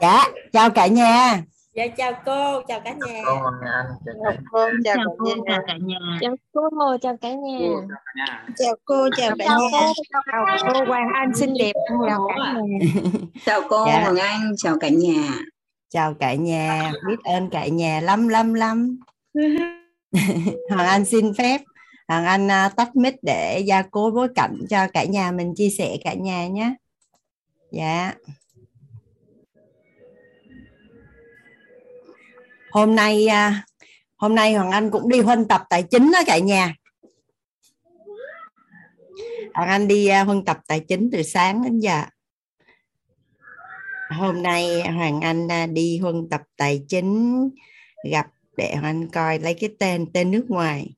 dạ chào cả nhà dạ chào cô chào cả nhà cô Hoàng Anh chào cô chào chào cô chào cả nhà chào cô chào cả nhà chào cô chào cả nhà chào cô Hoàng Anh xinh đẹp chào cả nhà chào cô Dạ. Hoàng Anh chào cả nhà chào cả nhà biết ơn cả nhà lắm lắm lắm Hoàng Anh xin phép Hoàng Anh à, tắt mic để gia cố bối cảnh cho cả nhà mình chia sẻ cả nhà nhé dạ hôm nay à, hôm nay Hoàng Anh cũng đi huân tập tài chính đó cả nhà. Hoàng Anh đi à, huân tập tài chính từ sáng đến giờ. Hôm nay Hoàng Anh à, đi huân tập tài chính, gặp để Hoàng Anh coi lấy cái tên tên nước ngoài.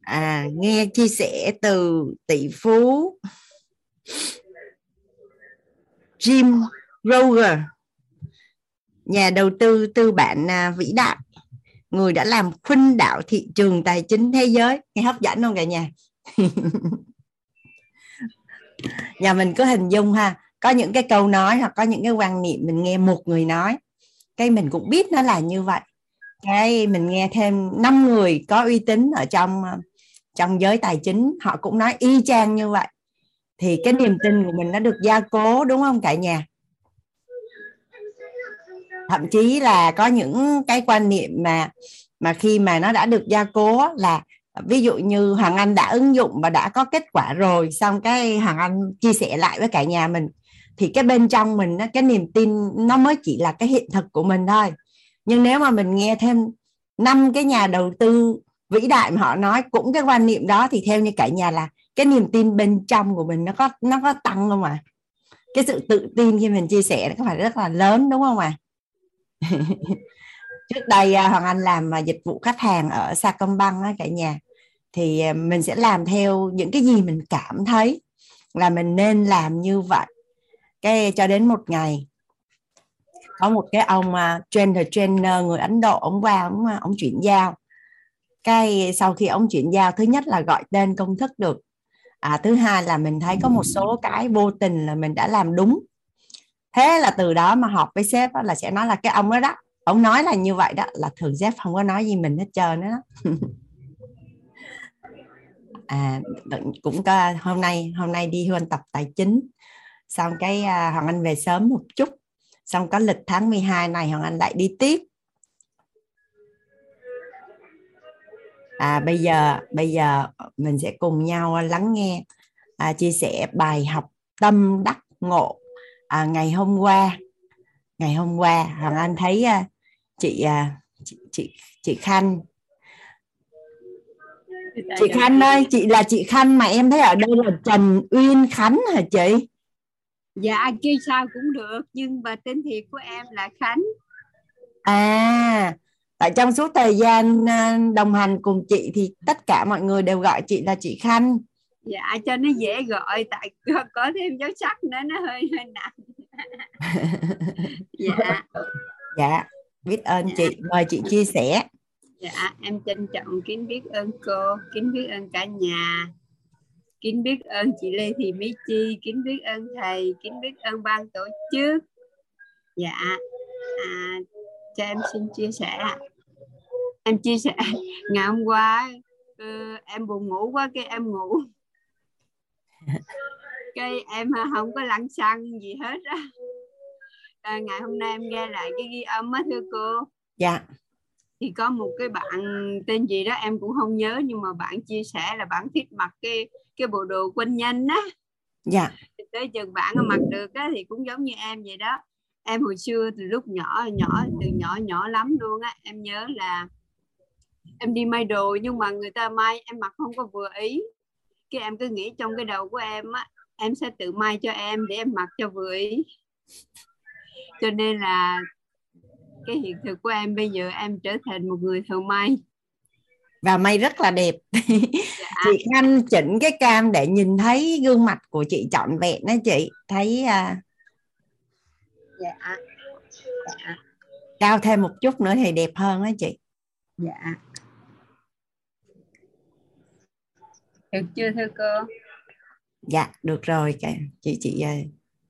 À nghe chia sẻ từ tỷ phú Jim Roger nhà đầu tư tư bản à, vĩ đại. Người đã làm khuynh đảo thị trường tài chính thế giới. Nghe hấp dẫn không cả nhà? Nhà mình cứ hình dung ha, có những cái câu nói hoặc có những cái quan niệm mình nghe một người nói, cái mình cũng biết nó là như vậy. Cái mình nghe thêm năm người có uy tín ở trong à, trong giới tài chính, họ cũng nói y chang như vậy. Thì cái niềm tin của mình nó được gia cố, đúng không cả nhà? Thậm chí là có những cái quan niệm mà mà khi mà nó đã được gia cố là, ví dụ như Hoàng Anh đã ứng dụng và đã có kết quả rồi, xong cái Hoàng Anh chia sẻ lại với cả nhà mình, thì cái bên trong mình cái niềm tin nó mới chỉ là cái hiện thực của mình thôi. Nhưng nếu mà mình nghe thêm năm cái nhà đầu tư vĩ đại mà họ nói, cũng cái quan niệm đó, thì theo như cả nhà là cái niềm tin bên trong của mình nó có nó có tăng không ạ? Cái sự tự tin khi mình chia sẻ nó có phải rất là lớn, đúng không ạ? Trước đây à, Hoàng Anh làm à, dịch vụ khách hàng ở Sacombank á cả nhà. Thì à, mình sẽ làm theo những cái gì mình cảm thấy là mình nên làm như vậy. Cái cho đến một ngày có một cái ông uh, trainer trainer người Ấn Độ ông qua ông ông chuyển giao. Cái sau khi ông chuyển giao thứ nhất là gọi tên công thức được. À, thứ hai là mình thấy có một số cái vô tình là mình đã làm đúng thế là từ đó mà họp với sếp là sẽ nói là cái ông đó đó ông nói là như vậy đó là thường sếp không có nói gì mình hết trơn đó. À cũng có hôm nay hôm nay đi huân tập tài chính xong cái à, Hoàng Anh về sớm một chút xong có lịch tháng 12 này Hoàng Anh lại đi tiếp. À bây giờ bây giờ mình sẽ cùng nhau lắng nghe à, chia sẻ bài học tâm đắc ngộ à, ngày hôm qua ngày hôm qua Hoàng Anh thấy à, chị, à, chị chị chị Khanh. Chị Khanh ơi chị là chị Khanh mà em thấy ở đây là Trần Uyên Khánh hả chị? Dạ kêu sao cũng được nhưng mà tên thiệt của em là Khánh. À tại trong suốt thời gian à, đồng hành cùng chị thì tất cả mọi người đều gọi chị là chị Khanh dạ cho nó dễ gọi tại có, có thêm dấu sắc nữa nó hơi hơi nặng. Dạ. Dạ biết ơn Dạ. chị mời chị chia sẻ. Dạ em trân trọng kính biết ơn cô kính biết ơn cả nhà. Kính biết ơn chị Lê Thị Mỹ Chi kính biết ơn thầy kính biết ơn ban tổ chức. Dạ à, cho em xin chia sẻ. Em chia sẻ ngày hôm qua ờ, em buồn ngủ quá cái em ngủ cái em không có lăn xăng gì hết á. À, ngày hôm nay em nghe lại cái ghi âm á thưa cô. Dạ. Thì có một cái bạn tên gì đó em cũng không nhớ nhưng mà bạn chia sẻ là bạn thích mặc cái cái bộ đồ quân nhân á. Dạ. Thì tới chừng bạn mà mặc được á thì cũng giống như em vậy đó. Em hồi xưa từ lúc nhỏ nhỏ từ nhỏ nhỏ lắm luôn á em nhớ là em đi may đồ nhưng mà người ta may em mặc không có vừa ý cái em cứ nghĩ trong cái đầu của em á em sẽ tự may cho em để em mặc cho vừa ý cho nên là cái hiện thực của em bây giờ em trở thành một người thợ may. Và may rất là đẹp. Dạ, chị Khanh chỉnh cái cam để nhìn thấy gương mặt của chị trọn vẹn đó chị. Thấy à, dạ, dạ, cao thêm một chút nữa thì đẹp hơn đó chị. Dạ. Được chưa thưa cô? Dạ được rồi. Chị chị à,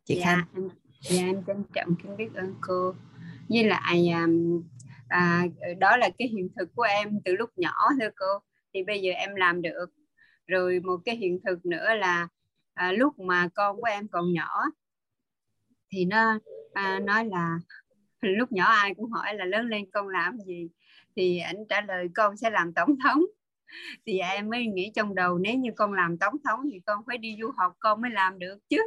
chị dạ, Khanh. em, dạ em trân trọng kính biết ơn cô. Với lại à, à, đó là cái hiện thực của em từ lúc nhỏ thưa cô. Thì bây giờ em làm được. Rồi một cái hiện thực nữa là à, lúc mà con của em còn nhỏ thì nó à, nói là lúc nhỏ ai cũng hỏi là lớn lên con làm gì? Thì anh trả lời con sẽ làm tổng thống thì em mới nghĩ trong đầu nếu như con làm tổng thống thì con phải đi du học con mới làm được chứ.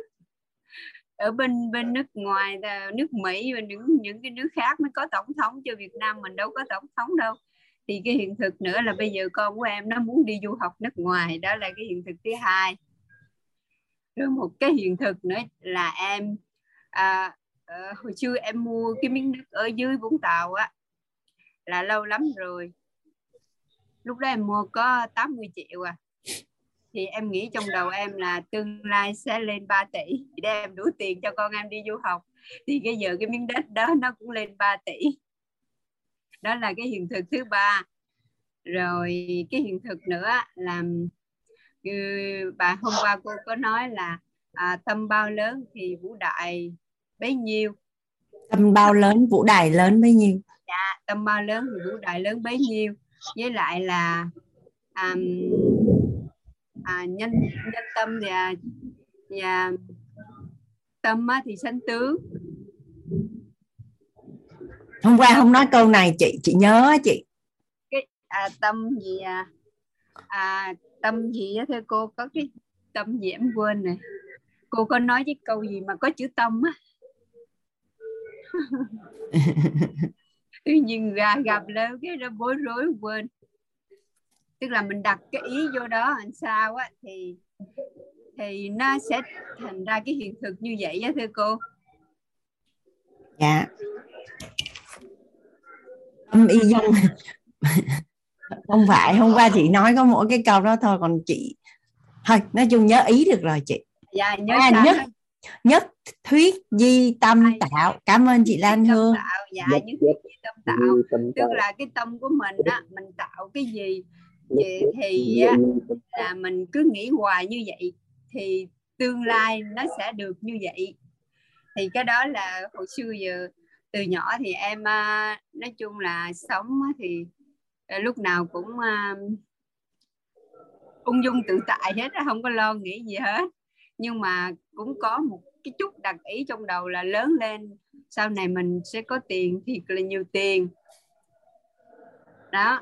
Ở bên bên nước ngoài nước Mỹ và những những cái nước khác mới có tổng thống cho Việt Nam mình đâu có tổng thống đâu. Thì cái hiện thực nữa là bây giờ con của em nó muốn đi du học nước ngoài đó là cái hiện thực thứ hai. Rồi một cái hiện thực nữa là em à, ờ, hồi xưa em mua cái miếng đất ở dưới Vũng Tàu á là lâu lắm rồi lúc đó em mua có 80 triệu à. Thì em nghĩ trong đầu em là tương lai sẽ lên 3 tỷ để em đủ tiền cho con em đi du học. Thì bây giờ cái miếng đất đó nó cũng lên 3 tỷ. Đó là cái hiện thực thứ ba. Rồi cái hiện thực nữa là như bà hôm qua cô có nói là à, tâm bao lớn thì vũ đại bấy nhiêu. Tâm bao lớn vũ đại lớn bấy nhiêu. Dạ tâm bao lớn thì vũ đại lớn bấy nhiêu với lại là um, à, nhân nhân tâm và và tâm á, thì sanh tướng. Hôm qua không nói câu này chị chị nhớ chị. Cái à, tâm gì à, à tâm gì á thưa cô có cái tâm gì em quên này cô có nói cái câu gì mà có chữ tâm á tự nhiên ra gặp lớn cái nó bối rối quên. Tức là mình đặt cái ý vô đó làm sao á thì thì nó sẽ thành ra cái hiện thực như vậy á thưa cô. Dạ. Âm y dân không phải hôm qua chị nói có mỗi cái câu đó thôi còn chị thôi nói chung nhớ ý được rồi chị. Dạ nhớ à, nhất nhất thuyết di tâm tạo. Cảm ơn chị Lan Hương. tạo, dạ nhất thuyết di tâm tạo. tức là cái tâm của mình á mình tạo cái gì? Thì, thì là mình cứ nghĩ hoài như vậy thì tương lai nó sẽ được như vậy. Thì cái đó là hồi xưa giờ từ nhỏ thì em nói chung là sống thì à, lúc nào cũng ung dung tự tại hết không có lo nghĩ gì hết nhưng mà cũng có một cái chút đặc ý trong đầu là lớn lên sau này mình sẽ có tiền thiệt là nhiều tiền. Đó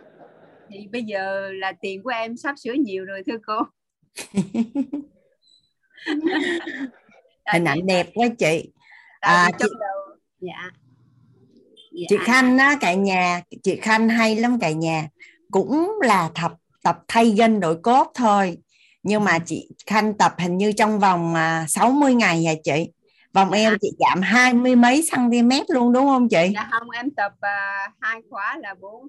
thì bây giờ là tiền của em sắp sửa nhiều rồi thưa cô. Hình ảnh đẹp quá chị. à, chị... Đầu... dạ. dạ. chị khanh á cả nhà chị khanh hay lắm cả nhà. Cũng là tập tập thay gân đổi cốt thôi nhưng mà chị khanh tập hình như trong vòng à, 60 ngày hả chị? Vòng eo chị giảm hai mươi mấy cm luôn đúng không chị? Dạ không em tập uh, hai khóa là bốn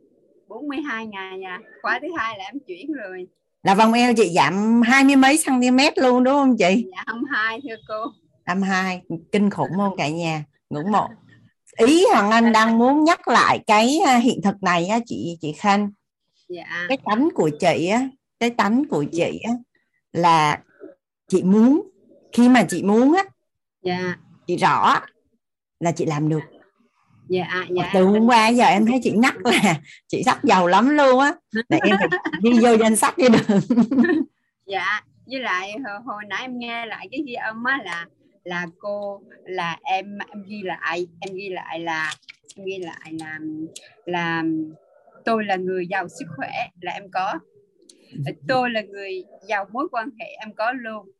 42 ngày nha khóa thứ hai là em chuyển rồi. Là vòng eo chị giảm hai mươi mấy cm luôn đúng không chị? Dạ 22 thưa cô. 22 kinh khủng không cả nhà ngưỡng mộ. Ý Hoàng Anh đang muốn nhắc lại cái à, hiện thực này á chị chị Khanh. Dạ. cái tánh của chị á cái tánh của chị á là chị muốn khi mà chị muốn á dạ. chị rõ là chị làm được. Dạ dạ. Từ hôm qua giờ em thấy chị nhắc là chị sắp giàu lắm luôn á để em đi vô danh sách đi được. Dạ với lại hồi nãy em nghe lại cái ghi âm á là là cô là em em ghi lại em ghi lại là em ghi lại là là tôi là người giàu sức khỏe là em có tôi là người giàu mối quan hệ em có luôn.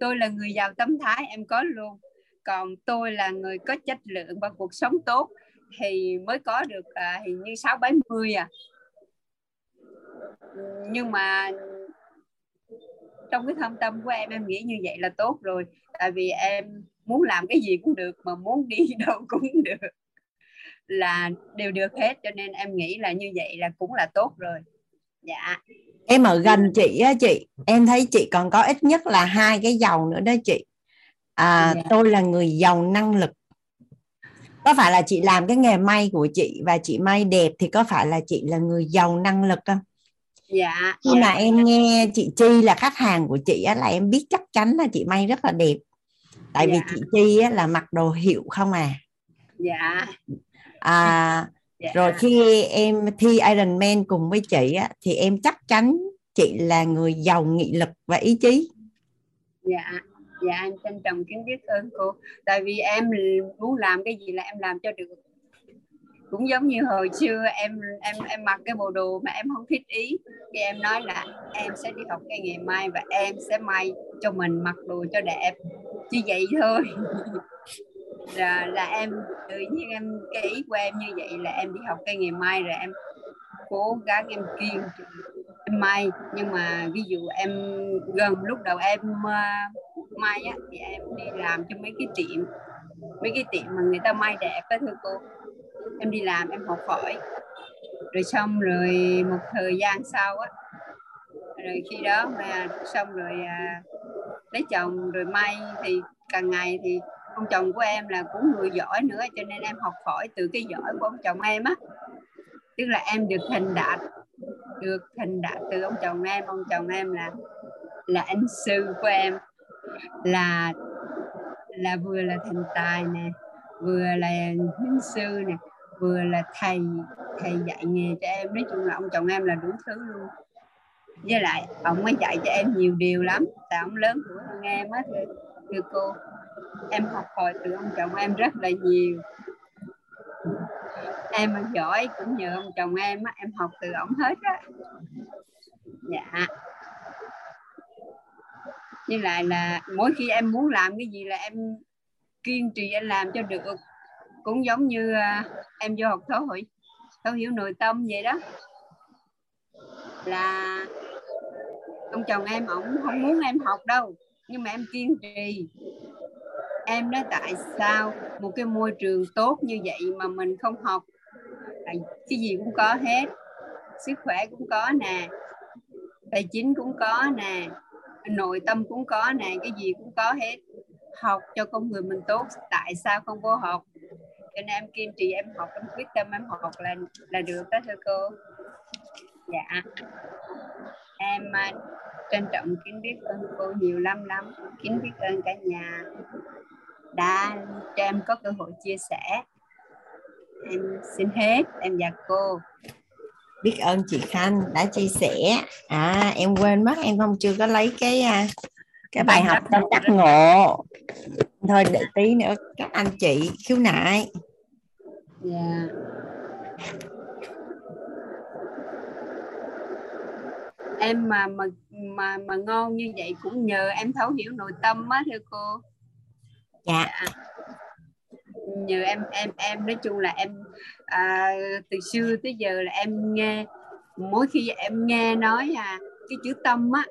Tôi là người giàu tâm thái em có luôn. Còn tôi là người có chất lượng và cuộc sống tốt thì mới có được à, hình như sáu bảy mươi à. Nhưng mà trong cái thâm tâm của em em nghĩ như vậy là tốt rồi. Tại vì em muốn làm cái gì cũng được mà muốn đi đâu cũng được. Là đều được hết cho nên em nghĩ là như vậy là cũng là tốt rồi. Dạ em ở gần chị á chị. Em thấy chị còn có ít nhất là hai cái giàu nữa đó chị. À, dạ. tôi là người giàu năng lực. Có phải là chị làm cái nghề may của chị và chị may đẹp thì có phải là chị là người giàu năng lực không? Dạ khi dạ. mà em nghe chị chi là khách hàng của chị á là em biết chắc chắn là chị may rất là đẹp. Tại dạ. vì chị chi á, là mặc đồ hiệu không à? Dạ. À dạ. rồi khi em thi Ironman cùng với chị á, thì em chắc chắn chị là người giàu nghị lực và ý chí. Dạ dạ em trân trọng kính biết ơn cô. Tại vì em muốn làm cái gì là em làm cho được. Cũng giống như hồi xưa em em em mặc cái bộ đồ mà em không thích ý. Thì em nói là em sẽ đi học cái nghề may và em sẽ may cho mình mặc đồ cho đẹp. Chỉ vậy thôi là là em tự nhiên em cái ý của em như vậy là em đi học cái nghề may rồi em cố gắng em kiên em may. Nhưng mà ví dụ em gần lúc đầu em uh, may á thì em đi làm cho mấy cái tiệm mấy cái tiệm mà người ta may đẹp á thưa cô. Em đi làm em học hỏi. Rồi xong rồi một thời gian sau á rồi khi đó mà xong rồi à, lấy chồng rồi may thì càng ngày thì ông chồng của em là cũng người giỏi nữa cho nên em học hỏi từ cái giỏi của ông chồng em á. Tức là em được thành đạt được thành đạt từ ông chồng em. Ông chồng em là là anh sư của em là là vừa là thành tài nè vừa là huynh sư nè vừa là thầy thầy dạy nghề cho em. Nói chung là ông chồng em là đủ thứ luôn. Với lại ông mới dạy cho em nhiều điều lắm tại ông lớn tuổi hơn em á thưa, thưa cô em học hỏi từ ông chồng em rất là nhiều. Em mà giỏi cũng nhờ ông chồng em á, em học từ ông hết á. Dạ. Với lại là mỗi khi em muốn làm cái gì là em kiên trì em làm cho được. Cũng giống như ờ, em vô học thấu hiểu thấu hiểu nội tâm vậy đó. Là ông chồng em ổng không muốn em học đâu, nhưng mà em kiên trì em nói tại sao một cái môi trường tốt như vậy mà mình không học? Cái gì cũng có hết, sức khỏe cũng có nè, tài chính cũng có nè, nội tâm cũng có nè, cái gì cũng có hết. Học cho con người mình tốt, tại sao không vô học? Cho nên em kiên trì em học, em quyết tâm em học là là được đó thưa cô. Dạ. Em à, trân trọng kính biết ơn cô nhiều lắm lắm, kính biết ơn cả nhà đã cho em có cơ hội chia sẻ. Em xin hết em và cô. Biết ơn chị Khanh đã chia sẻ. À em quên mất em không chưa có lấy cái à, cái bài học tâm đắc ngộ. Thôi để tí nữa các anh chị khiếu nại. Dạ. Em mà mà mà mà ngon như vậy cũng nhờ em thấu hiểu nội tâm á thưa cô dạ, dạ. như nhờ em em em nói chung là em à, từ xưa tới giờ là em nghe mỗi khi em nghe nói à cái chữ tâm á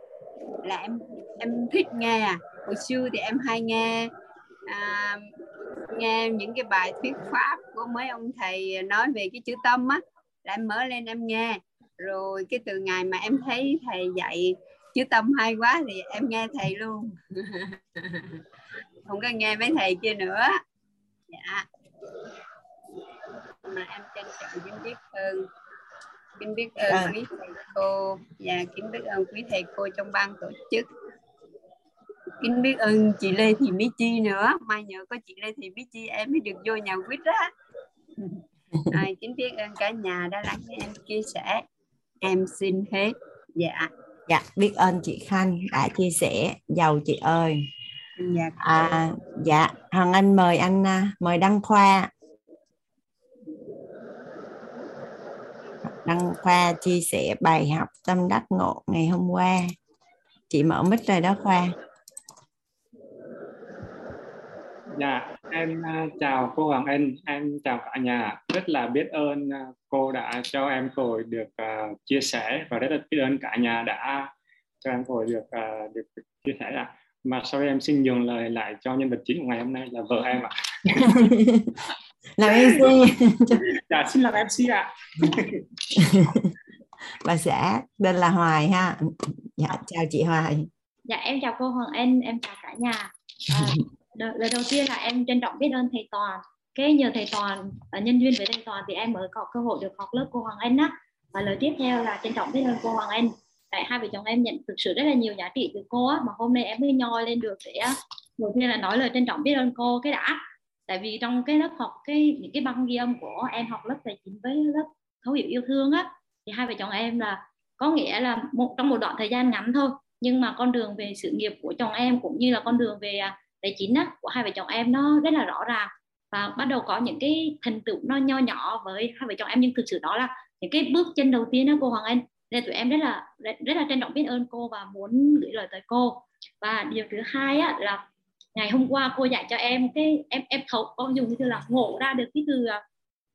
là em em thích nghe à. Hồi xưa thì em hay nghe à, nghe những cái bài thuyết pháp của mấy ông thầy nói về cái chữ tâm á là em mở lên em nghe. Rồi cái từ ngày mà em thấy thầy dạy chữ tâm hay quá thì em nghe thầy luôn. không có nghe mấy thầy kia nữa. Dạ. Mà em trân trọng kính biết ơn. Kính biết ơn à. quý thầy cô. Và kính biết ơn quý thầy cô trong ban tổ chức. Kính biết ơn chị Lê Thị Mỹ Chi nữa. Mai nhờ có chị Lê Thị Mỹ Chi em mới được vô nhà quýt á. À, kính biết ơn cả nhà đã lắng nghe em chia sẻ. Em xin hết. Dạ. Dạ biết ơn chị Khanh đã chia sẻ. Giàu chị ơi dạ à, dạ Hoàng Anh mời anh à, mời Đăng Khoa Đăng Khoa chia sẻ bài học tâm đắc ngộ ngày hôm qua chị mở mic rồi đó Khoa Dạ, em uh, chào cô Hoàng Anh, em chào cả nhà. Rất là biết ơn uh, cô đã cho em hội được uh, chia sẻ và rất là biết ơn cả nhà đã cho em hội được uh, được, được chia sẻ. Ạ. Mà sau đây em xin nhường lời lại cho nhân vật chính của ngày hôm nay là vợ em ạ. làm MC. dạ, xin làm MC ạ. bà xã tên là Hoài ha. Dạ, chào chị Hoài. Dạ, em chào cô Hoàng Anh, em chào cả nhà. À, lời đầu tiên là em trân trọng biết ơn thầy Toàn cái nhờ thầy Toàn và nhân duyên với thầy Toàn thì em mới có cơ hội được học lớp cô Hoàng Anh á và lời tiếp theo là trân trọng biết ơn cô Hoàng Anh tại hai vợ chồng em nhận thực sự rất là nhiều giá trị từ cô á mà hôm nay em mới nhoi lên được để đầu tiên là nói lời trân trọng biết ơn cô cái đã. Tại vì trong cái lớp học cái những cái băng ghi âm của em học lớp tài chính với lớp thấu hiểu yêu thương á thì hai vợ chồng em là có nghĩa là một trong một đoạn thời gian ngắn thôi nhưng mà con đường về sự nghiệp của chồng em cũng như là con đường về à, tài chính á, của hai vợ chồng em nó rất là rõ ràng. Và bắt đầu có những cái thành tựu nó nho nhỏ với hai vợ chồng em nhưng thực sự đó là những cái bước chân đầu tiên đó cô Hoàng Anh nên tụi em rất là rất, rất là trân trọng biết ơn cô và muốn gửi lời tới cô và điều thứ hai á, là ngày hôm qua cô dạy cho em cái em em thấu con dùng như là ngộ ra được cái từ à,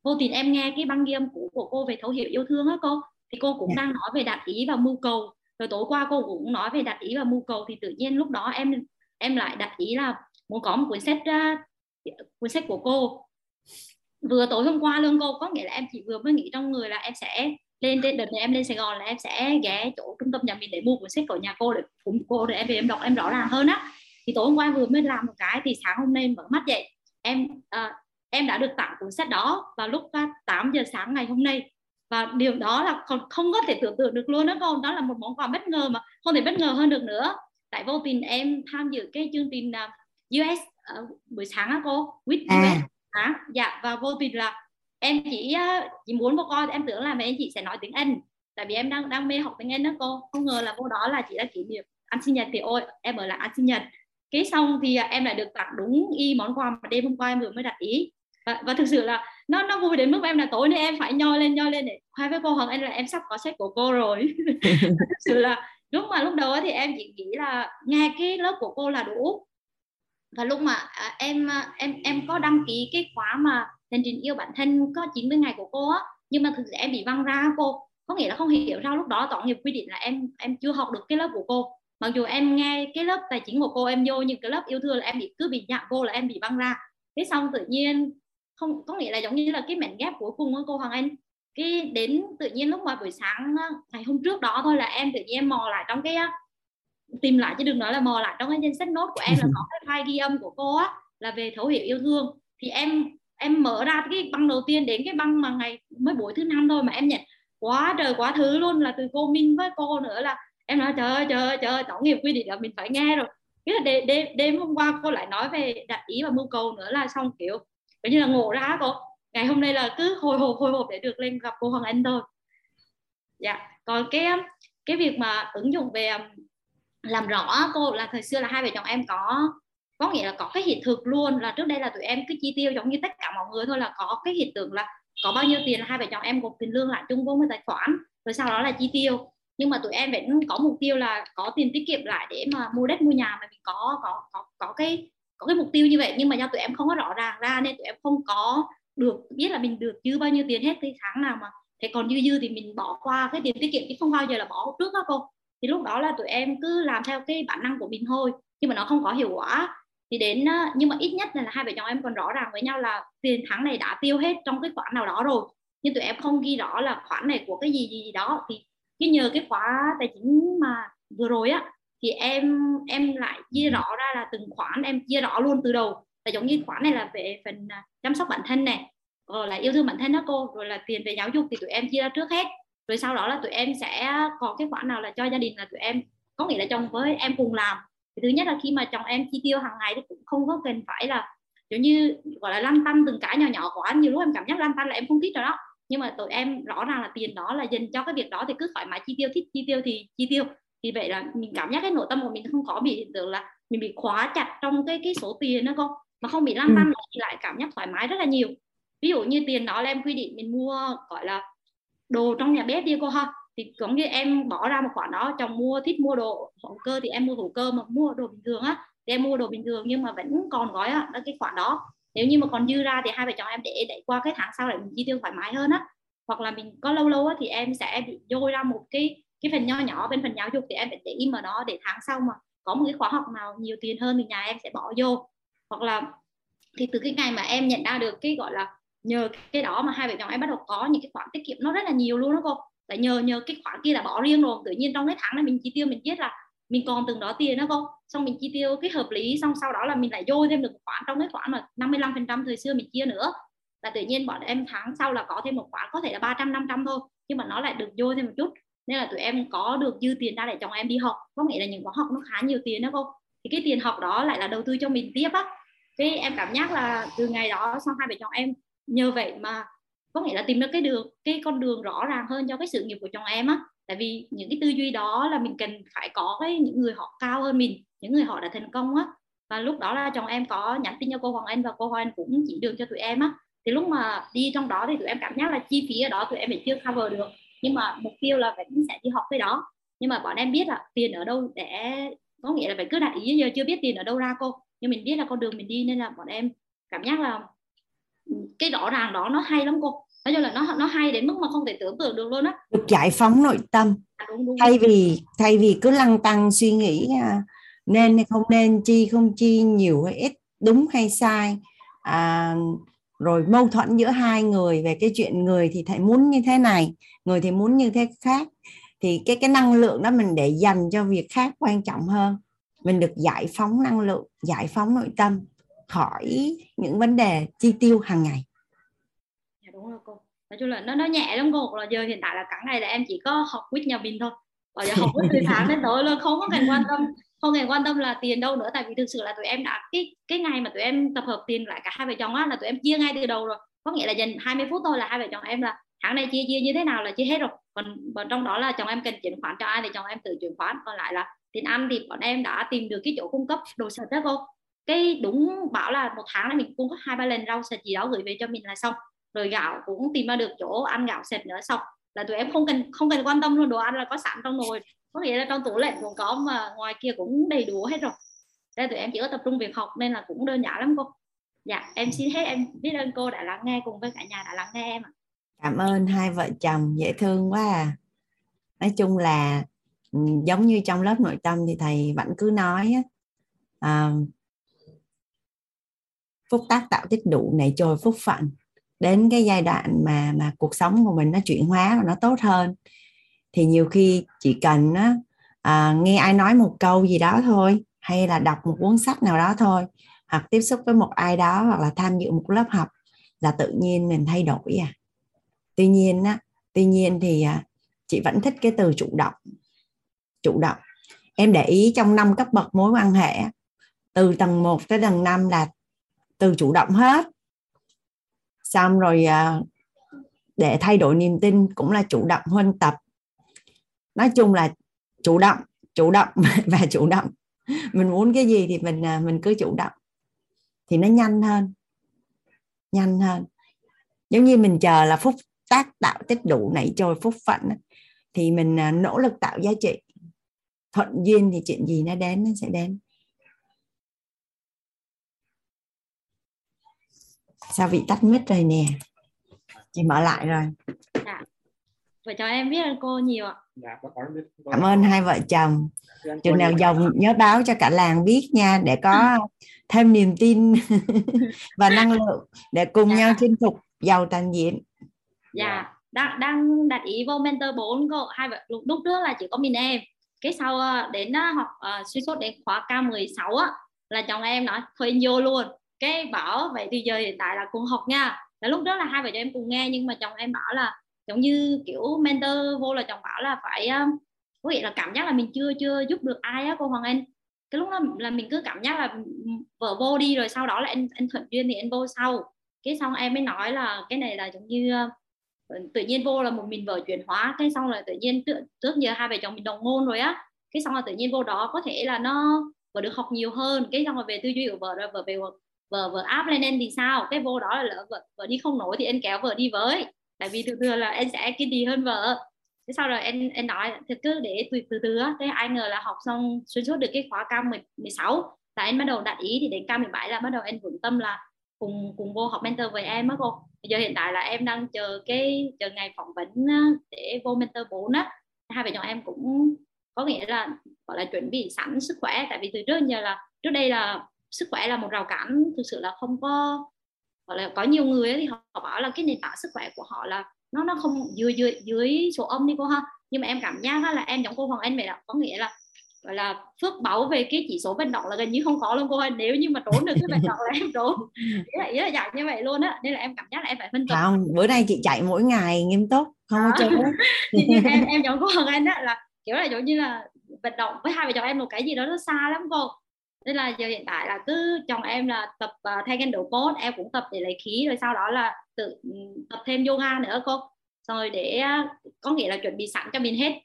vô tình em nghe cái băng ghi âm cũ của cô về thấu hiểu yêu thương á cô thì cô cũng. Dạ. đang nói về đạt ý và mưu cầu rồi tối qua cô cũng nói về đạt ý và mưu cầu thì tự nhiên lúc đó em em lại đặt ý là muốn có một cuốn sách uh, cuốn sách của cô vừa tối hôm qua luôn cô có nghĩa là em chỉ vừa mới nghĩ trong người là em sẽ lên đợt này em lên Sài Gòn là em sẽ ghé chỗ trung tâm nhà mình để mua cuốn sách của nhà cô để cùng cô để em về em đọc em rõ ràng hơn á. Thì tối hôm qua vừa mới làm một cái thì sáng hôm nay mở mắt dậy. Em uh, em đã được tặng cuốn sách đó vào lúc 8 giờ sáng ngày hôm nay. Và điều đó là còn không có thể tưởng tượng được luôn đó con. Đó là một món quà bất ngờ mà không thể bất ngờ hơn được nữa. Tại vô tình em tham dự cái chương trình uh, US uh, buổi sáng á cô with à. US à, dạ và vô tình là em chỉ chỉ muốn cô coi em tưởng là mẹ anh chị sẽ nói tiếng Anh. Tại vì em đang đang mê học tiếng Anh đó cô. Không ngờ là vô đó là chỉ là kỷ niệm ăn sinh nhật thì ôi em ở lại ăn sinh nhật. Cái xong thì uh, em lại được tặng đúng y món quà mà đêm hôm qua em vừa mới đặt ý. Và, và thực sự là nó nó vui đến mức em là tối nay em phải nhoi lên nhoi lên để khoe với cô. Hồng anh là em sắp có sách của cô rồi. Thực sự là lúc mà lúc đầu thì em chỉ nghĩ là nghe cái lớp của cô là đủ. Và lúc mà à, em à, em em có đăng ký cái khóa mà hành trình yêu bản thân có 90 ngày của cô á nhưng mà thực sự em bị văng ra cô. Có nghĩa là không hiểu sao lúc đó tổng nghiệp quy định là em em chưa học được cái lớp của cô. Mặc dù em nghe cái lớp tài chính của cô em vô nhưng cái lớp yêu thương là em bị cứ bị nhạc cô là em bị văng ra. Thế xong tự nhiên không có nghĩa là giống như là cái mảnh ghép cuối cùng của cô Hoàng Anh. Cái đến tự nhiên lúc mà buổi sáng ngày hôm trước đó thôi là em tự nhiên em mò lại trong cái tìm lại chứ đừng nói là mò lại trong cái danh sách nốt của em là có cái file ghi âm của cô á là về thấu hiểu yêu thương. Thì em em mở ra cái băng đầu tiên đến cái băng mà ngày mới buổi thứ năm thôi mà em nhận quá trời quá thứ luôn là từ cô Minh với cô nữa là em nói trời ơi trời ơi trời ơi tổng nghiệp quy định là mình phải nghe rồi. Cái là đêm, đêm, đêm hôm qua cô lại nói về đặt ý và mưu cầu nữa là xong kiểu coi như là ngộ ra cô. Ngày hôm nay là cứ hồi hộp hồi hộp để được lên gặp cô Hoàng Anh thôi. Dạ còn cái cái việc mà ứng dụng về làm rõ cô là thời xưa là hai vợ chồng em có có nghĩa là có cái hiện thực luôn, là trước đây là tụi em cứ chi tiêu giống như tất cả mọi người thôi, là có cái hiện tượng là có bao nhiêu tiền là hai vợ chồng em gộp tiền lương lại chung vô một tài khoản, rồi sau đó là chi tiêu. Nhưng mà tụi em vẫn có mục tiêu là có tiền tiết kiệm lại để mà mua đất, mua nhà mà mình có có có có cái có cái mục tiêu như vậy. Nhưng mà do tụi em không có rõ ràng ra nên tụi em không có được, biết là mình được dư bao nhiêu tiền hết cái tháng nào mà. Thế còn dư dư thì mình bỏ qua cái tiền tiết kiệm chứ không bao giờ là bỏ trước đó cô. Thì lúc đó là tụi em cứ làm theo cái bản năng của mình thôi, nhưng mà nó không có hiệu quả thì đến ờ, nhưng mà ít nhất là hai vợ chồng em còn rõ ràng với nhau là tiền tháng này đã tiêu hết trong cái khoản nào đó rồi. Nhưng tụi em không ghi rõ là khoản này của cái gì gì, gì đó. Thì cái nhờ cái khóa tài chính mà vừa rồi á thì em em lại chia rõ ra là từng khoản em chia rõ luôn từ đầu. Là giống như khoản này là về phần à, chăm sóc bản thân này rồi là yêu thương bản thân đó cô rồi là tiền về giáo dục thì tụi em chia ra trước hết. Rồi sau đó là tụi em sẽ có cái khoản nào là cho gia đình là tụi em có nghĩa là chồng với em cùng làm thì thứ nhất là khi mà chồng em chi tiêu hàng ngày thì cũng không có cần phải là giống như gọi là lăn tăn từng cái nhỏ nhỏ của anh. Nhiều lúc em cảm giác lăn tăn là em không thích rồi đó. Nhưng mà tụi em rõ ràng là tiền đó là dành cho cái việc đó thì cứ thoải mái chi tiêu thích chi tiêu thì chi tiêu. Thì vậy là mình cảm giác cái nội tâm của mình không có bị hiện tượng là mình bị khóa chặt trong cái cái số tiền đó không mà không bị lăn tăn ừ. thì lại cảm giác thoải mái rất là nhiều. Ví dụ như tiền đó là em quy định mình mua gọi là đồ trong nhà bếp đi cô ha thì giống như em bỏ ra một khoản đó chồng mua, thích mua đồ hữu cơ, thì em mua hữu cơ mà mua đồ bình thường á, thì em mua đồ bình thường nhưng mà vẫn còn gói á, đó cái khoản đó. Nếu như mà còn dư ra thì hai vợ chồng em để để qua cái tháng sau để mình chi tiêu thoải mái hơn á. Hoặc là mình có lâu lâu á thì em sẽ bị dôi ra một cái cái phần nho nhỏ bên phần giáo dục thì em phải để im ở đó để tháng sau mà có một cái khóa học nào nhiều tiền hơn thì nhà em sẽ bỏ vô. Hoặc là thì từ cái ngày mà em nhận ra được cái, gọi là, nhờ cái đó mà hai vợ chồng em bắt đầu có những cái khoản tiết kiệm nó rất là nhiều luôn đó cô tại nhờ nhờ cái khoản kia là bỏ riêng rồi. Tự nhiên trong cái tháng này mình chi tiêu, mình biết là mình còn từng đó tiền đó cô xong mình chi tiêu cái hợp lý, xong sau đó là mình lại dôi thêm được khoản trong cái khoản mà 55 phần trăm thời xưa mình chia nữa. Là tự nhiên bọn em tháng sau là có thêm một khoản, có thể là 300 500 thôi, nhưng mà nó lại được dôi thêm một chút. Nên là tụi em có được dư tiền ra để chồng em đi học. Có nghĩa là những khóa học nó khá nhiều tiền đó cô. Thì cái tiền học đó lại là đầu tư cho mình tiếp á. Cái em cảm giác là từ ngày đó sau hai vợ chồng em nhờ vậy mà có nghĩa là tìm được cái đường, cái con đường rõ ràng hơn cho cái sự nghiệp của chồng em á. Tại vì những cái tư duy đó là mình cần phải có cái những người họ cao hơn mình, những người họ đã thành công á. Và lúc đó là chồng em có nhắn tin cho cô Hoàng Anh và cô Hoàng Anh cũng chỉ đường cho tụi em á. Thì lúc mà đi trong đó thì tụi em cảm giác là chi phí ở đó tụi em vẫn chưa cover được. Nhưng mà mục tiêu là vẫn sẽ đi học cái đó. Nhưng mà bọn em biết là tiền ở đâu để, có nghĩa là phải cứ đặt ý, giờ chưa biết tiền ở đâu ra cô. Nhưng mình biết là con đường mình đi nên là bọn em cảm giác là ừ, cái rõ ràng đó nó hay lắm cô nói chung là nó nó hay đến mức mà không thể tưởng tượng được luôn á. Được giải phóng nội tâm. À, đúng, đúng. thay vì thay vì cứ lăng tăng suy nghĩ à, nên hay không nên chi không chi nhiều hay ít đúng hay sai à, rồi mâu thuẫn giữa hai người về cái chuyện người thì thầy muốn như thế này người thì muốn như thế khác thì cái cái năng lượng đó mình để dành cho việc khác quan trọng hơn. Mình được giải phóng năng lượng giải phóng nội tâm khỏi những vấn đề chi tiêu hàng ngày đúng rồi cô? Nói chung là nó nó nhẹ lắm cô là giờ hiện tại là cả ngày là em chỉ có học quýt nhà mình thôi. Và giờ học quýt từ sáng đến tối luôn không có cần quan tâm không hề quan tâm là tiền đâu nữa tại vì thực sự là tụi em đã cái cái ngày mà tụi em tập hợp tiền lại cả hai vợ chồng á là tụi em chia ngay từ đầu rồi. Có nghĩa là dành 20 phút thôi là hai vợ chồng em là tháng này chia chia như thế nào là chia hết rồi. Còn, còn trong đó là chồng em cần chuyển khoản cho ai thì chồng em tự chuyển khoản còn lại là tiền ăn thì bọn em đã tìm được cái chỗ cung cấp đồ sạch đó cô. Cái đúng bảo là một tháng này mình cung cấp hai ba lần rau sạch gì đó gửi về cho mình là xong rồi gạo cũng tìm ra được chỗ ăn gạo sạch nữa xong là tụi em không cần không cần quan tâm luôn đồ ăn là có sẵn trong nồi. Có nghĩa là trong tủ lạnh cũng có mà ngoài kia cũng đầy đủ hết rồi. Đây tụi em chỉ có tập trung việc học nên là cũng đơn giản lắm cô. Dạ em xin hết em biết ơn cô đã lắng nghe cùng với cả nhà đã lắng nghe em ạ. Cảm ơn hai vợ chồng dễ thương quá à. Nói chung là ừ, giống như trong lớp nội tâm thì thầy vẫn cứ nói à, phúc tác tạo tích đủ này trôi phúc phận đến cái giai đoạn mà mà cuộc sống của mình nó chuyển hóa và nó tốt hơn. Thì nhiều khi chỉ cần á, à, nghe ai nói một câu gì đó thôi hay là đọc một cuốn sách nào đó thôi hoặc tiếp xúc với một ai đó hoặc là tham dự một lớp học là tự nhiên mình thay đổi à. Tuy nhiên á tuy nhiên thì à, chị vẫn thích cái từ chủ động. Chủ động. Em để ý trong năm cấp bậc mối quan hệ từ tầng 1 tới tầng 5 là từ chủ động hết xong rồi à, để thay đổi niềm tin cũng là chủ động huân tập. Nói chung là chủ động chủ động và chủ động. Mình muốn cái gì thì mình à, mình cứ chủ động. Thì nó nhanh hơn. Nhanh hơn. Giống như mình chờ là phúc tác tạo tích đủ nảy trôi phúc phận thì mình à, nỗ lực tạo giá trị. Thuận duyên thì chuyện gì nó đến nó sẽ đến. Sao bị tắt mic rồi nè? Chị mở lại rồi. Dạ. vậy cho em biết ơn cô nhiều ạ. Dạ, cảm ơn hai vợ chồng. Chừng nào giàu nhớ báo cho cả làng biết nha để có thêm niềm tin và năng lượng để cùng dạ. nhau chinh phục giàu toàn diện. Dạ. Đang đang đặt ý vô mentor 4 cô. Hai vợ lúc, lúc trước là chỉ có mình em. Cái sau ờ, đến ờ, học uh, suy sốt đến khóa K16 á là chồng em nói thôi vô luôn cái bảo vậy thì giờ hiện tại là cùng học nha. Là lúc đó là hai vợ chồng em cùng nghe, nhưng mà chồng em bảo là giống như kiểu mentor vô là chồng bảo là phải ờ, có nghĩa là cảm giác là mình chưa chưa giúp được ai á cô Hoàng Anh. Cái lúc đó là mình cứ cảm giác là ừ, vợ vô đi rồi sau đó là anh anh thuận duyên thì anh vô sau. Cái xong em mới nói là cái này là giống như ờ, tự nhiên vô là một mình vợ chuyển hóa, cái xong là tự nhiên trước giờ hai vợ chồng mình đồng ngôn rồi á, cái xong là tự nhiên vô đó có thể là nó, vợ được học nhiều hơn, cái xong rồi về tư duy của vợ rồi vợ về vợ vợ áp lên em thì sao? Cái vô đó là lỡ vợ, vợ đi không nổi thì em kéo vợ đi với. Tại vì thường thường là em sẽ kiên trì hơn vợ. Thế sau rồi em em nói thì cứ để từ từ từ thế ai ngờ là học xong xuyên suốt được cái khóa k 16 là em bắt đầu đặt ý thì đến k 17 là bắt đầu em vững tâm là cùng cùng vô học mentor với em á cô. Bây giờ hiện tại là em đang chờ cái chờ ngày phỏng vấn để vô mentor 4 á. Hai vợ chồng em cũng có nghĩa là gọi là chuẩn bị sẵn sức khỏe. Tại vì từ trước giờ là trước đây là sức khỏe là một rào cản thực sự là không có gọi là có nhiều người thì họ, họ bảo là cái nền tảng sức khỏe của họ là nó nó không dưới dưới dưới số âm đi cô ha. Nhưng mà em cảm giác là em giống cô Hoàng Anh vậy là có nghĩa là gọi là phước báu về cái chỉ số vận động là gần như không có luôn cô ơi nếu như mà trốn được cái vận động là em trốn. Ý là, ý là dạng như vậy luôn á. Nên là em cảm giác là em phải phân tập không bữa nay chị chạy mỗi ngày nghiêm túc không có chết em em chọn cô Hoàng Anh đó là kiểu là giống như là vận động với hai vợ chồng em một cái gì đó nó xa lắm cô nên là giờ hiện tại là cứ chồng em là tập uh, thay kendo pose em cũng tập để lấy khí rồi sau đó là tự ừ, tập thêm yoga nữa cô. Rồi để uh, có nghĩa là chuẩn bị sẵn cho mình hết.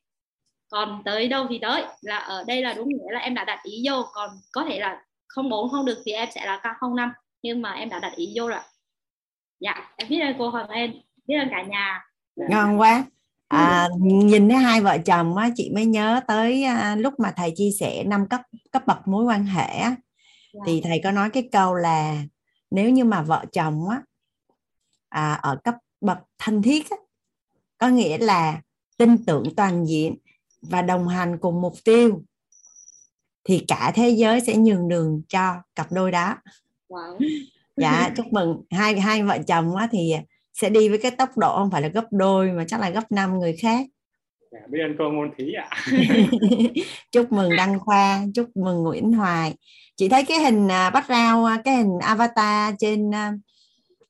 Còn tới đâu thì tới là ở đây là đúng nghĩa là em đã đặt ý vô. Còn có thể là không bốn không được thì em sẽ là không năm nhưng mà em đã đặt ý vô rồi dạ em biết ơn cô Hoàng Em biết ơn cả nhà. Ngon quá à, nhìn thấy hai vợ chồng á chị mới nhớ tới à, lúc mà thầy chia sẻ năm cấp cấp bậc mối quan hệ á, dạ. thì thầy có nói cái câu là nếu như mà vợ chồng á à, ở cấp bậc thân thiết á, có nghĩa là tin tưởng toàn diện và đồng hành cùng mục tiêu thì cả thế giới sẽ nhường đường cho cặp đôi đó wow. dạ chúc mừng hai hai vợ chồng á thì sẽ đi với cái tốc độ không phải là gấp đôi mà chắc là gấp năm người khác. Dạ, biết ơn cô môn thí ạ. Chúc mừng đăng khoa chúc mừng nguyễn hoài. Chị thấy cái hình à, bắt rau à, cái hình avatar trên à,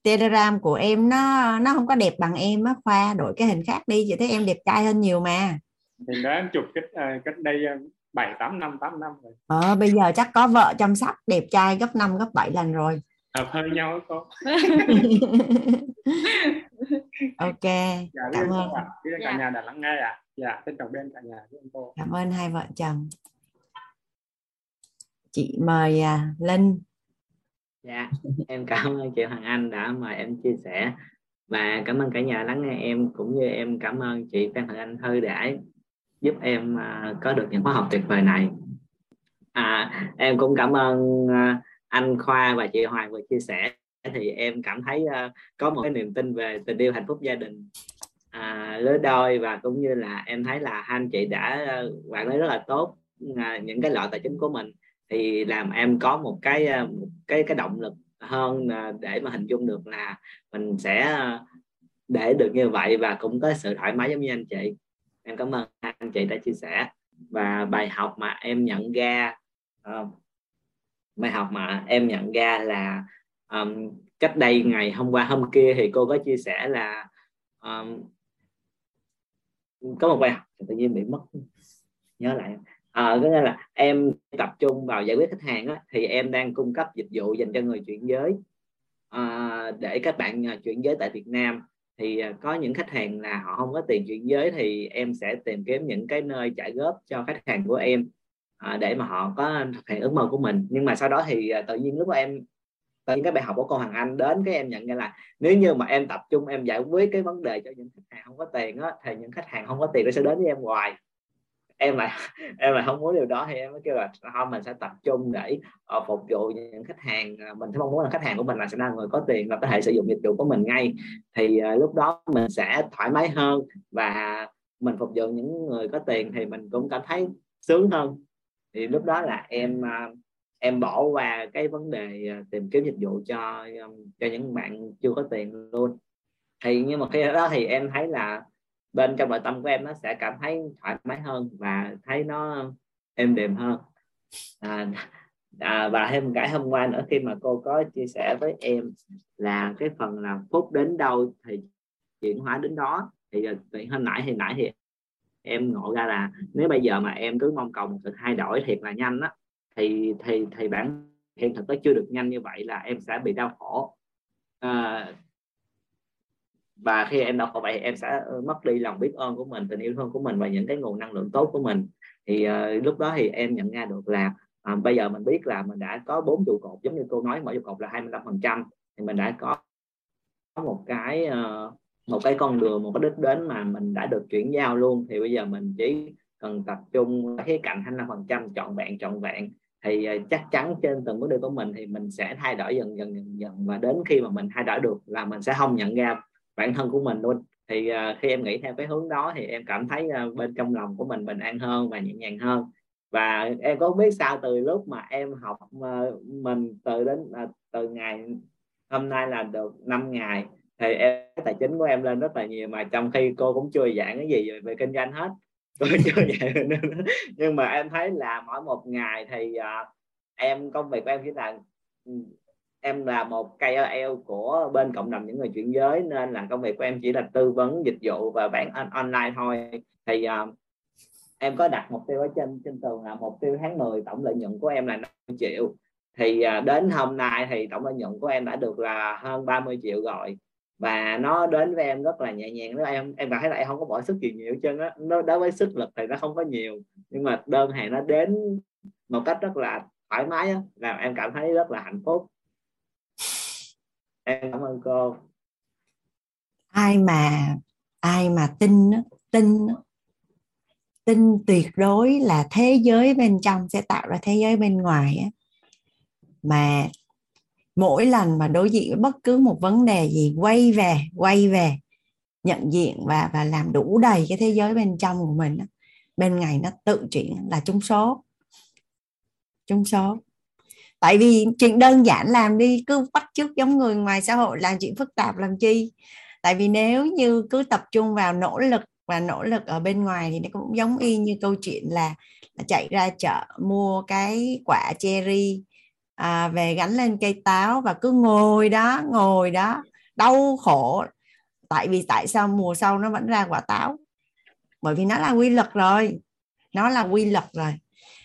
telegram của em nó nó không có đẹp bằng em á khoa. Đổi cái hình khác đi chị thấy em đẹp trai hơn nhiều mà. Hình đó em chụp cách cách đây bảy tám năm tám năm rồi. Ờ bây giờ chắc có vợ chăm sóc đẹp trai gấp 5 gấp 7 lần rồi hợp hơi nhau cô. Ok dạ, cảm ơn. ạ? Biết cả dạ. nhà đã lắng nghe ạ. À. dạ trân trọng bên cả nhà với cô? Cảm ơn hai vợ chồng. Chị mời uh, linh. Dạ em cảm ơn chị hoàng anh đã mời em chia sẻ. Và cảm ơn cả nhà lắng nghe em cũng như em cảm ơn chị phan hoàng anh thư đã giúp em uh, có được những khóa học tuyệt vời này. À, em cũng cảm ơn uh, anh khoa và chị hoàng vừa chia sẻ thì em cảm thấy uh, có một cái niềm tin về tình yêu hạnh phúc gia đình. À, lứa đôi và cũng như là em thấy là hai anh chị đã uh, quản lý rất là tốt uh, những cái loại tài chính của mình thì làm em có một cái uh, một cái cái động lực hơn uh, để mà hình dung được là mình sẽ uh, để được như vậy và cũng có sự thoải mái giống như anh chị. Em cảm ơn anh chị đã chia sẻ và bài học mà em nhận ra uh, bài học mà em nhận ra là um, cách đây ngày hôm qua hôm kia thì cô có chia sẻ là um, có một bài học tự nhiên bị mất nhớ lại. À, có nghĩa là em tập trung vào giải quyết khách hàng á, thì em đang cung cấp dịch vụ dành cho người chuyển giới. À, để các bạn ờ, chuyển giới tại Việt Nam thì có những khách hàng là họ không có tiền chuyển giới thì em sẽ tìm kiếm những cái nơi trả góp cho khách hàng của em à, để mà họ có thực hiện ước mơ của mình. Nhưng mà sau đó thì à, tự nhiên lúc mà em tự nhiên cái bài học của cô Hoàng Anh đến cái em nhận ra là nếu như mà em tập trung em giải quyết cái vấn đề cho những khách hàng không có tiền á thì những khách hàng không có tiền nó sẽ đến với em hoài. Em lại em lại không muốn điều đó thì em mới kêu là thôi mình sẽ tập trung để uh, phục vụ những khách hàng à, mình mình mong muốn là khách hàng của mình là sẽ là người có tiền và có thể sử dụng dịch vụ của mình ngay. Thì uh, lúc đó mình sẽ thoải mái hơn và mình phục vụ những người có tiền thì mình cũng cảm thấy sướng hơn thì lúc đó là em à, em bỏ qua cái vấn đề à, tìm kiếm dịch vụ cho um, cho những bạn chưa có tiền luôn. Thì nhưng mà khi đó thì em thấy là bên trong nội tâm của em nó sẽ cảm thấy thoải mái hơn và thấy nó um, êm đềm hơn. À, à, và thêm cái hôm qua nữa khi mà cô có chia sẻ với em là cái phần là phúc đến đâu thì chuyển hóa đến đó. Thì à, hồi nãy thì nãy thì em ngộ ra là nếu bây giờ mà em cứ mong cầu một sự thay đổi thiệt là nhanh á thì thì thì bản hiện thực nó chưa được nhanh như vậy là em sẽ bị đau khổ. À, và khi em đau khổ vậy em sẽ mất đi lòng biết ơn của mình tình yêu thương của mình và những cái nguồn năng lượng tốt của mình. Thì uh, lúc đó thì em nhận ra được là à, bây giờ mình biết là mình đã có bốn trụ cột. Giống như cô nói mỗi trụ cột là 25 phần trăm. Thì mình đã có một cái uh, một cái con đường một cái đích đến mà mình đã được chuyển giao luôn thì bây giờ mình chỉ cần tập trung khía cạnh 25 phần trăm trọn vẹn trọn vẹn thì ờ, chắc chắn trên từng bước đi của mình thì mình sẽ thay đổi dần dần dần dần và đến khi mà mình thay đổi được là mình sẽ không nhận ra bản thân của mình luôn. Thì uh, khi em nghĩ theo cái hướng đó thì em cảm thấy uh, bên trong lòng của mình bình an hơn và nhẹ nhàng hơn. Và em có biết sao từ lúc mà em học uh, mình từ đến uh, từ ngày hôm nay là được 5 ngày thì em tài chính của em lên rất là nhiều mà trong khi cô cũng chưa giảng cái gì về kinh doanh hết. Cô chưa giảng nhưng mà em thấy là mỗi một ngày thì uh, em công việc của em chỉ là ừ, em là một KOL của bên cộng đồng những người chuyển giới nên là công việc của em chỉ là tư vấn dịch vụ và bán online thôi. Thì uh, em có đặt mục tiêu ở trên trên tường là mục tiêu tháng 10 tổng lợi nhuận của em là 5 triệu. Thì uh, đến hôm nay thì tổng lợi nhuận của em đã được là hơn 30 triệu rồi và nó đến với em rất là nhẹ nhàng. Đó em em cảm thấy là em không có bỏ sức gì nhiều chân á, nó, đối với sức lực thì nó không có nhiều. Nhưng mà đơn hàng nó đến một cách rất là thoải mái á, làm em cảm thấy rất là hạnh phúc. Em cảm ơn cô. Ai mà ai mà tin tin tin tuyệt đối là thế giới bên trong sẽ tạo ra thế giới bên ngoài á. Mà mỗi lần mà đối diện với bất cứ một vấn đề gì quay về quay về nhận diện và và làm đủ đầy cái thế giới bên trong của mình bên ngoài nó tự chuyển là trúng số. Trúng số. Tại vì chuyện đơn giản làm đi cứ bắt chước giống người ngoài xã hội làm chuyện phức tạp làm chi? Tại vì nếu như cứ tập trung vào nỗ lực và nỗ lực ở bên ngoài thì nó cũng giống y như câu chuyện là, là chạy ra chợ mua cái quả cherry à, về gánh lên cây táo và cứ ngồi đó ngồi đó đau khổ. Tại vì tại sao mùa sau nó vẫn ra quả táo? Bởi vì nó là quy luật rồi. Nó là quy luật rồi.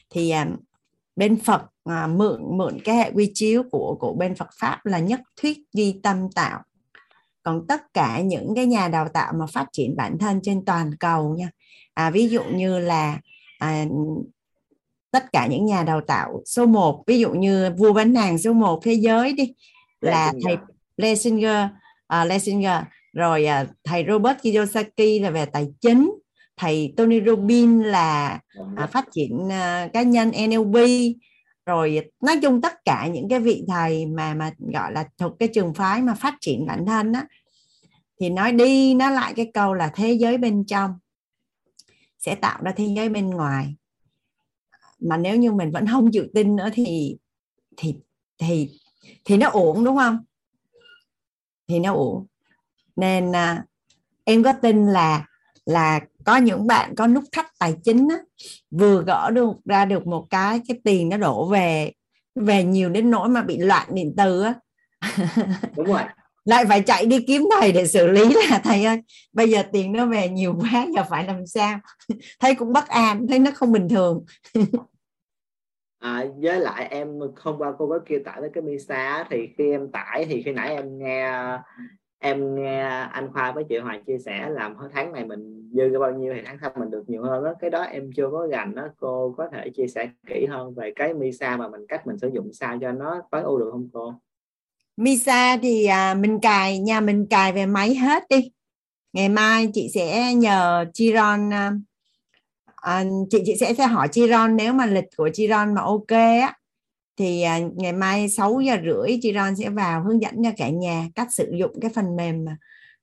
Thì à, bên Phật à, mượn mượn cái hệ quy chiếu của của bên Phật pháp là nhất thuyết duy tâm tạo. Còn tất cả những cái nhà đào tạo mà phát triển bản thân trên toàn cầu nha. À, ví dụ như là à, tất cả những nhà đào tạo số 1 ví dụ như vua bán nàng số 1 thế giới đi là thầy Lesinger uh, Lesinger rồi uh, thầy Robert Kiyosaki là về tài chính. Thầy Tony Robbins là uh, phát triển uh, cá nhân NLP rồi nói chung tất cả những cái vị thầy mà mà gọi là thuộc cái trường phái mà phát triển bản thân á thì nói đi nói lại cái câu là thế giới bên trong sẽ tạo ra thế giới bên ngoài mà nếu như mình vẫn không chịu tin nữa thì thì thì thì nó ổn đúng không? Thì nó ổn nên à, em có tin là là có những bạn có nút thắt tài chính á, vừa gỡ được ra được một cái cái tiền nó đổ về về nhiều đến nỗi mà bị loạn điện từ á. Đúng rồi. Lại phải chạy đi kiếm thầy để xử lý là thầy ơi bây giờ tiền nó về nhiều quá giờ phải làm sao? Thấy cũng bất an thấy nó không bình thường à, với lại em hôm qua cô có kia tải với cái Misa thì khi em tải thì khi nãy em nghe em nghe anh Khoa với chị Hoàng chia sẻ làm tháng này mình dư ra bao nhiêu thì tháng sau mình được nhiều hơn đó cái đó em chưa có gành đó cô có thể chia sẻ kỹ hơn về cái Misa mà mình cách mình sử dụng sao cho nó tối ưu được không cô? Misa thì à, mình cài nhà mình cài về máy hết đi. Ngày mai chị sẽ nhờ Chiron à, à, chị chị sẽ sẽ hỏi Chiron nếu mà lịch của Chiron mà ok á thì à, ngày mai 6 giờ rưỡi Chiron sẽ vào hướng dẫn cho cả nhà cách sử dụng cái phần mềm à,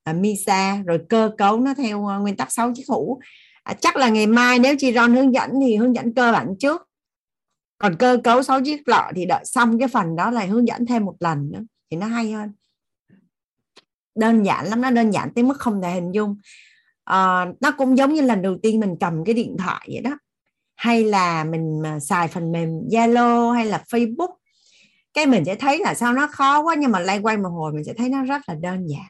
à Misa rồi cơ cấu nó theo à, nguyên tắc 6 chiếc hũ. À, chắc là ngày mai nếu Chiron hướng dẫn thì hướng dẫn cơ bản trước. Còn cơ cấu 6 chiếc lọ thì đợi xong cái phần đó là hướng dẫn thêm một lần nữa thì nó hay hơn. Đơn giản lắm nó đơn giản tới mức không thể hình dung à, nó cũng giống như lần đầu tiên mình cầm cái điện thoại vậy đó. Hay là mình xài phần mềm Zalo hay là Facebook. Cái mình sẽ thấy là sao nó khó quá nhưng mà lay quay một hồi mình sẽ thấy nó rất là đơn giản.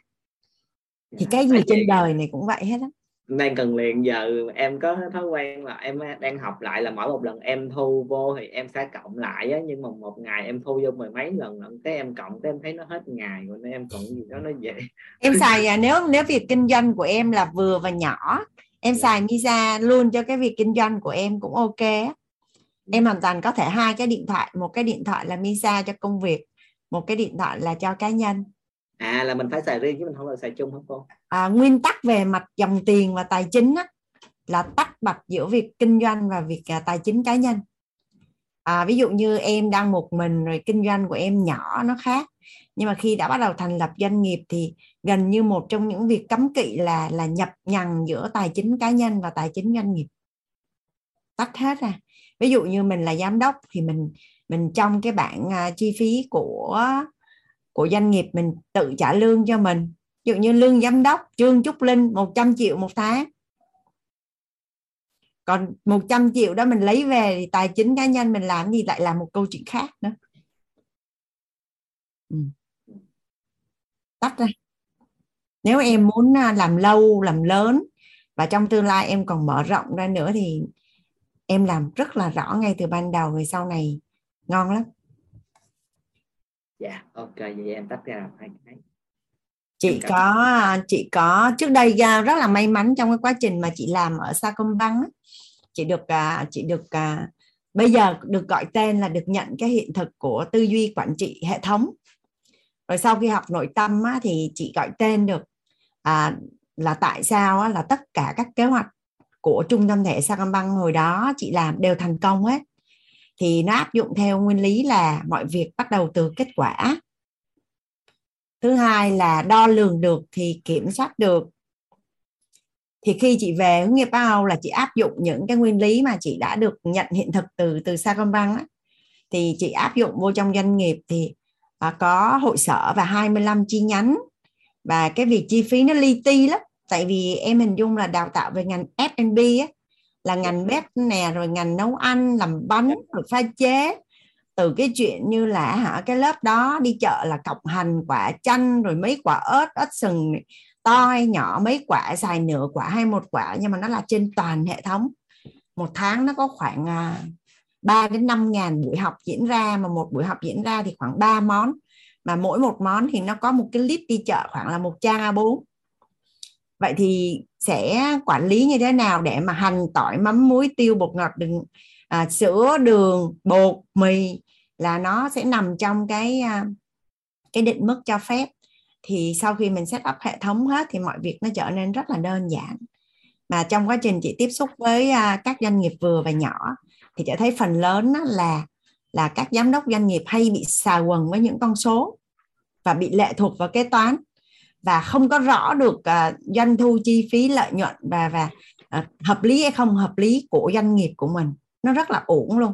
Thì cái gì trên đời này cũng vậy hết á đang cần liền giờ em có thói quen là em đang học lại là mỗi một lần em thu vô thì em sẽ cộng lại á nhưng mà một ngày em thu vô mười mấy lần lần cái em cộng cái em thấy nó hết ngày rồi nên em cộng gì đó nó dễ. Em xài à, nếu nếu việc kinh doanh của em là vừa và nhỏ em xài Misa luôn cho cái việc kinh doanh của em cũng ok em hoàn toàn có thể hai cái điện thoại một cái điện thoại là Misa cho công việc một cái điện thoại là cho cá nhân à là mình phải xài riêng chứ mình không được xài chung hả cô? À, nguyên tắc về mặt dòng tiền và tài chính á, là tách bạch giữa việc kinh doanh và việc à, tài chính cá nhân. À, ví dụ như em đang một mình rồi kinh doanh của em nhỏ nó khác. Nhưng mà khi đã bắt đầu thành lập doanh nghiệp thì gần như một trong những việc cấm kỵ là là nhập nhằng giữa tài chính cá nhân và tài chính doanh nghiệp. Tách hết ra. Ví dụ như mình là giám đốc thì mình mình trong cái bảng à, chi phí của của doanh nghiệp mình tự trả lương cho mình. Ví dụ như lương giám đốc, trương trúc linh 100 triệu một tháng. Còn 100 triệu đó mình lấy về thì tài chính cá nhân mình làm gì lại là một câu chuyện khác nữa. Ừ. tách ra. Nếu em muốn à, làm lâu, làm lớn và trong tương lai em còn mở rộng ra nữa thì em làm rất là rõ ngay từ ban đầu rồi sau này. Ngon lắm dạ. Yeah, ok vậy em tách ra hai cái. Chị có chị có trước đây à, rất là may mắn trong cái quá trình mà chị làm ở Sacombank chị được à, chị được bây giờ được gọi tên là được nhận cái hiện thực của tư duy quản trị hệ thống. Rồi sau khi học nội tâm á, thì chị gọi tên được à, là tại sao á, là tất cả các kế hoạch của trung tâm thể Sacombank hồi đó chị làm đều thành công hết thì nó áp dụng theo nguyên lý là mọi việc bắt đầu từ kết quả. Thứ hai là đo lường được thì kiểm soát được. Thì khi chị về hướng nghiệp bao là chị áp dụng những cái nguyên lý mà chị đã được nhận hiện thực từ từ Sacombank á, thì chị áp dụng vô trong doanh nghiệp thì à, có hội sở và 25 chi nhánh. Và cái việc chi phí nó li ti lắm tại vì em hình dung là đào tạo về ngành F&B á là ngành bếp nè rồi ngành nấu ăn làm bánh rồi pha chế. Từ cái chuyện như là hả cái lớp đó đi chợ là cọng hành quả chanh rồi mấy quả ớt ớt sừng to hay nhỏ mấy quả xài nửa quả hay một quả nhưng mà nó là trên toàn hệ thống. Một tháng nó có khoảng 3 à, đến 5 ngàn buổi học diễn ra mà một buổi học diễn ra thì khoảng 3 món. Mà mỗi một món thì nó có một cái list đi chợ khoảng là một trang A4 vậy thì sẽ quản lý như thế nào để mà hành tỏi mắm muối tiêu bột ngọt đừng à, sữa đường bột mì là nó sẽ nằm trong cái à, cái định mức cho phép. Thì sau khi mình set up hệ thống hết thì mọi việc nó trở nên rất là đơn giản. Mà trong quá trình chị tiếp xúc với à, các doanh nghiệp vừa và nhỏ thì chị thấy phần lớn là là các giám đốc doanh nghiệp hay bị xà quần với những con số và bị lệ thuộc vào kế toán và không có rõ được uh, doanh thu chi phí lợi nhuận và và uh, hợp lý hay không hợp lý của doanh nghiệp của mình. Nó rất là ổn luôn.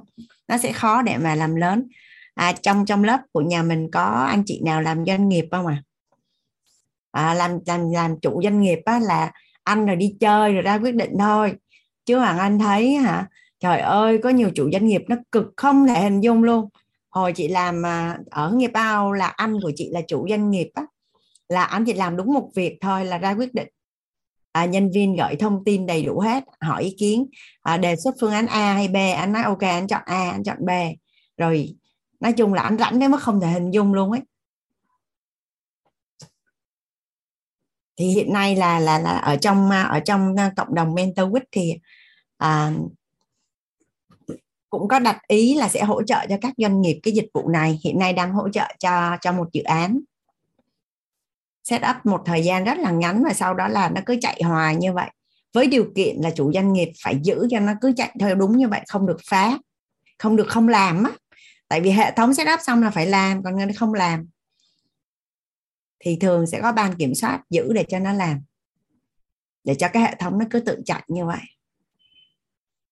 Nó sẽ khó để mà làm lớn. À, trong trong lớp của nhà mình có anh chị nào làm doanh nghiệp không à, à làm làm làm chủ doanh nghiệp á, là anh rồi đi chơi rồi ra quyết định thôi. Chứ hoàng anh thấy hả? Trời ơi có nhiều chủ doanh nghiệp nó cực không thể hình dung luôn. Hồi chị làm à, ở nghiệp ao là anh của chị là chủ doanh nghiệp á là anh chỉ làm đúng một việc thôi là ra quyết định. À, nhân viên gửi thông tin đầy đủ hết hỏi ý kiến à, đề xuất phương án A hay B. Anh nói ok anh chọn A anh chọn B. Rồi nói chung là anh rảnh đến mức không thể hình dung luôn ấy. Thì hiện nay là là là ở trong ở trong à, cộng đồng mentor thì à, cũng có đặt ý là sẽ hỗ trợ cho các doanh nghiệp cái dịch vụ này. Hiện nay đang hỗ trợ cho cho một dự án set up một thời gian rất là ngắn và sau đó là nó cứ chạy hoài như vậy. Với điều kiện là chủ doanh nghiệp phải giữ cho nó cứ chạy theo đúng như vậy, không được phá, không được không làm á. Tại vì hệ thống set up xong là phải làm, còn người không làm thì thường sẽ có ban kiểm soát giữ để cho nó làm, để cho cái hệ thống nó cứ tự chạy như vậy.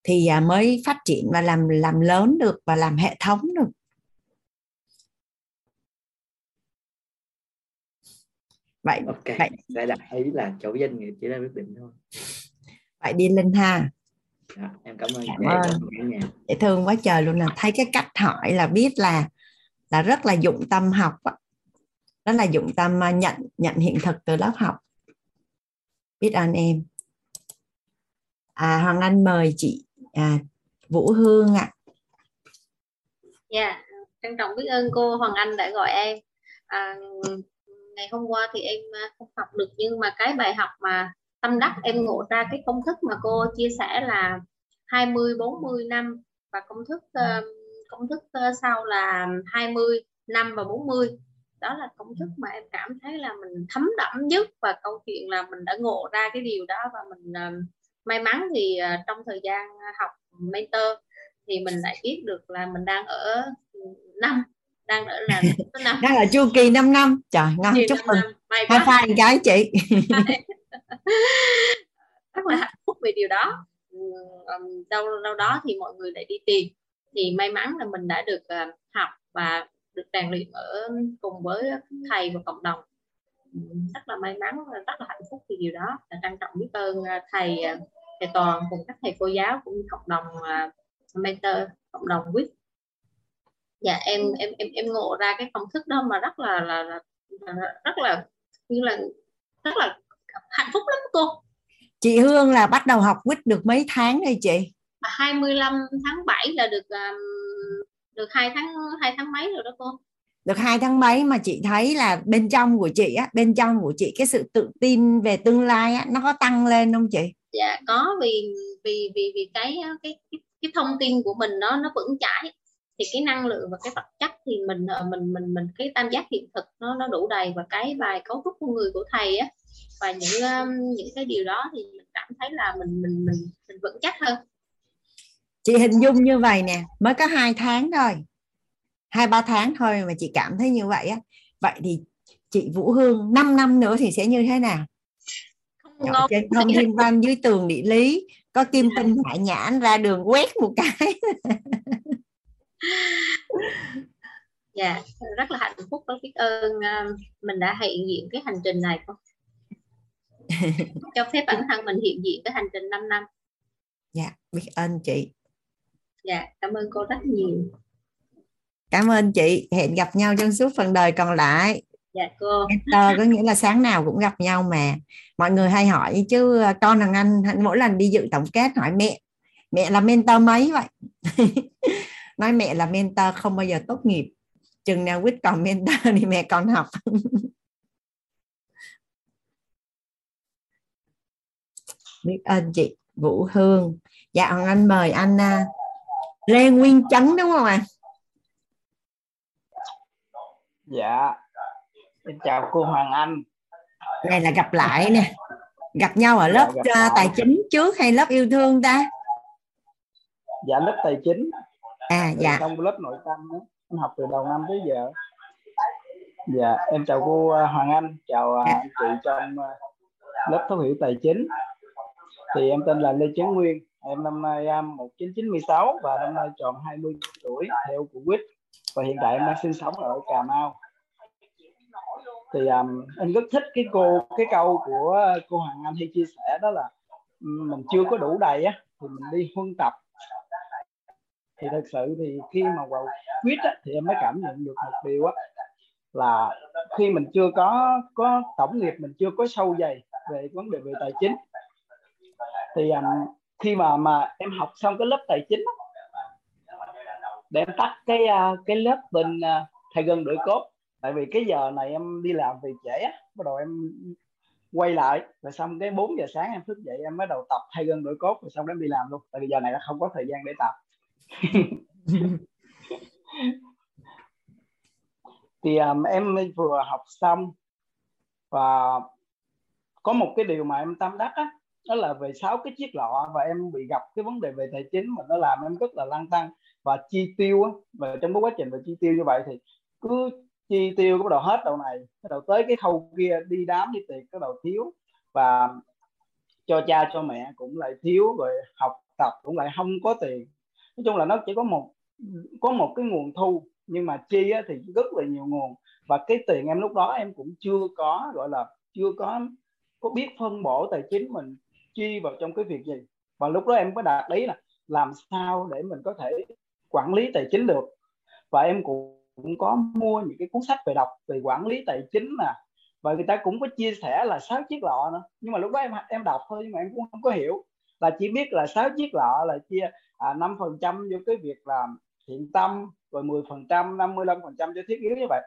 Thì à, mới phát triển và làm làm lớn được và làm hệ thống được. Vậy ok vậy. sẽ đặt ý là chủ doanh nghiệp chỉ là quyết định thôi. Vậy đi linh ha. Dạ, em cảm ơn cảm ơn. dễ thương quá trời luôn là thấy cái cách hỏi là biết là là rất là dụng tâm học đó là dụng tâm à, nhận nhận hiện thực từ lớp học. Biết ơn em. À, Hoàng Anh mời chị à, Vũ Hương ạ. À. dạ yeah, trân trọng biết ơn cô Hoàng Anh đã gọi em. À, ngày hôm qua thì em à, không học được nhưng mà cái bài học mà tâm đắc em ngộ ra cái công thức mà cô chia sẻ là 20 40 năm và công thức uh, công thức uh, sau là 20 năm và 40 đó là công thức mà em cảm thấy là mình thấm đẫm nhất và câu chuyện là mình đã ngộ ra cái điều đó và mình may mắn thì uh, trong thời gian học mentor thì mình lại biết được là mình đang ở năm đang ở là năm đang là chu kỳ 5 năm. Trời ngon chúc mừng. Hai phai cái chị. Rất là hạnh phúc về điều đó. Đâu đâu đó thì mọi người lại đi tìm. Thì may mắn là mình đã được uh, học và được rèn luyện ở cùng với thầy và cộng đồng. Rất là may mắn và rất là hạnh phúc vì điều đó. Là trân trọng biết ơn uh, thầy uh, thầy toàn cùng các thầy cô giáo cũng như cộng đồng mentor cộng đồng quýt dạ em em em em ngộ ra cái công thức đó mà rất là là, là, là rất là như là rất là hạnh phúc lắm cô. Chị Hương là bắt đầu học quýt được mấy tháng đây chị? 25 tháng 7 là được um, được hai tháng hai tháng mấy rồi đó cô. Được hai tháng mấy mà chị thấy là bên trong của chị á bên trong của chị cái sự tự tin về tương lai á nó có tăng lên không chị? Dạ có vì vì vì vì cái cái cái, cái thông tin của mình nó nó vững chãi thì cái năng lượng và cái vật chất thì mình ờ, mình mình mình cái tam giác hiện thực nó nó đủ đầy và cái bài cấu trúc con người của thầy á và những những cái điều đó thì mình cảm thấy là mình mình mình mình vững chắc hơn. Chị hình dung như vậy nè mới có hai tháng thôi hai ba tháng thôi mà chị cảm thấy như vậy á. Vậy thì chị Vũ Hương 5 năm nữa thì sẽ như thế nào? Ở trên thông thiên văn dưới tường địa lý có kim tinh hạ nhãn ra đường quét một cái dạ rất là hạnh phúc và biết ơn uh, mình đã hiện diện cái hành trình này không? Cho phép bản thân mình hiện diện cái hành trình 5 năm. Dạ biết ơn chị. Dạ cảm ơn cô rất nhiều. Cảm ơn chị. Hẹn gặp nhau trong suốt phần đời còn lại. Dạ cô. Mentor có nghĩa là sáng nào cũng gặp nhau mà. Mọi người hay hỏi chứ à, con thằng anh mỗi lần đi dự tổng kết hỏi mẹ. Mẹ là mentor mấy vậy nói mẹ là mentor không bao giờ tốt nghiệp. Chừng nào quyết còn mentor thì mẹ còn học. Biết ơn chị Vũ Hương. Dạ anh mời anh uh, Lê Nguyên Chấn đúng không ạ? À? dạ. Xin chào cô Hoàng Anh. Này là gặp lại nè. Gặp nhau ở lớp dạ, tài chính trước hay lớp yêu thương ta? Dạ lớp tài chính à dạ. trong lớp nội tâm đó. em học từ đầu năm tới giờ. Dạ em chào cô à, Hoàng Anh chào à, dạ. anh chị trong à, lớp thấu hiểu tài chính. Thì em tên là Lê Chấn Nguyên. Em năm nay em 1996 và năm nay tròn 20 tuổi theo của quýt. Và hiện tại em đang sinh sống ở Cà Mau. Thì um, em rất thích cái cô cái câu của cô Hoàng Anh hay chia sẻ đó là mình chưa có đủ đầy á thì mình đi huân tập thì thật sự thì khi mà vào quyết á, thì em mới cảm nhận được một điều á là khi mình chưa có có tổng nghiệp mình chưa có sâu dày về vấn đề về tài chính thì um, khi mà mà em học xong cái lớp tài chính á, để em tắt cái uh, cái lớp bên à, uh, thay gân đổi cốt. Tại vì cái giờ này em đi làm về trễ á bắt đầu em quay lại rồi xong cái 4 giờ sáng em thức dậy em bắt đầu tập thay gân đổi cốt rồi xong em đi làm luôn. Tại vì giờ này là không có thời gian để tập. thì um, em vừa học xong và có một cái điều mà em tâm đắc á đó là về sáu cái chiếc lọ và em bị gặp cái vấn đề về tài chính mà nó làm em rất là lăng tăng và chi tiêu á. Và trong cái quá trình về chi tiêu như vậy thì cứ chi tiêu bắt đầu hết đầu này bắt đầu tới cái khâu kia đi đám đi tiệc bắt đầu thiếu và cho cha cho mẹ cũng lại thiếu rồi học tập cũng lại không có tiền nói chung là nó chỉ có một có một cái nguồn thu nhưng mà chi á, thì rất là nhiều nguồn. Và cái tiền em lúc đó em cũng chưa có gọi là chưa có có biết phân bổ tài chính mình chi vào trong cái việc gì. Và lúc đó em có đạt ý là làm sao để mình có thể quản lý tài chính được. Và em cũng cũng có mua những cái cuốn sách về đọc về quản lý tài chính nè. Và người ta cũng có chia sẻ là sáu chiếc lọ nữa. Nhưng mà lúc đó em em đọc thôi nhưng mà em cũng không có hiểu. Là chỉ biết là sáu chiếc lọ là chia À, năm phần trăm vô cái việc làm thiện tâm, rồi 10 phần trăm 55 phần trăm cho thiết yếu như vậy.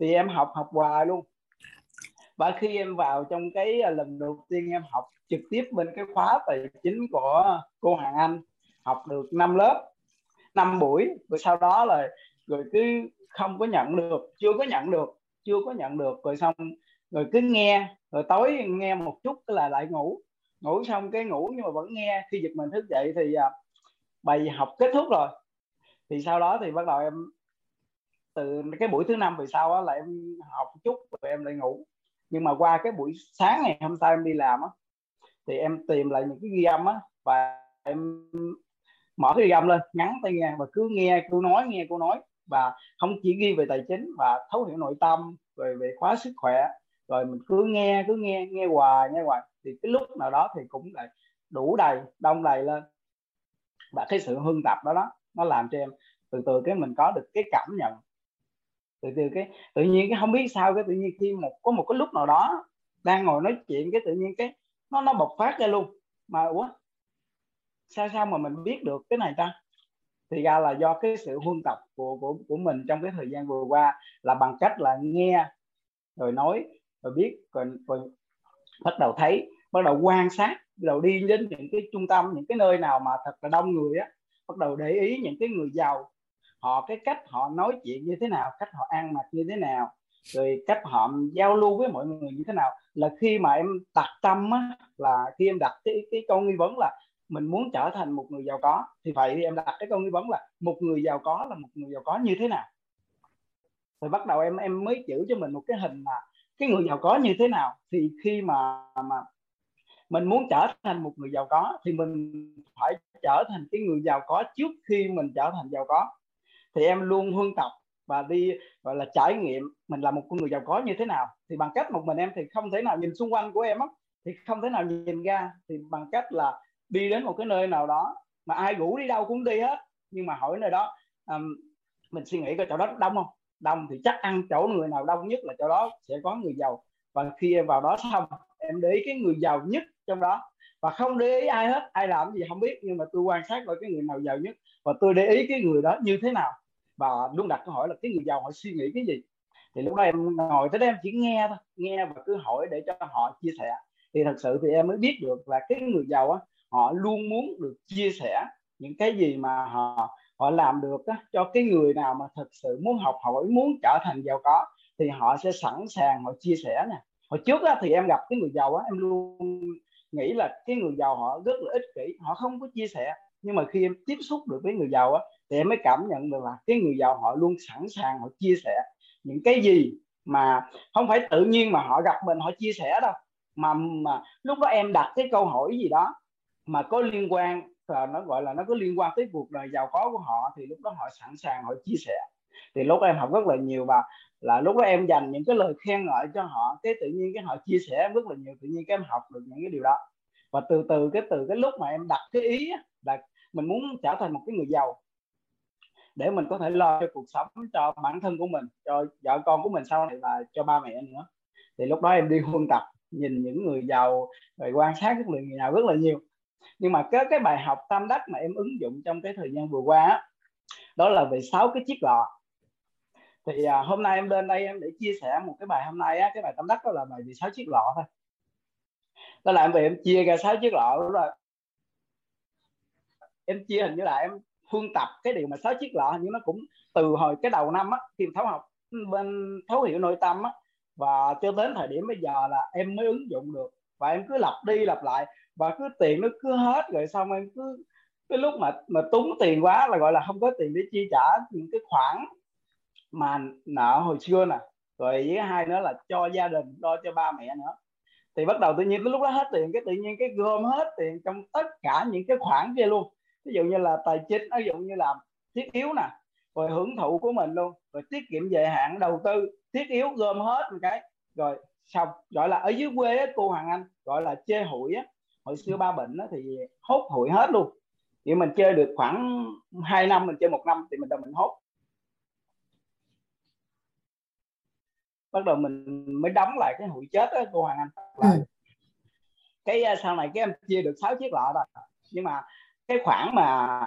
Thì em học học hoài luôn. Và khi em vào trong cái à, lần đầu tiên em học trực tiếp bên cái khóa tài chính của cô Hoàng Anh, học được 5 lớp 5 buổi. Rồi sau đó là, rồi cứ không có nhận được, chưa có nhận được, chưa có nhận được. Rồi xong, rồi cứ nghe, rồi tối nghe một chút là lại ngủ. Ngủ xong cái ngủ nhưng mà vẫn nghe. Khi giật mình thức dậy thì à, bài học kết thúc rồi. Thì sau đó thì bắt đầu em, từ cái buổi thứ năm về sau á là em học một chút, rồi em lại ngủ. Nhưng mà qua cái buổi sáng ngày hôm sau em đi làm á, thì em tìm lại những cái ghi âm á, và em mở cái ghi âm lên, ngắn tay nghe, và cứ nghe cô nói, nghe cô nói. Và không chỉ ghi về tài chính và thấu hiểu nội tâm, rồi về khóa sức khỏe, rồi mình cứ nghe cứ nghe nghe hoài nghe hoài. Thì cái lúc nào đó thì cũng lại đủ đầy, đông đầy lên và cái sự hưng tập đó đó nó làm cho em từ từ cái mình có được cái cảm nhận. Từ từ cái tự nhiên cái không biết sao cái tự nhiên khi một có một cái lúc nào đó đang ngồi nói chuyện cái tự nhiên cái nó nó bộc phát ra luôn. Mà ủa sao sao mà mình biết được cái này ta? Thì ra là do cái sự huân tập của của của mình trong cái thời gian vừa qua là bằng cách là nghe rồi nói rồi biết rồi, rồi bắt đầu thấy bắt đầu quan sát đầu đi đến những cái trung tâm, những cái nơi nào mà thật là đông người á, bắt đầu để ý những cái người giàu. Họ, cái cách họ nói chuyện như thế nào, cách họ ăn mặc như thế nào, rồi cách họ giao lưu với mọi người như thế nào. Là khi mà em đặt tâm á, là khi em đặt cái cái câu nghi vấn là mình muốn trở thành một người giàu có, thì vậy thì em đặt cái câu nghi vấn là một người giàu có là một người giàu có như thế nào? Rồi bắt đầu em em mới chữ cho mình một cái hình mà cái người giàu có như thế nào. Thì khi mà mà mình muốn trở thành một người giàu có thì mình phải trở thành cái người giàu có trước khi mình trở thành giàu có. Thì em luôn huân tập và đi gọi là trải nghiệm mình là một con người giàu có như thế nào. Thì bằng cách một mình em thì không thể nào nhìn xung quanh của em á thì không thể nào nhìn ra. Thì bằng cách là đi đến một cái nơi nào đó mà ai rủ đi đâu cũng đi hết nhưng mà hỏi nơi đó um, mình suy nghĩ coi chỗ đó đông không? Đông thì chắc ăn chỗ người nào đông nhất là chỗ đó sẽ có người giàu. Và khi em vào đó xong em để ý cái người giàu nhất trong đó. Và không để ý ai hết ai làm gì không biết nhưng mà tôi quan sát coi cái người nào giàu nhất. Và tôi để ý cái người đó như thế nào. Và luôn đặt câu hỏi là cái người giàu họ suy nghĩ cái gì? Thì lúc đó em ngồi tới đây em chỉ nghe thôi. Nghe và cứ hỏi để cho họ chia sẻ. Thì thật sự thì em mới biết được là cái người giàu á họ luôn muốn được chia sẻ những cái gì mà họ họ làm được á, cho cái người nào mà thật sự muốn học hỏi muốn trở thành giàu có thì họ sẽ sẵn sàng họ chia sẻ nè. Hồi trước á, thì em gặp cái người giàu á em luôn nghĩ là cái người giàu họ rất là ích kỷ, họ không có chia sẻ. Nhưng mà khi em tiếp xúc được với người giàu á, thì em mới cảm nhận được là cái người giàu họ luôn sẵn sàng họ chia sẻ những cái gì mà không phải tự nhiên mà họ gặp mình, họ chia sẻ đâu. Mà mà lúc đó em đặt cái câu hỏi gì đó mà có liên quan là nó gọi là nó có liên quan tới cuộc đời giàu có của họ, thì lúc đó họ sẵn sàng họ chia sẻ. Thì lúc em học rất là nhiều và là lúc đó em dành những cái lời khen ngợi cho họ cái tự nhiên cái họ chia sẻ rất là nhiều tự nhiên cái em học được những cái điều đó. Và từ từ cái từ cái lúc mà em đặt cái ý là mình muốn trở thành một cái người giàu để mình có thể lo cho cuộc sống cho bản thân của mình cho vợ con của mình sau này và cho ba mẹ nữa. Thì lúc đó em đi huân tập nhìn những người giàu rồi quan sát những người nào rất là nhiều. Nhưng mà cái cái bài học tâm đắc mà em ứng dụng trong cái thời gian vừa qua đó, đó là về sáu cái chiếc lọ thì à, hôm nay em lên đây em để chia sẻ một cái bài hôm nay á cái bài tâm đắc đó là bài vì sáu chiếc lọ thôi. Đó là em về em chia ra sáu chiếc lọ đó là em chia hình như là em phương tập cái điều mà sáu chiếc lọ nhưng nó cũng từ hồi cái đầu năm á khi thấu học ừ, bên thấu hiểu nội tâm á và cho đến thời điểm bây giờ là em mới ứng dụng được. Và em cứ lặp đi lặp lại và cứ tiền nó cứ hết rồi xong em cứ cái lúc mà mà túng tiền quá là gọi là không có tiền để chi trả những cái khoản mà nợ hồi xưa nè rồi với hai nữa là cho gia đình lo cho ba mẹ nữa. Thì bắt đầu tự nhiên cái lúc đó hết tiền cái tự nhiên cái gom hết tiền trong tất cả những cái khoản kia luôn. Ví dụ như là tài chính ví dụ như là thiết yếu nè rồi hưởng thụ của mình luôn rồi tiết kiệm dài hạn đầu tư thiết yếu gom hết một cái rồi xong gọi là ở dưới quê á, cô Hoàng Anh gọi là chê hụi á. Hồi xưa ba bệnh á, thì hốt hụi hết luôn. Thì mình chơi được khoảng 2 năm mình chơi một năm thì mình đầu mình hốt. Bắt đầu mình mới đóng lại cái hụi chết á cô Hoàng Anh. Lại. Ừ. cái à, sau này cái em chia được 6 chiếc lọ rồi. Nhưng mà cái khoản mà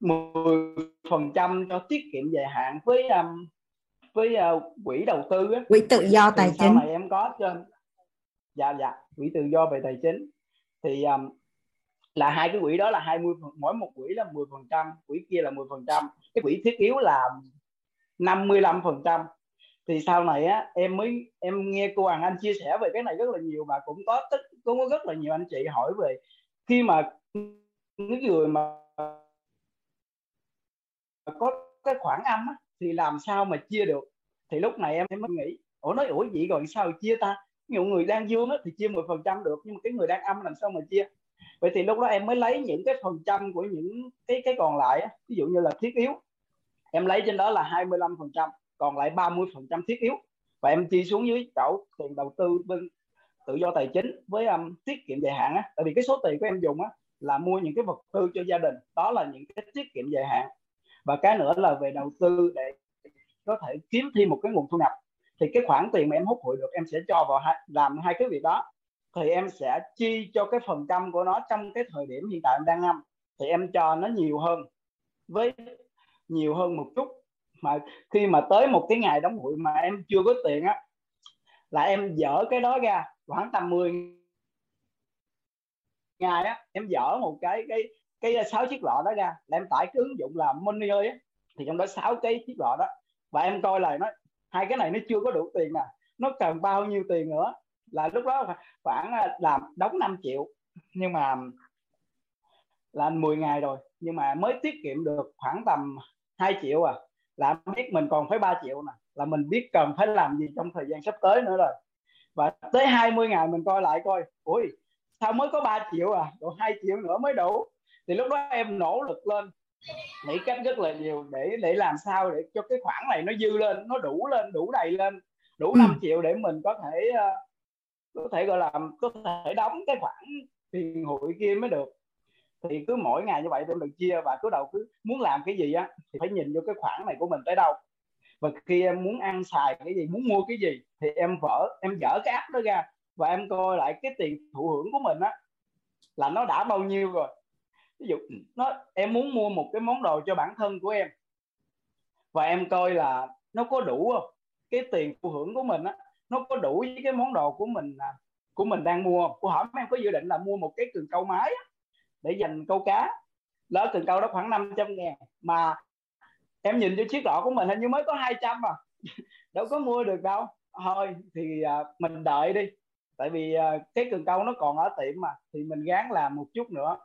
10 phần trăm cho tiết kiệm dài hạn với um, với uh, quỹ đầu tư á, quỹ tự do tài chính. sau này em có trên dạ dạ quỹ tự do về tài chính. Thì um, là hai cái quỹ đó là 20 mỗi một quỹ là 10 phần trăm quỹ kia là 10 phần trăm. Cái quỹ thiết yếu là 55 phần trăm thì sau này á em mới em nghe cô Hoàng Anh chia sẻ về cái này rất là nhiều và cũng có tất cũng có rất là nhiều anh chị hỏi về khi mà những người mà có cái khoảng âm á, thì làm sao mà chia được? Thì lúc này em mới nghĩ ủa nói ủa vậy rồi sao chia ta? Ví dụ người đang dương á, thì chia 10 phần trăm được nhưng mà cái người đang âm làm sao mà chia? Vậy thì lúc đó em mới lấy những cái phần trăm của những cái cái còn lại á, ví dụ như là thiết yếu em lấy trên đó là 25 phần trăm còn lại 30 phần trăm thiết yếu. Và em chi xuống dưới chỗ tiền đầu tư bên tự do tài chính với um, tiết kiệm dài hạn á. Tại vì cái số tiền của em dùng á là mua những cái vật tư cho gia đình. Đó là những cái tiết kiệm dài hạn. Và cái nữa là về đầu tư để có thể kiếm thêm một cái nguồn thu nhập. Thì cái khoản tiền mà em hút hụi được em sẽ cho vào hai, làm hai cái việc đó. Thì em sẽ chi cho cái phần trăm của nó trong cái thời điểm hiện tại em đang ngâm. Thì em cho nó nhiều hơn với nhiều hơn một chút mà khi mà tới một cái ngày đóng hụi mà em chưa có tiền á, là em dỡ cái đó ra, khoảng tầm 10 ngày á, em dỡ một cái cái cái sáu chiếc lọ đó ra, là em tải cái ứng dụng là money ơi á. Thì trong đó sáu cái chiếc lọ đó, và em coi lại nó, hai cái này nó chưa có đủ tiền nè nó cần bao nhiêu tiền nữa, là lúc đó khoảng à, làm đóng 5 triệu. Nhưng mà, là 10 ngày rồi, nhưng mà mới tiết kiệm được khoảng tầm 2 triệu à là biết mình còn phải 3 triệu nè là mình biết cần phải làm gì trong thời gian sắp tới nữa rồi. Và tới 20 ngày mình coi lại coi ui sao mới có 3 triệu à? Rồi 2 triệu nữa mới đủ. Thì lúc đó em nỗ lực lên nghĩ cách rất là nhiều để để làm sao để cho cái khoản này nó dư lên nó đủ lên đủ đầy lên đủ ừ. 5 triệu để mình có thể ờ, có thể gọi là có thể đóng cái khoản tiền hụi kia mới được thì cứ mỗi ngày như vậy em được chia và cứ đầu cứ muốn làm cái gì á thì phải nhìn vô cái khoản này của mình tới đâu. Và khi em muốn ăn xài cái gì muốn mua cái gì thì em vỡ em dở cái app đó ra và em coi lại cái tiền thụ hưởng của mình á là nó đã bao nhiêu rồi. Ví dụ nó em muốn mua một cái món đồ cho bản thân của em và em coi là nó có đủ không? Cái tiền thụ hưởng của mình á nó có đủ với cái món đồ của mình à, của mình đang mua của hỏi em có dự định là mua một cái cần câu máy á, để dành câu cá. Lỡ từng câu đó khoảng 500 ngàn mà em nhìn vô chiếc lọ của mình hình như mới có 200 mà đâu có mua được đâu. Thôi thì à, mình đợi đi. Tại vì à, cái cần câu nó còn ở tiệm mà thì mình gán làm một chút nữa.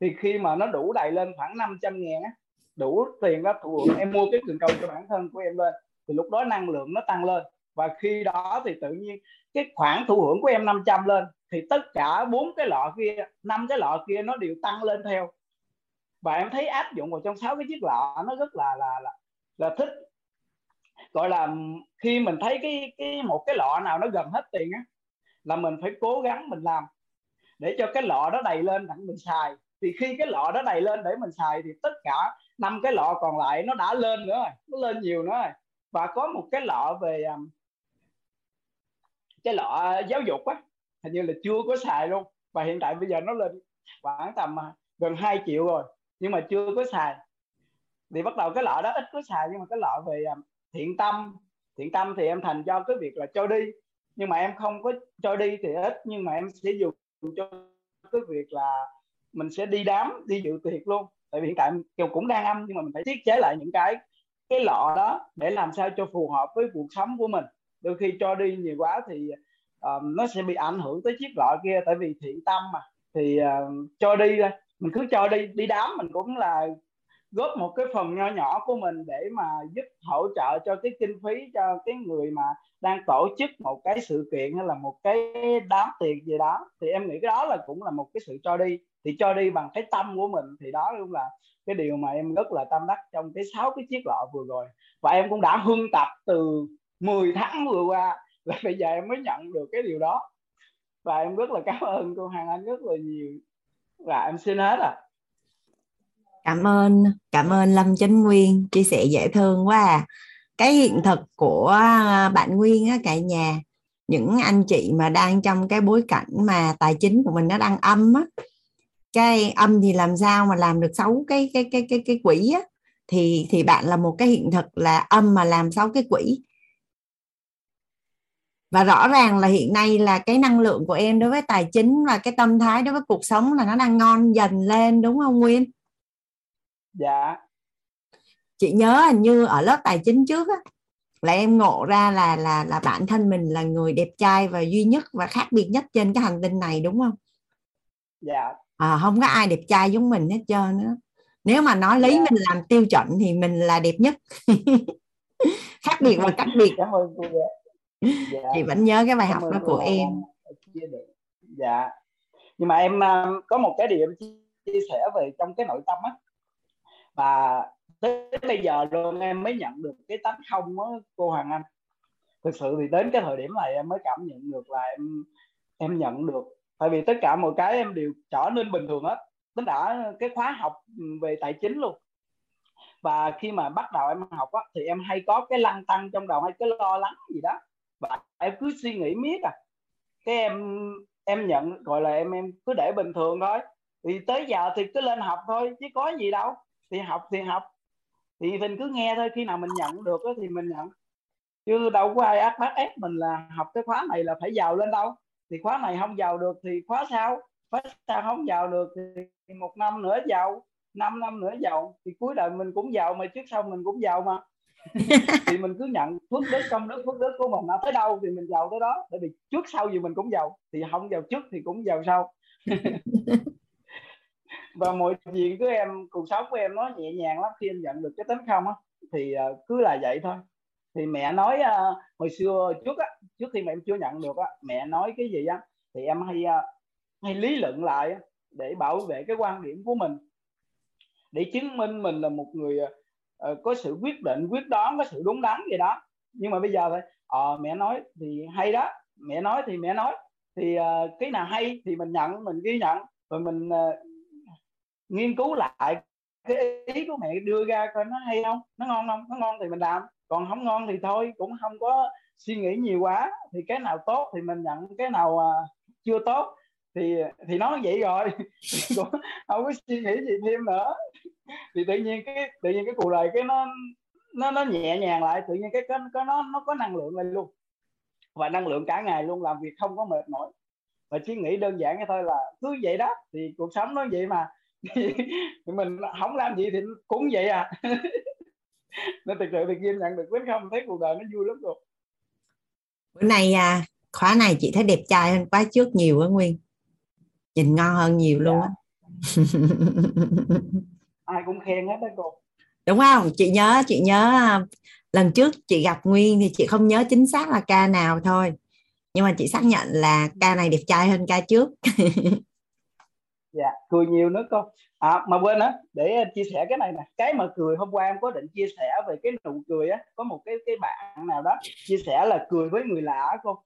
Thì khi mà nó đủ đầy lên khoảng 500 ngàn á đủ tiền đó thụ em mua cái cần câu cho bản thân của em lên. Thì lúc đó năng lượng nó tăng lên. Và khi đó thì tự nhiên cái khoản thụ hưởng của em 500 lên thì tất cả bốn cái lọ kia năm cái lọ kia nó đều tăng lên theo. Và em thấy áp dụng vào trong sáu cái chiếc lọ nó rất là là là, là thích. Gọi là khi mình thấy cái cái một cái lọ nào nó gần hết tiền á là mình phải cố gắng mình làm. Để cho cái lọ đó đầy lên đặng mình xài. Thì khi cái lọ đó đầy lên để mình xài thì tất cả năm cái lọ còn lại nó đã lên nữa rồi nó lên nhiều nữa rồi. Và có một cái lọ về um, cái lọ giáo dục á, hình như là chưa có xài luôn. Và hiện tại bây giờ nó lên khoảng tầm à, gần 2 triệu rồi, nhưng mà chưa có xài. Thì bắt đầu cái lọ đó ít có xài, nhưng mà cái lọ về à, thiện tâm. Thiện tâm thì em thành cho cái việc là cho đi. Nhưng mà em không có cho đi thì ít, nhưng mà em sẽ dùng cho cái việc là mình sẽ đi đám, đi dự tiệc luôn. Tại vì hiện tại kiều cũng đang âm, nhưng mà mình phải thiết chế lại những cái cái lọ đó để làm sao cho phù hợp với cuộc sống của mình đôi khi cho đi nhiều quá thì um, nó sẽ bị ảnh hưởng tới chiếc lọ kia tại vì thiện tâm mà. Thì uh, cho đi thôi. Mình cứ cho đi đi đám mình cũng là góp một cái phần nho nhỏ của mình để mà giúp hỗ trợ cho cái kinh phí cho cái người mà đang tổ chức một cái sự kiện hay là một cái đám tiệc gì đó. Thì em nghĩ cái đó là cũng là một cái sự cho đi. Thì cho đi bằng cái tâm của mình thì đó cũng là cái điều mà em rất là tâm đắc trong cái sáu cái chiếc lọ vừa rồi. Và em cũng đã huân tập từ 10 tháng vừa qua là bây giờ em mới nhận được cái điều đó. Và em rất là cảm ơn cô Hàng Anh rất là nhiều. Và em xin hết à cảm ơn cảm ơn Lâm Chánh Nguyên chia sẻ dễ thương quá à. cái hiện thực của à, bạn Nguyên á, cả nhà, những anh chị mà đang trong cái bối cảnh mà tài chính của mình nó đang âm á, cái âm thì làm sao mà làm được xấu cái cái cái cái cái quỹ á. Thì thì bạn là một cái hiện thực là âm mà làm xấu cái quỹ và rõ ràng là hiện nay là cái năng lượng của em đối với tài chính và cái tâm thái đối với cuộc sống là nó đang ngon dần lên đúng không Nguyên? Dạ. Chị nhớ hình như ở lớp tài chính trước á là em ngộ ra là là là bản thân mình là người đẹp trai và duy nhất và khác biệt nhất trên cái hành tinh này đúng không? Dạ. À, không có ai đẹp trai giống mình hết trơn nữa. Nếu mà nói lấy dạ. mình làm tiêu chuẩn thì mình là đẹp nhất. khác biệt và cách biệt. Cảm ơn cô dạ dạ. chị vẫn nhớ cái bài học đó của em. Dạ. Nhưng mà em um, có một cái điểm chia sẻ về trong cái nội tâm á. Và tới bây giờ luôn em mới nhận được cái tánh không á cô Hoàng Anh. Thực sự thì đến cái thời điểm này em mới cảm nhận được là em em nhận được. Tại vì tất cả mọi cái em đều trở nên bình thường hết. Tính đã cái khóa học về tài chính luôn. Và khi mà bắt đầu em học á, thì em hay có cái lăng tăng trong đầu hay cái lo lắng gì đó và em cứ suy nghĩ miết à. Cái em em nhận, gọi là em em cứ để bình thường thôi. Thì tới giờ thì cứ lên học thôi, chứ có gì đâu. Thì học thì học. Thì mình cứ nghe thôi, khi nào mình nhận được thì mình nhận. Chứ đâu có ai áp bắt ép mình là học cái khóa này là phải giàu lên đâu. Thì khóa này không giàu được thì khóa sau. Khóa sau không giàu được thì một năm nữa giàu, năm năm nữa giàu. Thì cuối đời mình cũng giàu mà, trước sau mình cũng giàu mà thì mình cứ nhận phước đức công đức phước đức của mình. Nó tới đâu thì mình giàu tới đó. Tại vì trước sau gì mình cũng giàu, thì không giàu trước thì cũng giàu sau. Và mọi chuyện của em, cuộc sống của em nó nhẹ nhàng lắm khi em nhận được cái tính không á. Thì ờ, cứ là vậy thôi. Thì mẹ nói ờ, hồi xưa, trước á, trước khi mà em chưa nhận được á, mẹ nói cái gì á, thì em hay ờ, hay lý luận lại để bảo vệ cái quan điểm của mình. Để chứng minh mình là một người uh, có sự quyết định quyết đoán có sự đúng đắn gì đó. Nhưng mà bây giờ thì uh, ờ, mẹ nói thì hay đó mẹ nói thì mẹ nói. Thì uh, cái nào hay thì mình nhận mình ghi nhận. Rồi mình uh, nghiên cứu lại cái ý của mẹ đưa ra coi nó hay không nó ngon không nó ngon thì mình làm. Còn không ngon thì thôi cũng không có suy nghĩ nhiều quá. Thì cái nào tốt thì mình nhận cái nào uh, chưa tốt thì thì nó vậy rồi. Cũng không có suy nghĩ gì thêm nữa. Thì tự nhiên cái tự nhiên cái cuộc đời cái nó nó nó nhẹ nhàng lại tự nhiên cái cái, cái nó nó có năng lượng lên luôn. Và năng lượng cả ngày luôn làm việc không có mệt mỏi. Và chỉ nghĩ đơn giản cái thôi là cứ vậy đó thì cuộc sống nó vậy mà. Thì mình không làm gì thì cũng vậy à. Nên thực sự thì Kim nhận được quyết không thấy cuộc đời nó vui lắm rồi. Bữa nay à, khóa này chị thấy đẹp trai hơn khóa trước nhiều á Nguyên nhìn ngon hơn nhiều luôn á. Ai cũng khen hết đó cô. Đúng không? Chị nhớ chị nhớ à, lần trước chị gặp Nguyên thì chị không nhớ chính xác là ca nào thôi. Nhưng mà chị xác nhận là ca này đẹp trai hơn ca trước. Dạ cười nhiều nữa cô. À mà quên á để chia sẻ cái này nè. Cái mà cười hôm qua em có định chia sẻ về cái nụ cười á có một cái cái bạn nào đó chia sẻ là cười với người lạ cô.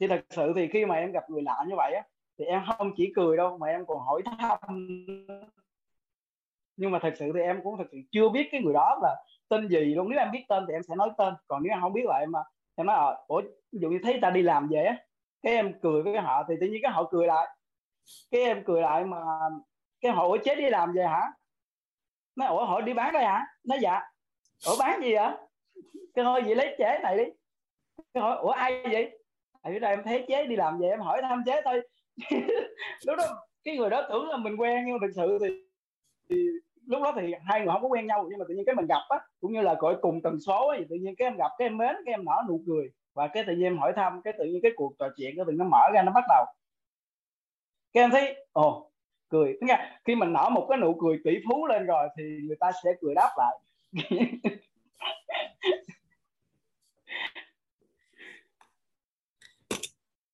Thì thật sự thì khi mà em gặp người lạ như vậy á thì em không chỉ cười đâu, mà em còn hỏi thăm. Nhưng mà thật sự thì em cũng thật sự chưa biết cái người đó là tên gì luôn. Nếu em biết tên thì em sẽ nói tên. Còn nếu em không biết lại em à, em nói ờ ủa, ví dụ như thấy ta đi làm về á. Cái em cười với họ thì tự nhiên cái họ cười lại. Cái em cười lại mà cái họ, ủa chế đi làm về hả? Nó ủa, họ đi bán đây hả? Nó dạ. Ủa, bán gì vậy? Cái thôi, vậy lấy chế này đi. Cái hỏi ủa, ai vậy? Ở đây em thấy chế đi làm về, em hỏi thăm chế thôi. lúc đó cái người đó tưởng là mình quen nhưng mà thực sự thì, thì lúc đó thì hai người không có quen nhau nhưng mà tự nhiên cái mình gặp á cũng như là gọi cùng tần số ấy, tự nhiên cái em gặp cái em mến cái em nở nụ cười. Và cái tự nhiên em hỏi thăm cái tự nhiên cái cuộc trò chuyện cái tự nó mở ra nó bắt đầu. Cái em thấy ồ cười. Nghe khi mình nở một cái nụ cười tỷ phú lên rồi thì người ta sẽ cười đáp lại.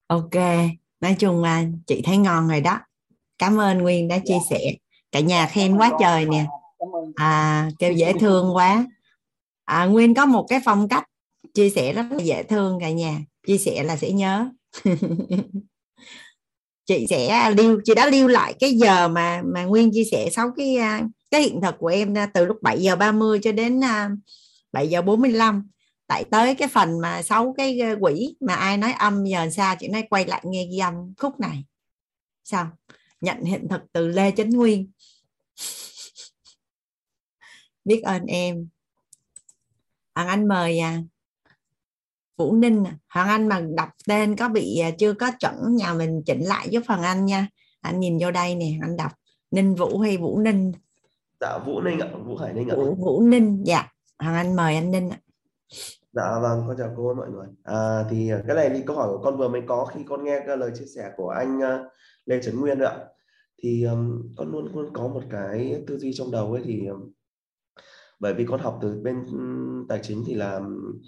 Ok nói chung là chị thấy ngon rồi đó. Cảm ơn nguyên đã chia sẻ. Cả nhà khen quá trời nè. À kêu dễ thương quá. À, nguyên có một cái phong cách chia sẻ rất là dễ thương cả nhà. Chia sẻ là sẽ nhớ. Chị sẽ lưu chị đã lưu lại cái giờ mà mà nguyên chia sẻ sáu cái à, cái hiện thực của em từ lúc 7 giờ 30 cho đến 7 à, giờ 45 tại tới cái phần mà sáu cái ờ, quỷ mà ai nói âm giờ sao chị nói quay lại nghe ghi âm khúc này. Sao? Nhận hiện thực từ lê chánh nguyên. Biết ơn em. Hoàng anh mời à vũ ninh à. hoàng anh mà đọc tên có bị à, chưa có chuẩn nhà mình chỉnh lại giúp hoàng anh nha. Anh nhìn vô đây nè anh đọc. Ninh vũ hay vũ ninh? Dạ vũ ninh ạ vũ hải ninh ạ. Vũ, vũ ninh dạ. Hoàng anh mời anh ninh ạ Dạ vâng, con chào cô mọi người. À, thì à, cái này thì câu hỏi của con vừa mới có khi con nghe cái lời chia sẻ của anh uh, Lê Trấn Nguyên ạ. Thì um, con luôn luôn có một cái tư duy trong đầu ấy thì um, bởi vì con học từ bên um, tài chính thì là um,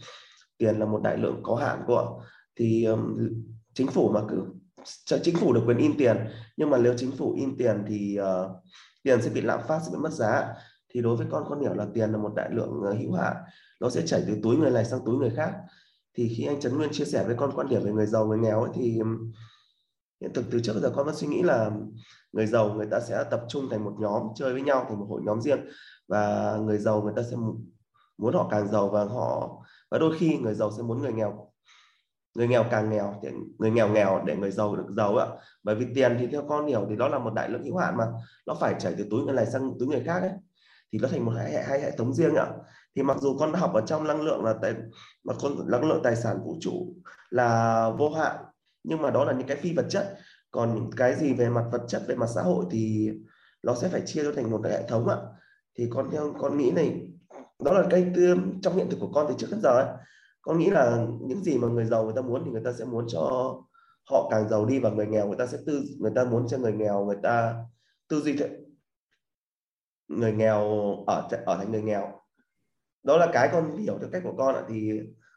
tiền là một đại lượng có hạn của thì um, chính phủ mà cứ chính phủ được quyền in tiền nhưng mà nếu chính phủ in tiền thì uh, tiền sẽ bị lạm phát sẽ bị mất giá thì đối với con con hiểu là tiền là một đại lượng uh, hữu hạn nó sẽ chảy từ túi người này sang túi người khác. Thì khi anh Trấn Nguyên chia sẻ với con quan điểm về người giàu người nghèo ấy, thì hiện thực từ trước giờ con vẫn suy nghĩ là người giàu người ta sẽ tập trung thành một nhóm chơi với nhau thành một hội nhóm riêng. Và người giàu người ta sẽ muốn họ càng giàu và họ và đôi khi người giàu sẽ muốn người nghèo người nghèo càng nghèo thì người nghèo nghèo để người giàu được giàu ạ. Bởi vì tiền thì theo con hiểu thì đó là một đại lượng hữu hạn mà. Nó phải chảy từ túi người này sang túi người khác ấy thì nó thành một hai, hai hệ thống riêng ạ thì mặc dù con học ở trong năng lượng là tài, mà con, năng lượng tài sản vũ trụ là vô hạn, nhưng mà đó là những cái phi vật chất. Còn những cái gì về mặt vật chất, về mặt xã hội thì nó sẽ phải chia ra thành một cái hệ thống ạ. Thì con theo, con nghĩ này, đó là cái trong hiện thực của con từ trước đến giờ ấy. Con nghĩ là những gì mà người giàu người ta muốn thì người ta sẽ muốn cho họ càng giàu đi và người nghèo người ta sẽ tư, người ta muốn cho người nghèo người ta tư duy người nghèo ở ở thành người nghèo đó là cái con hiểu theo cách của con ạ. Thì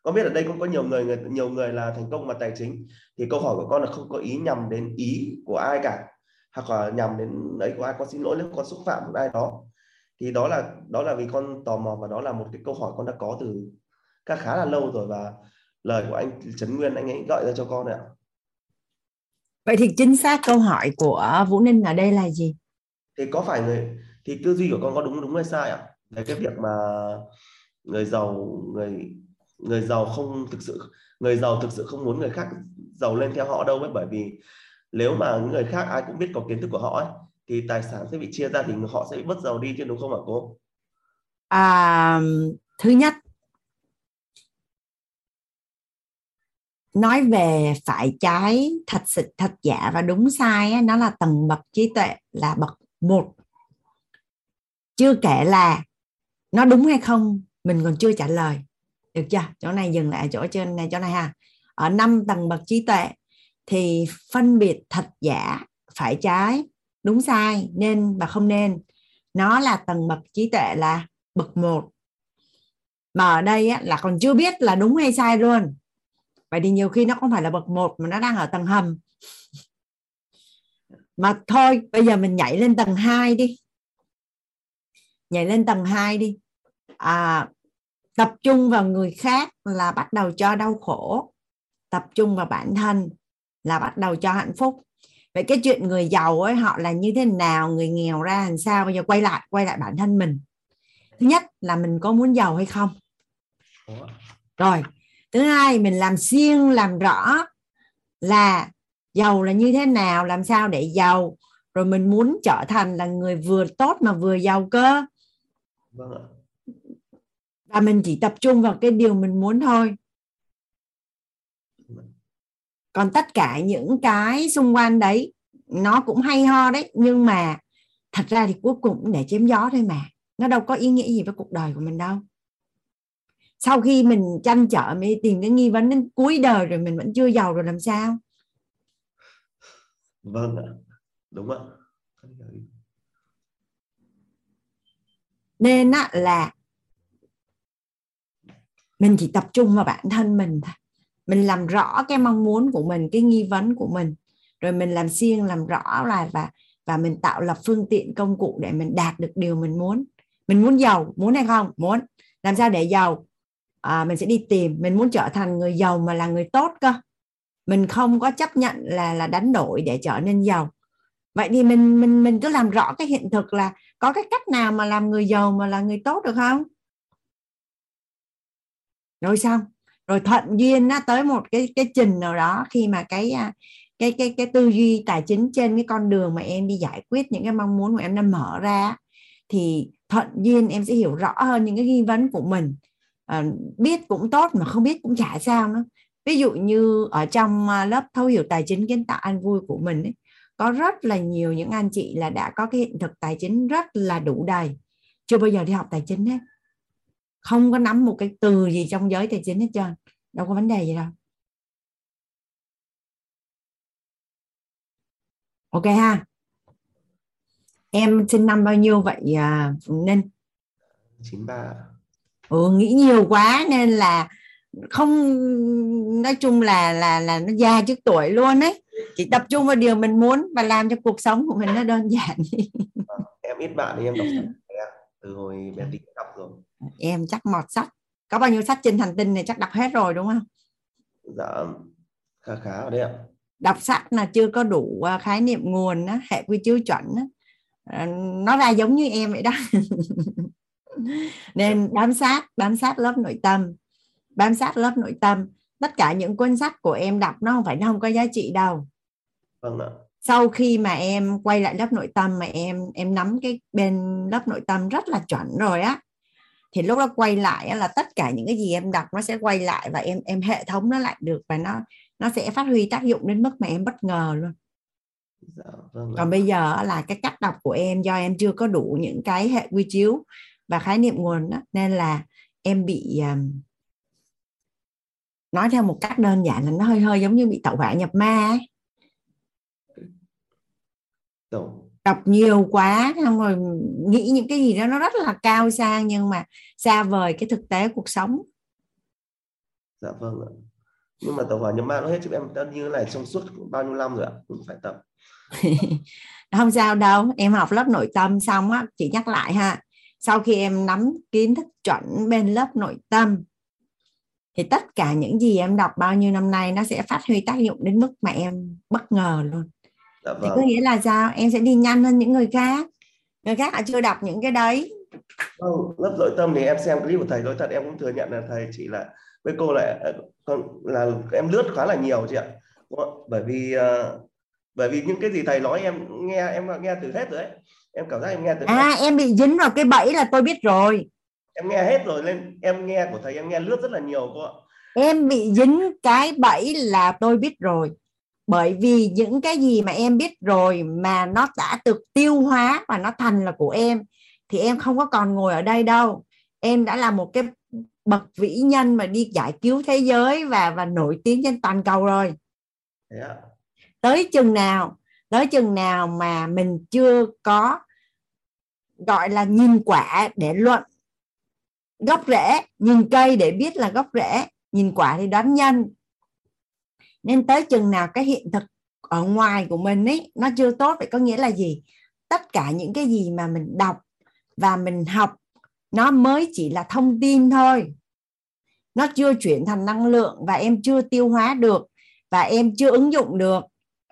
con biết ở đây cũng có nhiều người, người nhiều người là thành công mà tài chính. Thì câu hỏi của con là không có ý nhằm đến ý của ai cả. Hoặc là nhằm đến ấy của ai con xin lỗi nếu con xúc phạm một ai đó. Thì đó là đó là vì con tò mò và đó là một cái câu hỏi con đã có từ khá khá là lâu rồi. Và lời của anh Trấn Nguyên anh ấy gọi ra cho con ạ. Vậy thì chính xác câu hỏi của Vũ Ninh ở đây là gì? Thì có phải người thì tư duy của con có đúng đúng hay sai ạ? Về cái việc mà người giàu người người giàu không thực sự người giàu thực sự không muốn người khác giàu lên theo họ đâu ấy bởi vì nếu mà những người khác ai cũng biết có kiến thức của họ ấy thì tài sản sẽ bị chia ra thì họ sẽ bị mất giàu đi chứ đúng không ạ cô? À, thứ nhất nói về phải trái thật sự thật giả và đúng sai ấy, nó là tầng bậc trí tuệ là bậc một chưa kể là nó đúng hay không mình còn chưa trả lời. Được chưa? Chỗ này dừng lại chỗ trên này chỗ này ha. Ở năm tầng bậc trí tuệ thì phân biệt thật giả phải trái đúng sai nên và không nên. Nó là tầng bậc trí tuệ là bậc một. Mà ở đây á, là còn chưa biết là đúng hay sai luôn. Vậy thì nhiều khi nó không phải là bậc một mà nó đang ở tầng hầm. Mà thôi bây giờ mình nhảy lên tầng 2 đi. Nhảy lên tầng 2 đi. À, tập trung vào người khác là bắt đầu cho đau khổ. Tập trung vào bản thân là bắt đầu cho hạnh phúc. Vậy cái chuyện người giàu ấy, họ là như thế nào? Người nghèo ra làm sao? Bây giờ quay lại quay lại bản thân mình. Thứ nhất là mình có muốn giàu hay không? Rồi, thứ hai, mình làm xiên làm rõ là giàu là như thế nào, làm sao để giàu. Rồi mình muốn trở thành là người vừa tốt mà vừa giàu cơ. Vâng và mình chỉ tập trung vào cái điều mình muốn thôi. Còn tất cả những cái xung quanh đấy nó cũng hay ho đấy nhưng mà thật ra thì cuối cùng để chém gió thôi mà. Nó đâu có ý nghĩa gì với cuộc đời của mình đâu. Sau khi mình tranh trở mới tìm cái nghi vấn đến cuối đời rồi mình vẫn chưa giàu rồi làm sao? Vâng ạ. Đúng ạ. Nên á, là mình chỉ tập trung vào bản thân mình thôi. Mình làm rõ cái mong muốn của mình cái nghi vấn của mình. Rồi mình làm siêng làm rõ là và và mình tạo lập phương tiện công cụ để mình đạt được điều mình muốn. Mình muốn giàu muốn hay không? Muốn. Làm sao để giàu? À, mình sẽ đi tìm. Mình muốn trở thành người giàu mà là người tốt cơ. Mình không có chấp nhận là là đánh đổi để trở nên giàu. Vậy thì mình mình mình cứ làm rõ cái hiện thực là có cái cách nào mà làm người giàu mà là người tốt được không? Rồi xong. Rồi thuận duyên nó tới một cái cái trình nào đó khi mà cái à, cái cái cái tư duy tài chính trên cái con đường mà em đi giải quyết những cái mong muốn của em đã mở ra thì thuận duyên em sẽ hiểu rõ hơn những cái nghi vấn của mình. À, biết cũng tốt mà không biết cũng chả sao nữa. Ví dụ như ở trong à, lớp thấu hiểu tài chính kiến tạo an vui của mình ấy, có rất là nhiều những anh chị là đã có cái hiện thực tài chính rất là đủ đầy. Chưa bao giờ đi học tài chính hết không có nắm một cái từ gì trong giới tài chính hết trơn. Đâu có vấn đề gì đâu. Ok ha. Em sinh năm bao nhiêu vậy à, Ninh? 93 ừ, nghĩ nhiều quá nên là không nói chung là là là nó già trước tuổi luôn đấy chỉ tập trung vào điều mình muốn và làm cho cuộc sống của mình nó đơn giản. Em ít bạn thì em đọc từ hồi bé tí đọc rồi em chắc mọt sách. Có bao nhiêu sách trên hành tinh này chắc đọc hết rồi đúng không? Dạ khá khá ở đây ạ. Đọc sách là chưa có đủ à, khái niệm nguồn á, hệ quy chiếu chuẩn á. À, nó ra giống như em vậy đó. Nên bám sát bám sát lớp nội tâm. Bám sát lớp nội tâm. Tất cả những cuốn sách của em đọc nó không phải nó không có giá trị đâu. Vâng ạ. Sau khi mà em quay lại lớp nội tâm mà em em nắm cái bên lớp nội tâm rất là chuẩn rồi á thì lúc đó quay lại là tất cả những cái gì em đọc nó sẽ quay lại và em em hệ thống nó lại được và nó nó sẽ phát huy tác dụng đến mức mà em bất ngờ luôn dạ, vâng còn bây giờ là cái cách đọc của em do em chưa có đủ những cái hệ quy chiếu và khái niệm nguồn đó, nên là em bị um, nói theo một cách đơn giản là nó hơi hơi giống như bị tẩu hỏa nhập ma ấy. Đọc nhiều quá xong rồi nghĩ những cái gì đó nó rất là cao xa nhưng mà xa vời cái thực tế cuộc sống. Dạ vâng ạ. Nhưng mà tàu hỏa nhập ma nó hết chứ em? Đã như này trong suốt bao nhiêu năm rồi ạ? Cũng phải tập. Không sao đâu em học lớp nội tâm xong á chị nhắc lại ha. Sau khi em nắm kiến thức chuẩn bên lớp nội tâm thì tất cả những gì em đọc bao nhiêu năm nay nó sẽ phát huy tác dụng đến mức mà em bất ngờ luôn dạ vâng. thì có nghĩa là sao? Em sẽ đi nhanh hơn những người khác. Người khác họ chưa đọc những cái đấy. Vâng, lớp nội tâm thì em xem clip của thầy. Nói thật em cũng thừa nhận là thầy chỉ là với cô lại ờ, còn là em lướt khá là nhiều chị ạ. Bởi vì uh, bởi vì những cái gì thầy nói em nghe em nghe từ hết rồi đấy em cảm giác em nghe từ à hết. em bị dính vào cái bẫy là tôi biết rồi. Em nghe hết rồi lên em nghe của thầy em nghe lướt rất là nhiều cô ạ. Em bị dính cái bẫy là tôi biết rồi bởi vì những cái gì mà em biết rồi mà nó đã được tiêu hóa và nó thành là của em thì em không có còn ngồi ở đây đâu. Em đã là một cái bậc vĩ nhân mà đi giải cứu thế giới và và nổi tiếng trên toàn cầu rồi. Yeah. tới chừng nào tới chừng nào mà mình chưa có gọi là nhìn quả để luận gốc rễ nhìn cây để biết là gốc rễ nhìn quả thì đoán nhân nên tới chừng nào cái hiện thực ở ngoài của mình ấy, nó chưa tốt vậy có nghĩa là gì? Tất cả những cái gì mà mình đọc và mình học, nó mới chỉ là thông tin thôi. Nó chưa chuyển thành năng lượng và em chưa tiêu hóa được và em chưa ứng dụng được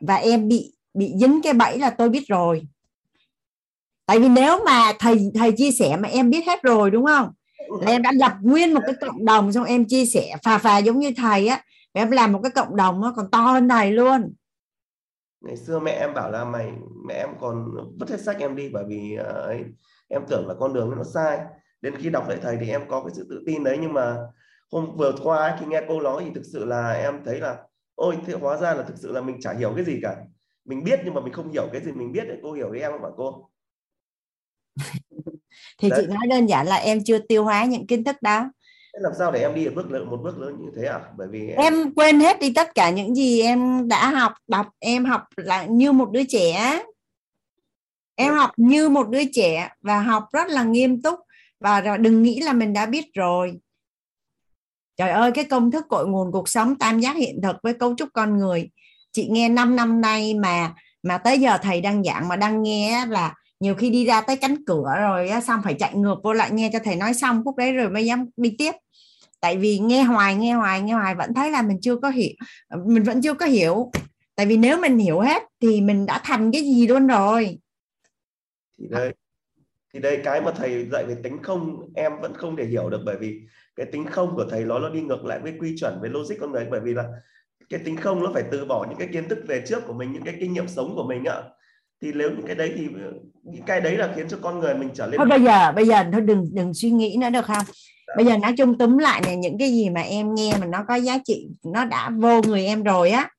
và em bị bị dính cái bẫy là tôi biết rồi. Tại vì nếu mà thầy thầy chia sẻ mà em biết hết rồi, đúng không? Là em đã lập nguyên một cái cộng đồng xong em chia sẻ, phà phà giống như thầy á em làm một cái cộng đồng nó còn to hơn thầy luôn. Ngày xưa mẹ em bảo là mày mẹ em còn vứt hết sách em đi bởi vì uh, ấy, em tưởng là con đường nó sai. Đến khi đọc lại thầy thì em có cái sự tự tin đấy nhưng mà hôm vừa qua khi nghe cô nói thì thực sự là em thấy là ôi thì hóa ra là thực sự là mình chả hiểu cái gì cả. Mình biết nhưng mà mình không hiểu cái gì mình biết để cô hiểu với em không ạ cô? Thì Đấy. chị nói đơn giản là em chưa tiêu hóa những kiến thức đó làm sao để em đi một bước lớn một bước lớn như thế à? Bởi vì em... em quên hết đi tất cả những gì em đã học đọc em học là như một đứa trẻ. Em học như một đứa trẻ và học rất là nghiêm túc và đừng nghĩ là mình đã biết rồi. Trời ơi cái công thức cội nguồn cuộc sống tam giác hiện thực với cấu trúc con người. Chị nghe 5 năm nay mà mà tới giờ thầy đang giảng mà đang nghe là nhiều khi đi ra tới cánh cửa rồi xong phải chạy ngược vô lại nghe cho thầy nói xong phút đấy rồi mới dám đi tiếp tại vì nghe hoài nghe hoài nghe hoài vẫn thấy là mình chưa có hiểu mình vẫn chưa có hiểu. Tại vì nếu mình hiểu hết thì mình đã thành cái gì luôn rồi. Thì đây thì đây cái mà thầy dạy về tính không em vẫn không thể hiểu được bởi vì cái tính không của thầy nó nó đi ngược lại với quy chuẩn với logic con người. Bởi vì là cái tính không nó phải từ bỏ những cái kiến thức về trước của mình những cái kinh nghiệm sống của mình ạ. Thì nếu những cái đấy thì những cái đấy là khiến cho con người mình trở lên thôi bây giờ bây giờ thôi đừng đừng suy nghĩ nữa được không bây giờ nói chung túm lại này những cái gì mà em nghe mà nó có giá trị, nó đã vô người em rồi á,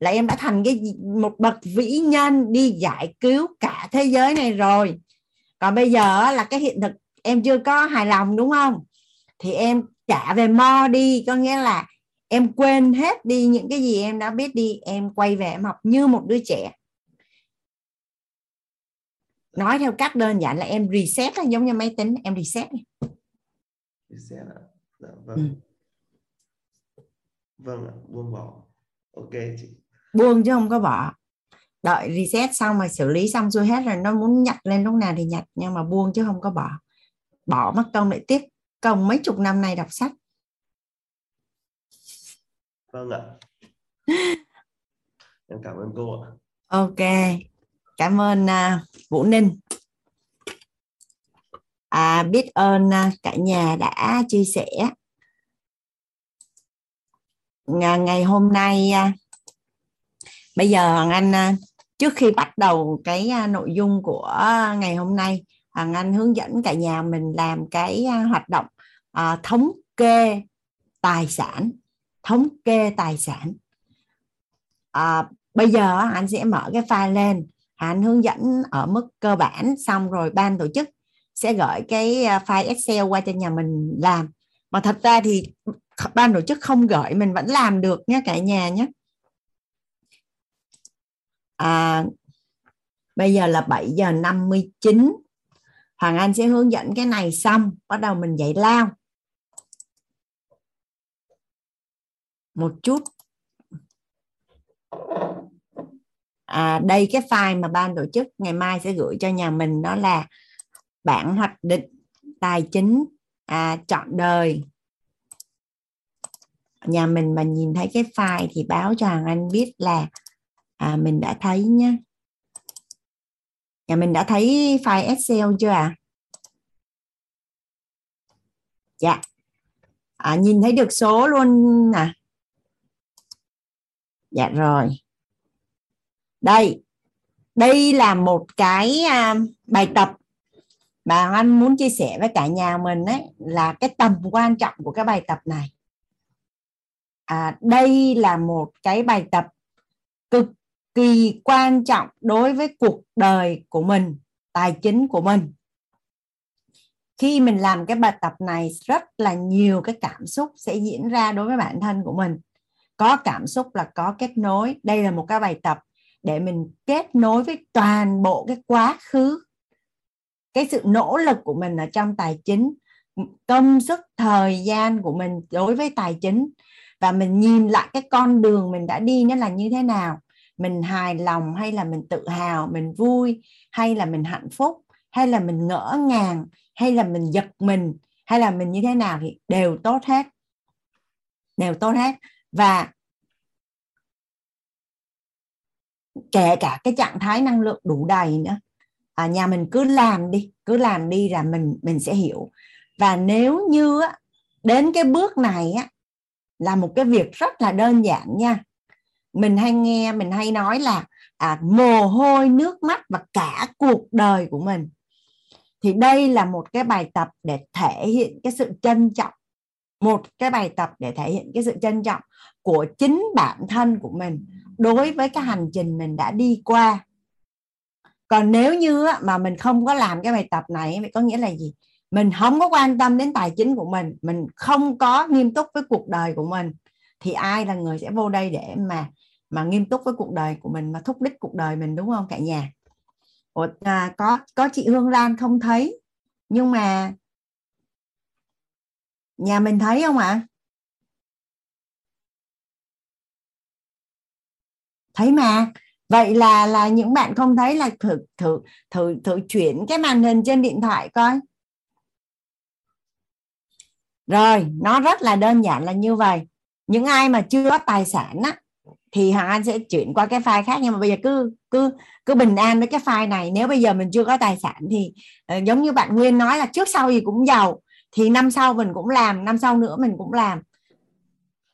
là em đã thành cái một bậc vĩ nhân đi giải cứu cả thế giới này rồi. Còn bây giờ là cái hiện thực, em chưa có hài lòng, đúng không? Thì em trả về mo đi, có nghĩa là em quên hết đi những cái gì em đã biết đi, em quay về em học như một đứa trẻ. Nói theo cách đơn giản là em reset giống như máy tính, em reset đi reset ạ dạ, vâng. Ừ. vâng ạ buông bỏ. Ok chị. Buông chứ không có bỏ. Đợi reset xong mà xử lý xong xuôi hết rồi nó muốn nhặt lên lúc nào thì nhặt nhưng mà buông chứ không có bỏ. Bỏ mất công lại tiếp công mấy chục năm nay đọc sách. Vâng ạ. Em cảm ơn cô ạ. Ok. Cảm ơn uh, Vũ Ninh à, biết ơn à, cả nhà đã chia sẻ. Ngày, hôm nay à, bây giờ Hoàng Anh à, trước khi bắt đầu cái nội dung của ngày hôm nay Hoàng Anh hướng dẫn cả nhà mình làm cái hoạt động à, thống kê tài sản thống kê tài sản. À, bây giờ anh sẽ mở cái file lên. Anh hướng dẫn ở mức cơ bản xong rồi ban tổ chức sẽ gửi cái à, file Excel qua cho nhà mình làm. Mà thật ra thì ban tổ chức không gửi mình vẫn làm được nhé cả nhà nhé à, bây giờ là 7 giờ 59 Hoàng Anh sẽ hướng dẫn cái này xong bắt đầu mình dạy lao. Một chút. À, đây cái file mà ban tổ chức ngày mai sẽ gửi cho nhà mình đó là bản hoạch định tài chính à, chọn đời. Nhà mình mà nhìn thấy cái file thì báo cho hàng anh biết là à, mình đã thấy nhé nhà mình đã thấy file Excel chưa ạ? À? dạ. À, nhìn thấy được số luôn nè. À? dạ rồi. Đây. Đây là một cái à, bài tập bà anh muốn chia sẻ với cả nhà mình ấy là cái tầm quan trọng của cái bài tập này. À, đây là một cái bài tập cực kỳ quan trọng đối với cuộc đời của mình tài chính của mình. Khi mình làm cái bài tập này rất là nhiều cái cảm xúc sẽ diễn ra đối với bản thân của mình. Có cảm xúc là có kết nối. Đây là một cái bài tập để mình kết nối với toàn bộ cái quá khứ cái sự nỗ lực của mình ở trong tài chính, công sức, thời gian của mình đối với tài chính. Và mình nhìn lại cái con đường mình đã đi nó là như thế nào. Mình hài lòng hay là mình tự hào, mình vui, hay là mình hạnh phúc, hay là mình ngỡ ngàng, hay là mình giật mình, hay là mình như thế nào thì đều tốt hết. Đều tốt hết. Và kể cả cái trạng thái năng lượng đủ đầy nữa à, nhà mình cứ làm đi cứ làm đi là mình mình sẽ hiểu. Và nếu như á, đến cái bước này á, là một cái việc rất là đơn giản nha. Mình hay nghe mình hay nói là à, mồ hôi nước mắt và cả cuộc đời của mình. Thì đây là một cái bài tập để thể hiện cái sự trân trọng. Một cái bài tập để thể hiện cái sự trân trọng của chính bản thân của mình đối với cái hành trình mình đã đi qua còn nếu như mà mình không có làm cái bài tập này vậy có nghĩa là gì? Mình không có quan tâm đến tài chính của mình mình không có nghiêm túc với cuộc đời của mình thì ai là người sẽ vô đây để mà mà nghiêm túc với cuộc đời của mình mà thúc đích cuộc đời mình đúng không cả nhà? Ủa, à, có có chị Hương Lan không thấy? Nhưng mà nhà mình thấy không ạ? À? thấy mà vậy là là những bạn không thấy là thử thử thử thử chuyển cái màn hình trên điện thoại coi. Rồi nó rất là đơn giản là như vậy. Những ai mà chưa có tài sản á thì hoàng anh sẽ chuyển qua cái file khác. Nhưng mà bây giờ cứ cứ cứ bình an với cái file này. Nếu bây giờ mình chưa có tài sản thì uh, giống như bạn nguyên nói là trước sau gì cũng giàu thì năm sau mình cũng làm năm sau nữa mình cũng làm.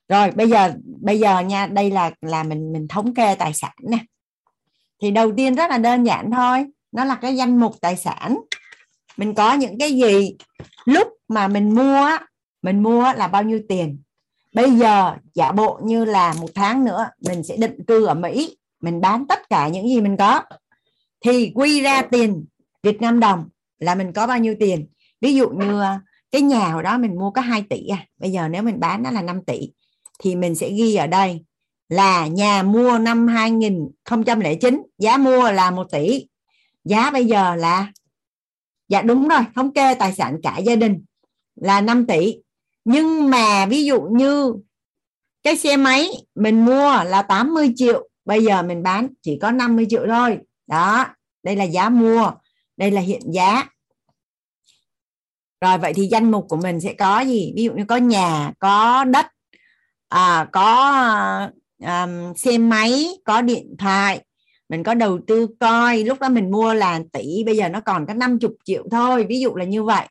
Rồi bây giờ bây giờ nha đây là là mình mình thống kê tài sản nè thì đầu tiên rất là đơn giản thôi. Nó là cái danh mục tài sản. Mình có những cái gì? Lúc mà mình mua mình mua là bao nhiêu tiền? Bây giờ, giả bộ như là một tháng nữa, mình sẽ định cư ở Mỹ. Mình bán tất cả những gì mình có. Thì quy ra tiền Việt Nam đồng là mình có bao nhiêu tiền? Ví dụ như à, cái nhà hồi đó mình mua có 2 tỷ à. Bây giờ nếu mình bán nó là 5 tỷ, thì mình sẽ ghi ở đây là nhà mua năm 2009 giá mua là 1 tỷ. Giá bây giờ là dạ đúng rồi thống kê tài sản cả gia đình là 5 tỷ. Nhưng mà ví dụ như cái xe máy mình mua là 80 triệu bây giờ mình bán chỉ có 50 triệu thôi. Đó đây là giá mua đây là hiện giá. Rồi vậy thì danh mục của mình sẽ có gì? Ví dụ như có nhà có đất à, có um, xe máy có điện thoại mình có đầu tư coi lúc đó mình mua là tỷ bây giờ nó còn có 50 triệu thôi ví dụ là như vậy.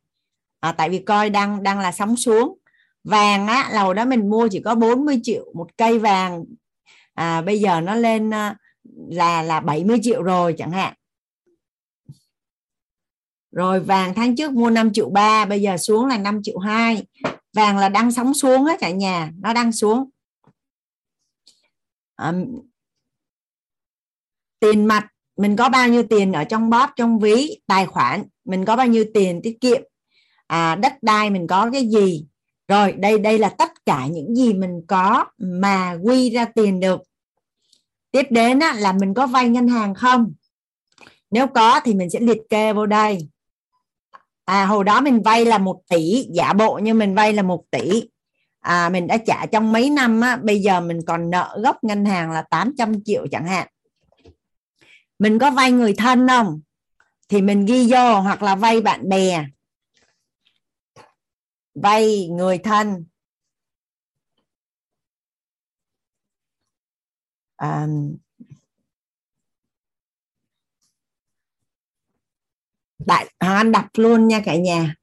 À, tại vì coi đang đang là sóng xuống. Vàng á lầu đó mình mua chỉ có 40 triệu một cây vàng. À, bây giờ nó lên à, là là 70 triệu rồi chẳng hạn. Rồi vàng tháng trước mua 5 triệu ba bây giờ xuống là 5 triệu hai. Vàng là đang sóng xuống á cả nhà nó đang xuống um, tiền mặt mình có bao nhiêu tiền ở trong bóp trong ví tài khoản mình có bao nhiêu tiền tiết kiệm? À, đất đai mình có cái gì? Rồi đây đây là tất cả những gì mình có mà quy ra tiền được. Tiếp đến á, là mình có vay ngân hàng không? Nếu có thì mình sẽ liệt kê vô đây. À hồi đó mình vay là một tỷ giả bộ như mình vay là một tỷ à mình đã trả trong mấy năm á bây giờ mình còn nợ gốc ngân hàng là 800 triệu chẳng hạn. Mình có vay người thân không? Thì mình ghi vô hoặc là vay bạn bè. Vay người thân. À, đại hoàng anh đọc luôn nha cả nhà.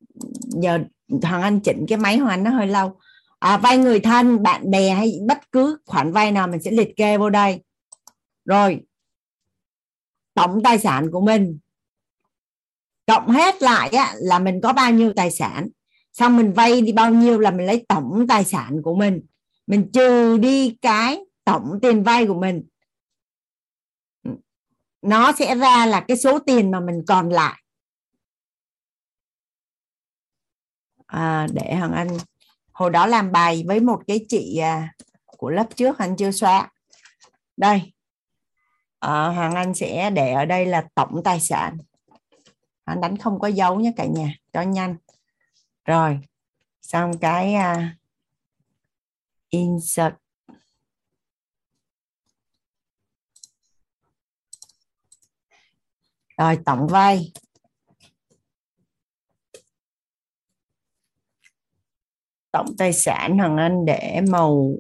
Giờ hoàng anh chỉnh cái máy hoàng anh nó hơi lâu à, vay người thân bạn bè hay bất cứ khoản vay nào mình sẽ liệt kê vô đây. Rồi tổng tài sản của mình. Cộng hết lại á, là mình có bao nhiêu tài sản? Xong mình vay đi bao nhiêu là mình lấy tổng tài sản của mình. Mình trừ đi cái tổng tiền vay của mình. Nó sẽ ra là cái số tiền mà mình còn lại. À, để hằng anh hồi đó làm bài với một cái chị à, của lớp trước anh chưa xóa. Đây. À, hoàng anh sẽ để ở đây là tổng tài sản. Anh đánh không có dấu nhé cả nhà cho nhanh. Rồi xong cái uh, insert. Rồi tổng vay tổng tài sản Hằng Anh để màu.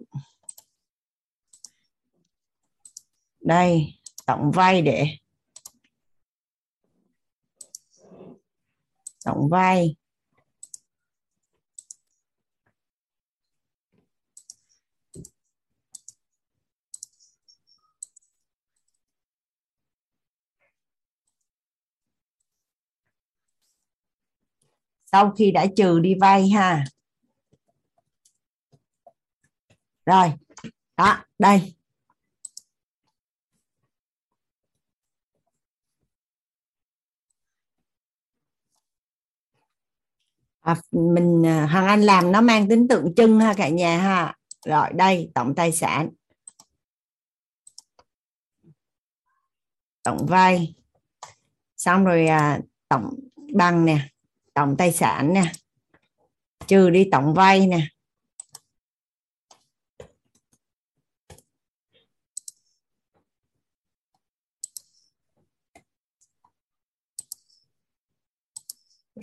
Đây, tổng vay để. Tổng vay. Sau khi đã trừ đi vay ha. Rồi đó đây. À, mình à, Hằng Anh làm nó mang tính tượng trưng ha cả nhà ha. Rồi đây tổng tài sản. Tổng vay xong rồi à, tổng bằng nè tổng tài sản nè. Trừ đi tổng vay nè.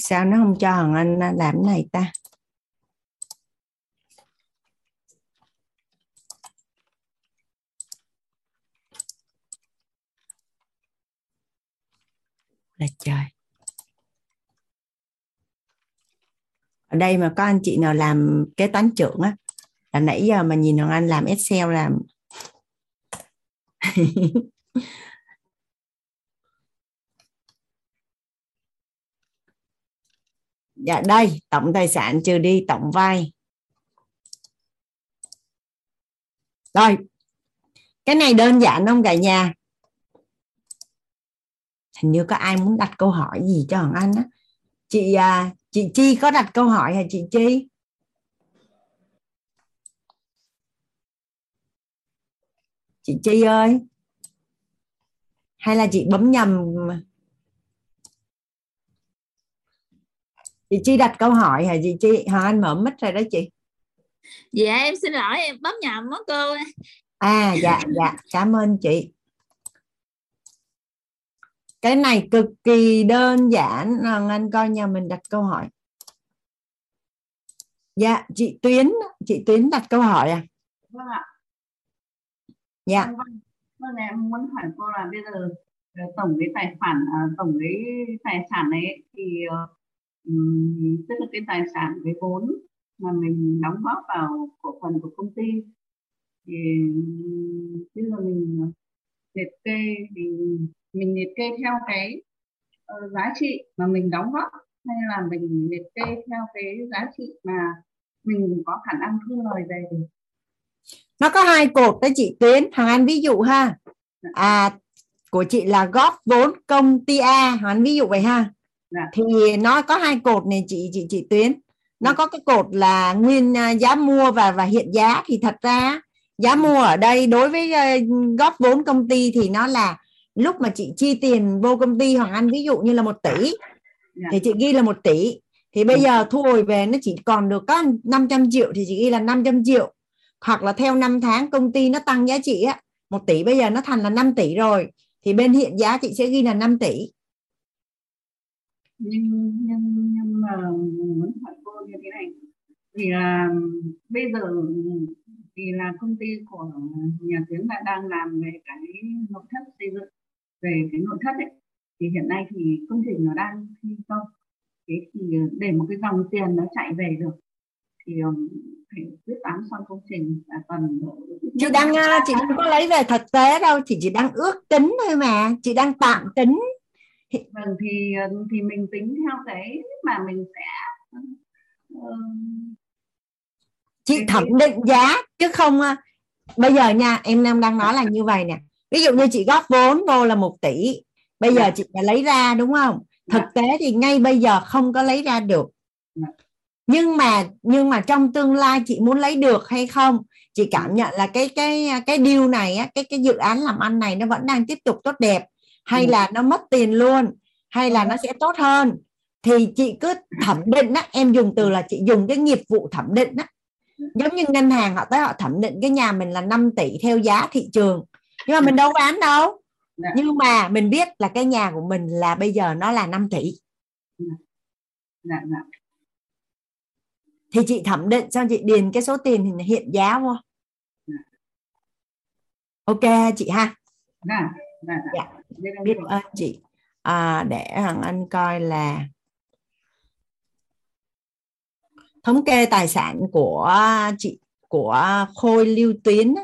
Sao nó không cho thằng anh à, làm cái này ta? Là trời. Ở đây mà có anh chị nào làm kế toán trưởng á, là nãy giờ mà nhìn thằng anh làm excel làm. dạ đây tổng tài sản trừ đi tổng vay rồi cái này đơn giản không cả nhà? Hình như có ai muốn đặt câu hỏi gì cho Hoàng Anh á. Chị à, chị Chi có đặt câu hỏi hả chị Chi? Chị Chi ơi. Hay là chị bấm nhầm chị Chi đặt câu hỏi hả? Chị Chi Hoàng Anh mở mic rồi đó chị. Dạ em xin lỗi em bấm nhầm đó cô. À dạ dạ cảm ơn chị. Cái này cực kỳ đơn giản. Hoàng Anh coi nhà mình đặt câu hỏi. Dạ chị Tuyến chị Tuyến đặt câu hỏi à? Vâng ạ. Dạ. Vâng, vâng. vâng em muốn hỏi cô là bây giờ ờ, tổng cái tài sản à, tổng cái tài sản ấy thì um, tức là cái tài sản cái vốn mà mình đóng góp vào cổ phần của công ty. Thì bây giờ mình liệt kê thì mình liệt kê theo cái uh, giá trị mà mình đóng góp hay là mình liệt kê theo cái giá trị mà mình có khả năng thu lời về nó có hai cột đấy chị Tuyến Hoàng Anh ví dụ ha. Dạ. à của chị là góp vốn công ty A Hoàng Anh ví dụ vậy ha dạ. thì nó có hai cột này chị chị chị Tuyến. Nó dạ. có cái cột là nguyên à, giá mua và và hiện giá. Thì thật ra giá mua ở đây đối với à, góp vốn công ty thì nó là lúc mà chị chi tiền vô công ty Hoàng Anh ví dụ như là một tỷ. Thì chị ghi là một tỷ. Thì bây giờ thu hồi về nó chỉ còn được có 500 triệu thì chị ghi là 500 triệu. Hoặc là theo năm tháng công ty nó tăng giá trị á một tỷ. Bây giờ nó thành là 5 tỷ rồi. Thì bên hiện giá chị sẽ ghi là 5 tỷ nhưng nhưng nhưng mà muốn hỏi cô như thế này. Thì là, bây giờ thì là công ty của nhà tuyến là đang làm về cái nội thất xây dựng, về cái nội thất ấy. Thì hiện nay thì công trình nó đang thi công. Thế thì để một cái dòng tiền nó chạy về được thì um, phải quyết toán xong công trình là cần chị đang à, chị không có lấy về thực tế đâu. Chị chỉ đang ước tính thôi mà. Chị đang tạm tính vâng thì thì mình tính theo cái mà mình sẽ uh, chị thẩm định giá chứ không bây giờ nha em em đang nói là như vậy nè ví dụ như chị góp vốn vô là một tỷ bây giờ chị phải lấy ra đúng không thực dạ. tế thì ngay bây giờ không có lấy ra được dạ. nhưng mà nhưng mà trong tương lai chị muốn lấy được hay không chị cảm nhận là cái cái cái deal này á cái cái dự án làm ăn này nó vẫn đang tiếp tục tốt đẹp hay là nó mất tiền luôn hay là nó sẽ tốt hơn. Thì chị cứ thẩm định á em dùng từ là chị dùng cái nghiệp vụ thẩm định á. Giống như ngân hàng họ tới họ thẩm định cái nhà mình là 5 tỷ theo giá thị trường. Nhưng mà mình đâu bán đâu. Dạ. nhưng mà mình biết là cái nhà của mình là bây giờ nó là 5 tỷ. Dạ. Dạ, thì chị thẩm định xong chị điền cái số tiền hiện giá vô. Ok chị ha dạ, dạ, biết ơn chị. À, để hằng anh coi là thống kê tài sản của chị của khôi lưu tuyến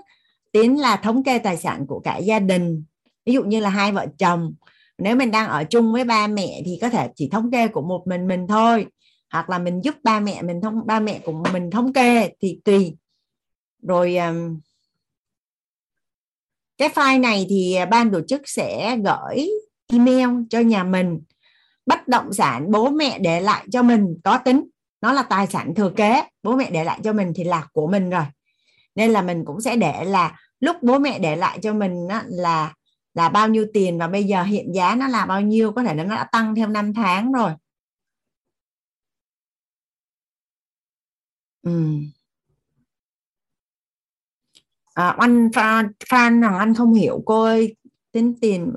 tiến là thống kê tài sản của cả gia đình. Ví dụ như là hai vợ chồng. Nếu mình đang ở chung với ba mẹ thì có thể chỉ thống kê của một mình mình thôi. Hoặc là mình giúp ba mẹ mình thông ba mẹ của mình thống kê thì tùy. Rồi um, cái file này thì ban tổ chức sẽ gửi email cho nhà mình bất động sản bố mẹ để lại cho mình có tính. Nó là tài sản thừa kế bố mẹ để lại cho mình thì là của mình rồi. Nên là mình cũng sẽ để là lúc bố mẹ để lại cho mình á, là là bao nhiêu tiền và bây giờ hiện giá nó là bao nhiêu có thể nó đã tăng theo năm tháng rồi. Ừ à, anh Phan, Phan rằng anh không hiểu cô ơi tính tiền.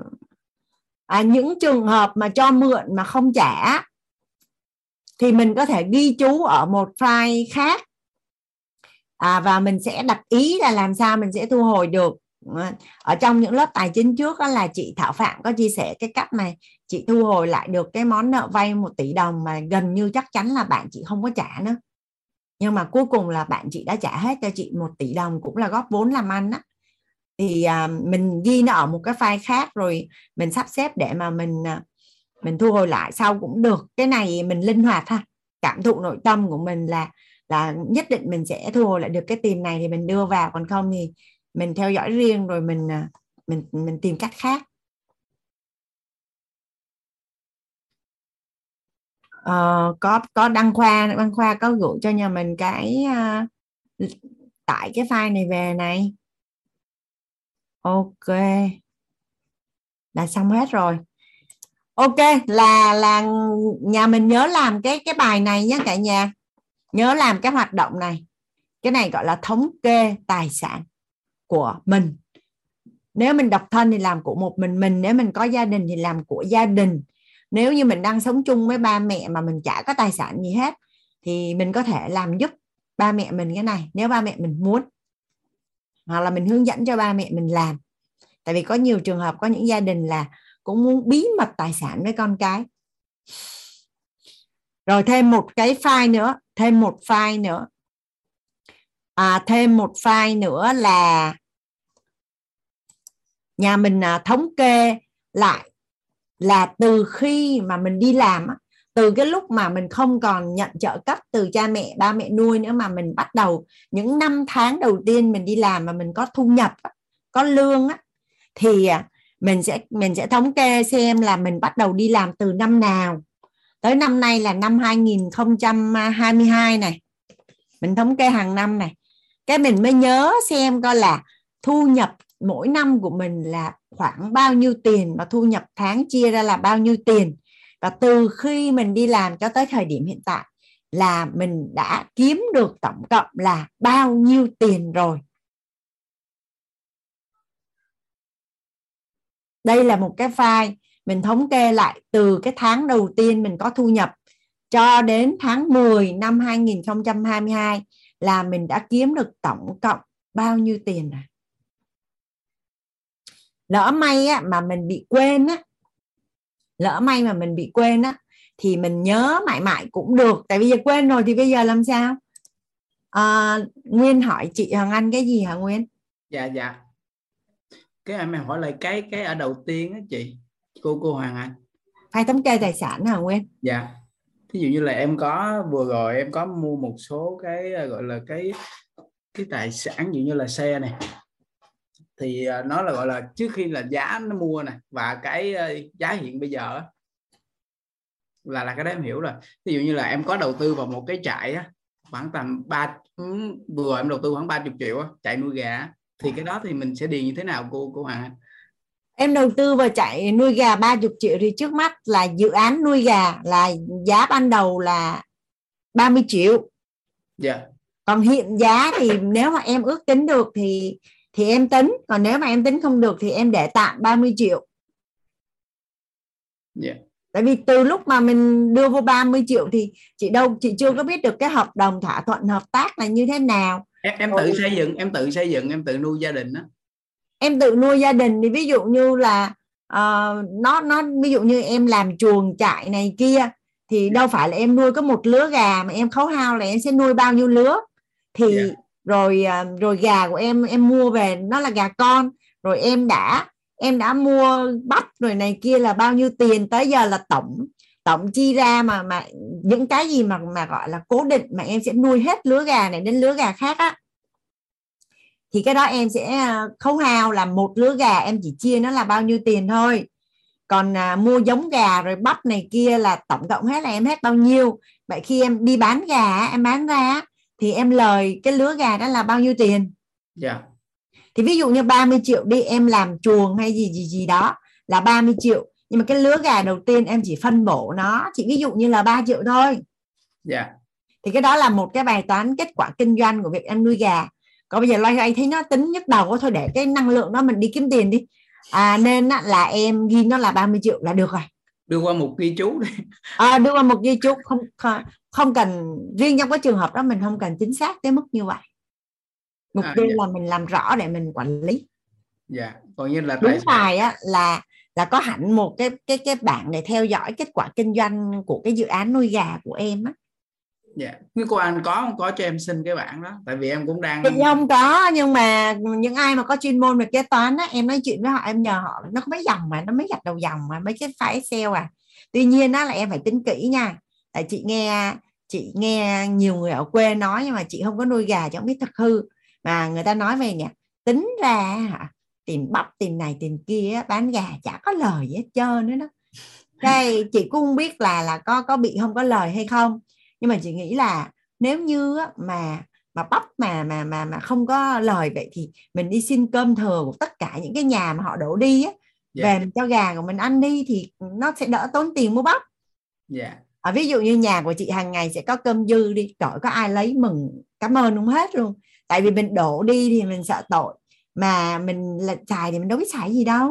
À, những trường hợp mà cho mượn mà không trả thì mình có thể ghi chú ở một file khác. À, và mình sẽ đặt ý là làm sao mình sẽ thu hồi được. Ở trong những lớp tài chính trước đó là chị Thảo Phạm có chia sẻ cái cách này chị thu hồi lại được cái món nợ vay một tỷ đồng mà gần như chắc chắn là bạn chị không có trả nữa nhưng mà cuối cùng là bạn chị đã trả hết cho chị một tỷ đồng cũng là góp vốn làm ăn á. Thì à, mình ghi nó ở một cái file khác rồi mình sắp xếp để mà mình à, mình thu hồi lại sau cũng được. Cái này mình linh hoạt ha. Cảm thụ nội tâm của mình là là nhất định mình sẽ thu hồi lại được cái tiền này thì mình đưa vào. Còn không thì mình theo dõi riêng rồi mình à, mình mình tìm cách khác. Uh, có có đăng khoa đăng khoa có gửi cho nhà mình cái uh, tải cái file này về này. Ok. Là xong hết rồi. Ok là là nhà mình nhớ làm cái cái bài này nhé cả nhà. Nhớ làm cái hoạt động này. Cái này gọi là thống kê tài sản của mình. Nếu mình độc thân thì làm của một mình mình nếu mình có gia đình thì làm của gia đình nếu như mình đang sống chung với ba mẹ mà mình chả có tài sản gì hết thì mình có thể làm giúp ba mẹ mình cái này nếu ba mẹ mình muốn. Hoặc là mình hướng dẫn cho ba mẹ mình làm. Tại vì có nhiều trường hợp có những gia đình là cũng muốn bí mật tài sản với con cái. Rồi thêm một cái file nữa thêm một file nữa. À, thêm một file nữa là nhà mình à, thống kê lại là từ khi mà mình đi làm từ cái lúc mà mình không còn nhận trợ cấp từ cha mẹ, ba mẹ nuôi nữa mà mình bắt đầu những năm tháng đầu tiên mình đi làm mà mình có thu nhập có lương thì à, mình sẽ mình sẽ thống kê xem là mình bắt đầu đi làm từ năm nào. Tới năm nay là năm 2022 này. Mình thống kê hàng năm này. Cái mình mới nhớ xem coi là thu nhập mỗi năm của mình là khoảng bao nhiêu tiền và thu nhập tháng chia ra là bao nhiêu tiền. Và từ khi mình đi làm cho tới thời điểm hiện tại là mình đã kiếm được tổng cộng là bao nhiêu tiền rồi. Đây là một cái file mình thống kê lại từ cái tháng đầu tiên mình có thu nhập cho đến tháng 10 năm 2022 là mình đã kiếm được tổng cộng bao nhiêu tiền à lỡ may á, mà mình bị quên á lỡ may mà mình bị quên á thì mình nhớ mãi mãi cũng được. Tại vì giờ quên rồi thì bây giờ làm sao? À, nguyên hỏi chị hoàng anh cái gì hả nguyên? Dạ dạ. Cái em hỏi lại cái cái ở đầu tiên á chị cô cô hoàng anh. Phải thống kê tài sản hả nguyên? Dạ. Ví dụ như là em có vừa rồi em có mua một số cái gọi là cái cái tài sản dụ như là xe này thì à, nó là gọi là trước khi là giá nó mua này và cái ờ, giá hiện bây giờ là là cái đó em hiểu rồi. Ví dụ như là em có đầu tư vào một cái trại á, khoảng tầm ba vừa em đầu tư khoảng 30 triệu á, chạy nuôi gà thì cái đó thì mình sẽ điền như thế nào cô cô Hoàng? Em đầu tư vào chạy nuôi gà 30 triệu thì trước mắt là dự án nuôi gà là giá ban đầu là 30 triệu. Dạ. Yeah. còn hiện giá thì nếu mà em ước tính được thì thì em tính còn nếu mà em tính không được thì em để tạm 30 triệu. Yeah. tại vì từ lúc mà mình đưa vô 30 triệu thì chị đâu chị chưa có biết được cái hợp đồng thỏa thuận hợp tác là như thế nào. Em, em tự xây dựng em tự xây dựng em tự nuôi gia đình đó em tự nuôi gia đình thì ví dụ như là uh, nó nó ví dụ như em làm chuồng trại này kia thì đâu phải là em nuôi có một lứa gà mà em khấu hao là em sẽ nuôi bao nhiêu lứa. Thì yeah rồi à, rồi gà của em em mua về nó là gà con. Rồi em đã em đã mua bắp rồi này kia là bao nhiêu tiền tới giờ là tổng. Tổng chi ra mà mà những cái gì mà mà gọi là cố định mà em sẽ nuôi hết lứa gà này đến lứa gà khác á. Thì cái đó em sẽ à, khấu hao là một lứa gà em chỉ chia nó là bao nhiêu tiền thôi. Còn à, mua giống gà rồi bắp này kia là tổng cộng hết là em hết bao nhiêu. Vậy khi em đi bán gà em bán ra thì em lời cái lứa gà đó là bao nhiêu tiền? Dạ. Yeah. thì ví dụ như 30 triệu đi em làm chuồng hay gì gì gì đó là 30 triệu. Nhưng mà cái lứa gà đầu tiên em chỉ phân bổ nó chỉ ví dụ như là 3 triệu thôi. Dạ. Yeah. thì cái đó là một cái bài toán kết quả kinh doanh của việc em nuôi gà. Còn bây giờ loay hoay thấy nó tính nhức đầu thôi để cái năng lượng đó mình đi kiếm tiền đi. À, nên là em ghi nó là 30 triệu là được rồi. Đưa qua một ghi chú đi. À, đưa qua một ghi chú không, không cần riêng trong cái trường hợp đó mình không cần chính xác tới mức như vậy. Mục à, tiêu dạ. là mình làm rõ để mình quản lý. Dạ còn như là đúng bài á là là có hẳn một cái cái cái bảng để theo dõi kết quả kinh doanh của cái dự án nuôi gà của em á. Dạ nhưng cô anh có không? Có cho em xin cái bảng đó tại vì em cũng đang thì không có nhưng mà những ai mà có chuyên môn về kế toán á em nói chuyện với họ em nhờ họ nó có mấy dòng mà nó mấy gạch đầu dòng mà mấy cái file excel à. Tuy nhiên á là em phải tính kỹ nha. Tại chị nghe chị nghe nhiều người ở quê nói nhưng mà chị không có nuôi gà chứ không biết thật hư mà người ta nói về nhỉ tính ra hả tiền bắp tiền này tiền kia bán gà chả có lời gì hết trơn nữa đó cái chị cũng không biết là là có có bị không có lời hay không nhưng mà chị nghĩ là nếu như mà mà bắp mà mà mà mà không có lời vậy thì mình đi xin cơm thừa của tất cả những cái nhà mà họ đổ đi á yeah. Dạ. về mình cho gà của mình ăn đi thì nó sẽ đỡ tốn tiền mua bắp yeah. Dạ à, ví dụ như nhà của chị hàng ngày sẽ có cơm dư đi trời có ai lấy mừng cảm ơn không hết luôn. Tại vì mình đổ đi thì mình sợ tội mà mình là xài thì mình đâu biết xài gì đâu.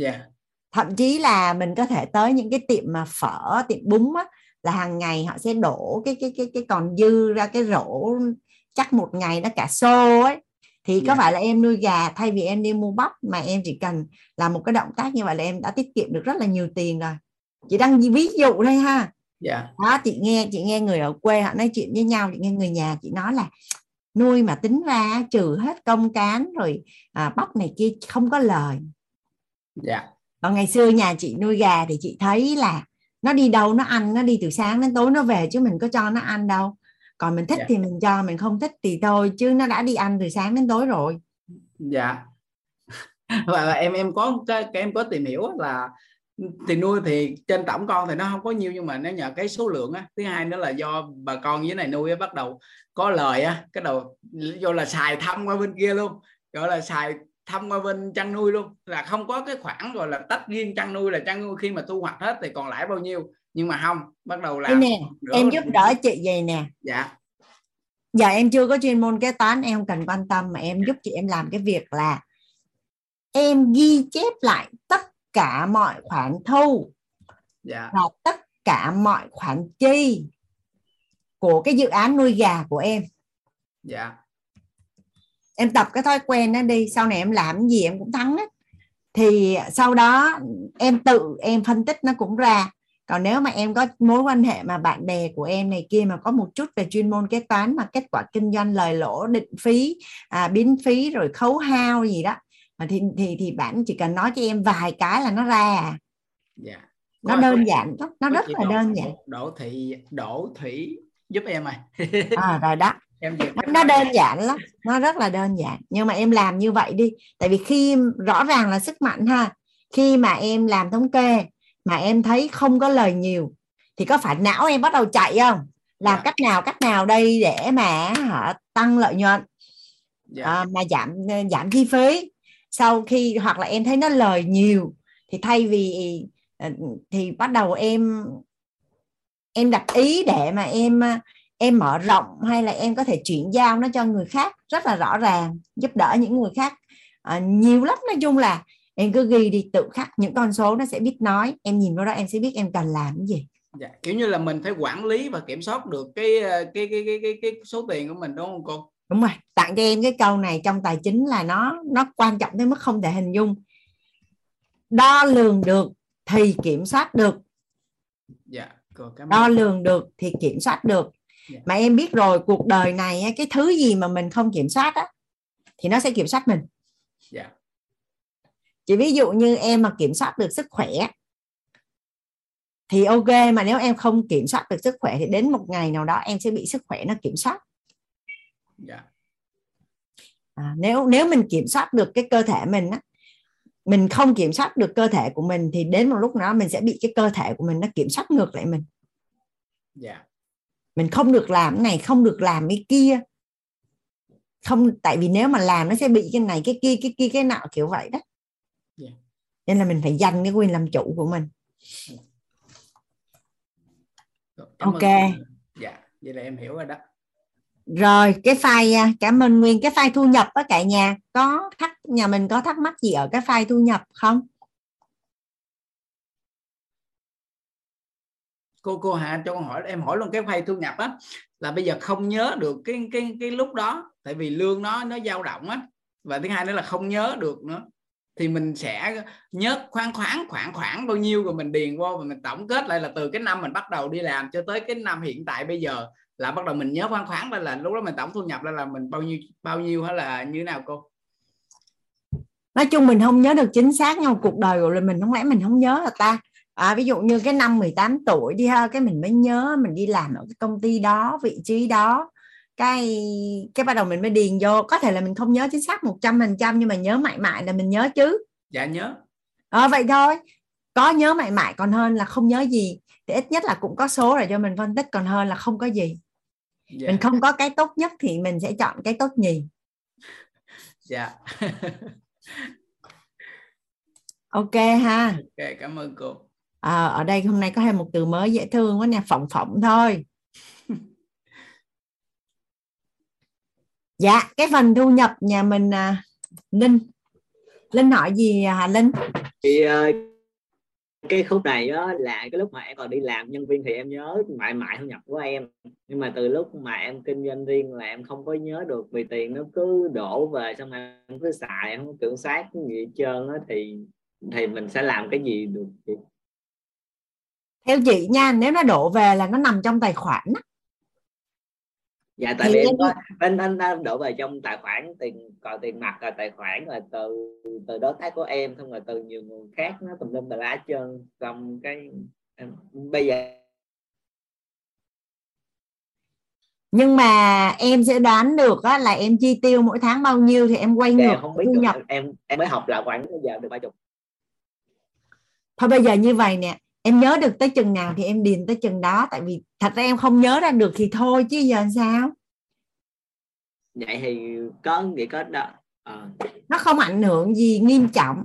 Yeah. Dạ. thậm chí là mình có thể tới những cái tiệm mà phở tiệm bún á là hàng ngày họ sẽ đổ cái cái cái cái còn dư ra cái rổ chắc một ngày nó cả xô ấy. Thì có phải là em nuôi gà thay vì em đi mua bắp mà em chỉ cần làm một cái động tác như vậy là em đã tiết kiệm được rất là nhiều tiền rồi. Chị đang ví dụ thôi ha dạ. Đó chị nghe chị nghe người ở quê họ nói chuyện với nhau chị nghe người nhà chị nói là nuôi mà tính ra trừ hết công cán rồi à, bắp này kia không có lời. Dạ. Còn ngày xưa nhà chị nuôi gà thì chị thấy là nó đi đâu nó ăn nó đi từ sáng đến tối nó về chứ mình có cho nó ăn đâu. Còn mình thích Dạ. thì mình cho mình không thích thì thôi chứ nó đã đi ăn từ sáng đến tối rồi. Dạ. Và, và em em có cái, cái em có tìm hiểu là thì nuôi thì trên tổng con thì nó không có nhiều nhưng mà nó nhờ cái số lượng á thứ hai nữa là do bà con dưới này nuôi á, bắt đầu có lời á cái đầu vô là xài thăm qua bên kia luôn gọi là xài thăm qua bên chăn nuôi luôn. Là không có cái khoản gọi là tách riêng chăn nuôi là chăn nuôi khi mà thu hoạch hết thì còn lãi bao nhiêu. Nhưng mà không bắt đầu làm nè em giúp đỡ chị vậy nè. Dạ. Giờ em chưa có chuyên môn kế toán em không cần quan tâm mà em giúp chị em làm cái việc là em ghi chép lại tất cả mọi khoản thu. Dạ. Và tất cả mọi khoản chi của cái dự án nuôi gà của em. Dạ. Em tập cái thói quen đó đi sau này em làm gì em cũng thắng hết thì sau đó em tự em phân tích nó cũng ra. Còn nếu mà em có mối quan hệ mà bạn bè của em này kia mà có một chút về chuyên môn kế toán mà kết quả kinh doanh lời lỗ định phí à, biến phí rồi khấu hao gì đó mà thì thì thì bạn chỉ cần nói cho em vài cái là nó ra à. dạ. Nó Có- đơn giản lắm nó rất là đơn giản. đỗ thị đỗ thủy giúp em ơi à, rồi đó. Em nó, nó đơn giản lắm nó rất là đơn giản. Nhưng mà em làm như vậy đi tại vì khi rõ ràng là sức mạnh ha. Khi mà em làm thống kê mà em thấy không có lời nhiều thì có phải não em bắt đầu chạy không? Làm Dạ. cách nào cách nào đây để mà hả, tăng lợi nhuận? Dạ. À, mà giảm giảm chi phí sau khi hoặc là em thấy nó lời nhiều thì thay vì ờ, thì bắt đầu em em đặt ý để mà em ờ, em mở rộng hay là em có thể chuyển giao nó cho người khác rất là rõ ràng giúp đỡ những người khác à, nhiều lắm nói chung là em cứ ghi đi tự khắc những con số nó sẽ biết nói em nhìn vào đó em sẽ biết em cần làm cái gì dạ. kiểu như là mình phải quản lý và kiểm soát được cái cái cái cái cái, cái số tiền của mình đúng không cô đúng rồi tặng cho em cái câu này trong tài chính là nó nó quan trọng tới mức không thể hình dung. Đo lường được thì kiểm soát được. Dạ cô cảm đo lường được thì kiểm soát được. Dạ. mà em biết rồi cuộc đời này cái thứ gì mà mình không kiểm soát á thì nó sẽ kiểm soát mình. Dạ. Chỉ ví dụ như em mà kiểm soát được sức khỏe thì ok mà nếu em không kiểm soát được sức khỏe thì đến một ngày nào đó em sẽ bị sức khỏe nó kiểm soát dạ. À, nếu nếu mình kiểm soát được cái cơ thể mình á mình không kiểm soát được cơ thể của mình thì đến một lúc nào mình sẽ bị cái cơ thể của mình nó kiểm soát ngược lại mình. Dạ. Mình không được làm cái này không được làm cái kia. Không tại vì nếu mà làm nó sẽ bị cái này cái kia cái kia cái nọ kiểu vậy đó. Dạ. nên là mình phải dành cái quyền làm chủ của mình. Cảm Ok. dạ vậy là em hiểu rồi đó rồi, cái file à, cảm ơn nguyên. Cái file thu nhập á cả nhà, có thắc, nhà mình có thắc mắc gì ở cái file thu nhập không? Cô cô Hà, cho con hỏi, em hỏi luôn cái file thu nhập á, là bây giờ không nhớ được cái cái cái lúc đó, tại vì lương nó nó dao động á, và thứ hai nữa là không nhớ được nữa. Thì mình sẽ nhớ khoan khoáng, khoảng khoảng bao nhiêu rồi mình điền vô và mình tổng kết lại là từ cái năm mình bắt đầu đi làm cho tới cái năm hiện tại bây giờ là bắt đầu mình nhớ khoáng khoáng là, là lúc đó mình tổng thu nhập là là mình bao nhiêu bao nhiêu hay là như thế nào cô? Nói chung mình không nhớ được chính xác nhưng mà cuộc đời của mình không lẽ mình không nhớ là ta? À, ví dụ như cái năm 18 tuổi đi ha cái mình mới nhớ mình đi làm ở cái công ty đó vị trí đó. Cái cái bắt đầu mình mới điền vô. Có thể là mình không nhớ chính xác 100 phần trăm nhưng mà nhớ mãi mãi là mình nhớ chứ. Dạ nhớ. Ờ, vậy thôi. Có nhớ mãi mãi còn hơn là không nhớ gì. Thì ít nhất là cũng có số rồi cho mình phân tích còn hơn là không có gì dạ. mình không có cái tốt nhất thì mình sẽ chọn cái tốt nhì. Dạ. Ok ha. Ok cảm ơn cô. À, ở đây hôm nay có thêm một từ mới dễ thương quá nè phỏng phỏng thôi. Dạ cái phần thu nhập nhà mình à, linh. Linh hỏi gì à, linh? Thì uh, cái khúc này đó là cái lúc mà em còn đi làm nhân viên thì em nhớ mãi mãi thu nhập của em nhưng mà từ lúc mà em kinh doanh riêng là em không có nhớ được vì tiền nó cứ đổ về xong em cứ xài, em không kiểm soát gì hết trơn á, thì thì mình sẽ làm cái gì được theo chị nha, nếu nó đổ về là nó nằm trong tài khoản đó dạ tại vì em có anh anh anh đổ về trong tài khoản tiền còn tiền mặt là tài khoản là từ từ đối tác của em không là từ nhiều nguồn khác nó tùm lum tà lá trơn. Xong cái em, bây giờ nhưng mà em sẽ đoán được á, là em chi tiêu mỗi tháng bao nhiêu thì em quay ngược em không biết thu nhập. Em em mới học là khoảng bây giờ được ba chục. Thôi bây giờ như vậy nè em nhớ được tới chừng nào thì em điền tới chừng đó tại vì thật ra em không nhớ ra được thì thôi chứ giờ sao? Vậy thì có vậy có đó à. nó không ảnh hưởng gì nghiêm trọng.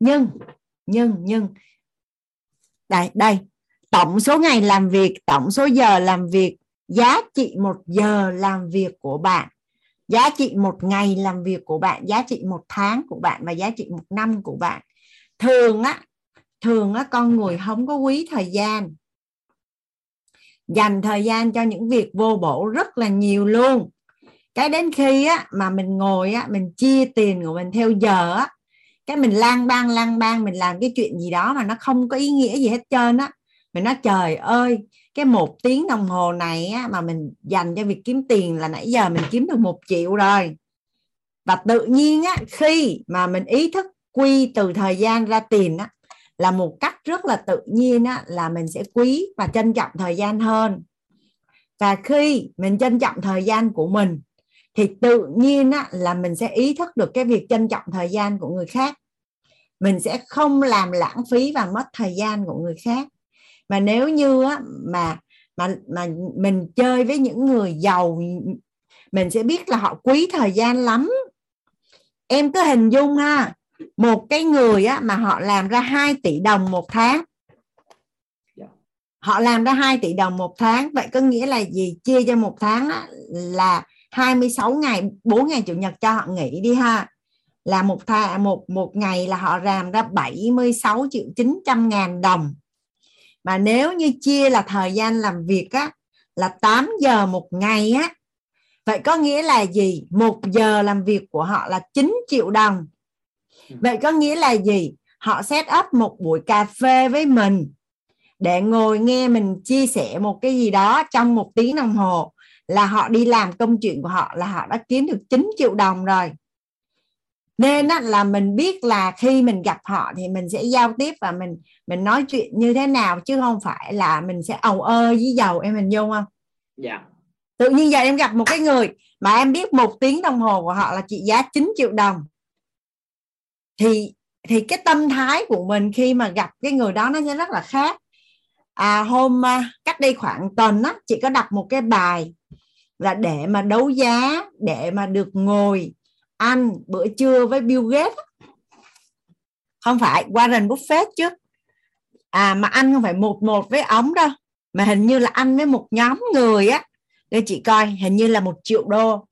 Nhưng nhưng nhưng. Đây đây. Tổng số ngày làm việc tổng số giờ làm việc giá trị một giờ làm việc của bạn. Giá trị một ngày làm việc của bạn giá trị một tháng của bạn và giá trị một năm của bạn. Thường á thường á con người không có quý thời gian. Dành thời gian cho những việc vô bổ rất là nhiều luôn. Cái đến khi á mà mình ngồi á mình chia tiền của mình theo giờ á cái mình lang bang lang bang mình làm cái chuyện gì đó mà nó không có ý nghĩa gì hết trơn á. Mình nói trời ơi cái một tiếng đồng hồ này á, mà mình dành cho việc kiếm tiền là nãy giờ mình kiếm được một triệu rồi. Và tự nhiên á khi mà mình ý thức quy từ thời gian ra tiền á là một cách rất là tự nhiên á, là mình sẽ quý và trân trọng thời gian hơn. Và khi mình trân trọng thời gian của mình thì tự nhiên á, là mình sẽ ý thức được cái việc trân trọng thời gian của người khác. Mình sẽ không làm lãng phí và mất thời gian của người khác. Mà nếu như á, mà mà mà mình chơi với những người giàu mình sẽ biết là họ quý thời gian lắm. Em cứ hình dung ha một cái người á, mà họ làm ra 2 tỷ đồng một tháng. Họ làm ra 2 tỷ đồng một tháng. Vậy có nghĩa là gì? Chia cho một tháng á, là 26 ngày 4 ngày chủ nhật cho họ nghỉ đi ha. Là một thà một một ngày là họ làm ra 76 triệu 900 ngàn đồng. Mà nếu như chia là thời gian làm việc á là 8 giờ một ngày á vậy có nghĩa là gì? Một giờ làm việc của họ là 9 triệu đồng vậy có nghĩa là gì? Họ set up một buổi cà phê với mình để ngồi nghe mình chia sẻ một cái gì đó trong một tiếng đồng hồ. Là họ đi làm công chuyện của họ là họ đã kiếm được 9 triệu đồng rồi. Nên là mình biết là khi mình gặp họ thì mình sẽ giao tiếp và mình mình nói chuyện như thế nào chứ không phải là mình sẽ ầu ơ với dầu em mình vô không? Dạ. Tự nhiên giờ em gặp một cái người mà em biết một tiếng đồng hồ của họ là trị giá 9 triệu đồng thì thì cái tâm thái của mình khi mà gặp cái người đó nó sẽ rất là khác. À, hôm à, cách đây khoảng tuần á chị có đặt một cái bài là để mà đấu giá để mà được ngồi ăn bữa trưa với Bill Gates không phải Warren Buffett chứ. À mà ăn không phải một một với ống đâu mà hình như là ăn với một nhóm người á. Để chị coi hình như là một triệu đô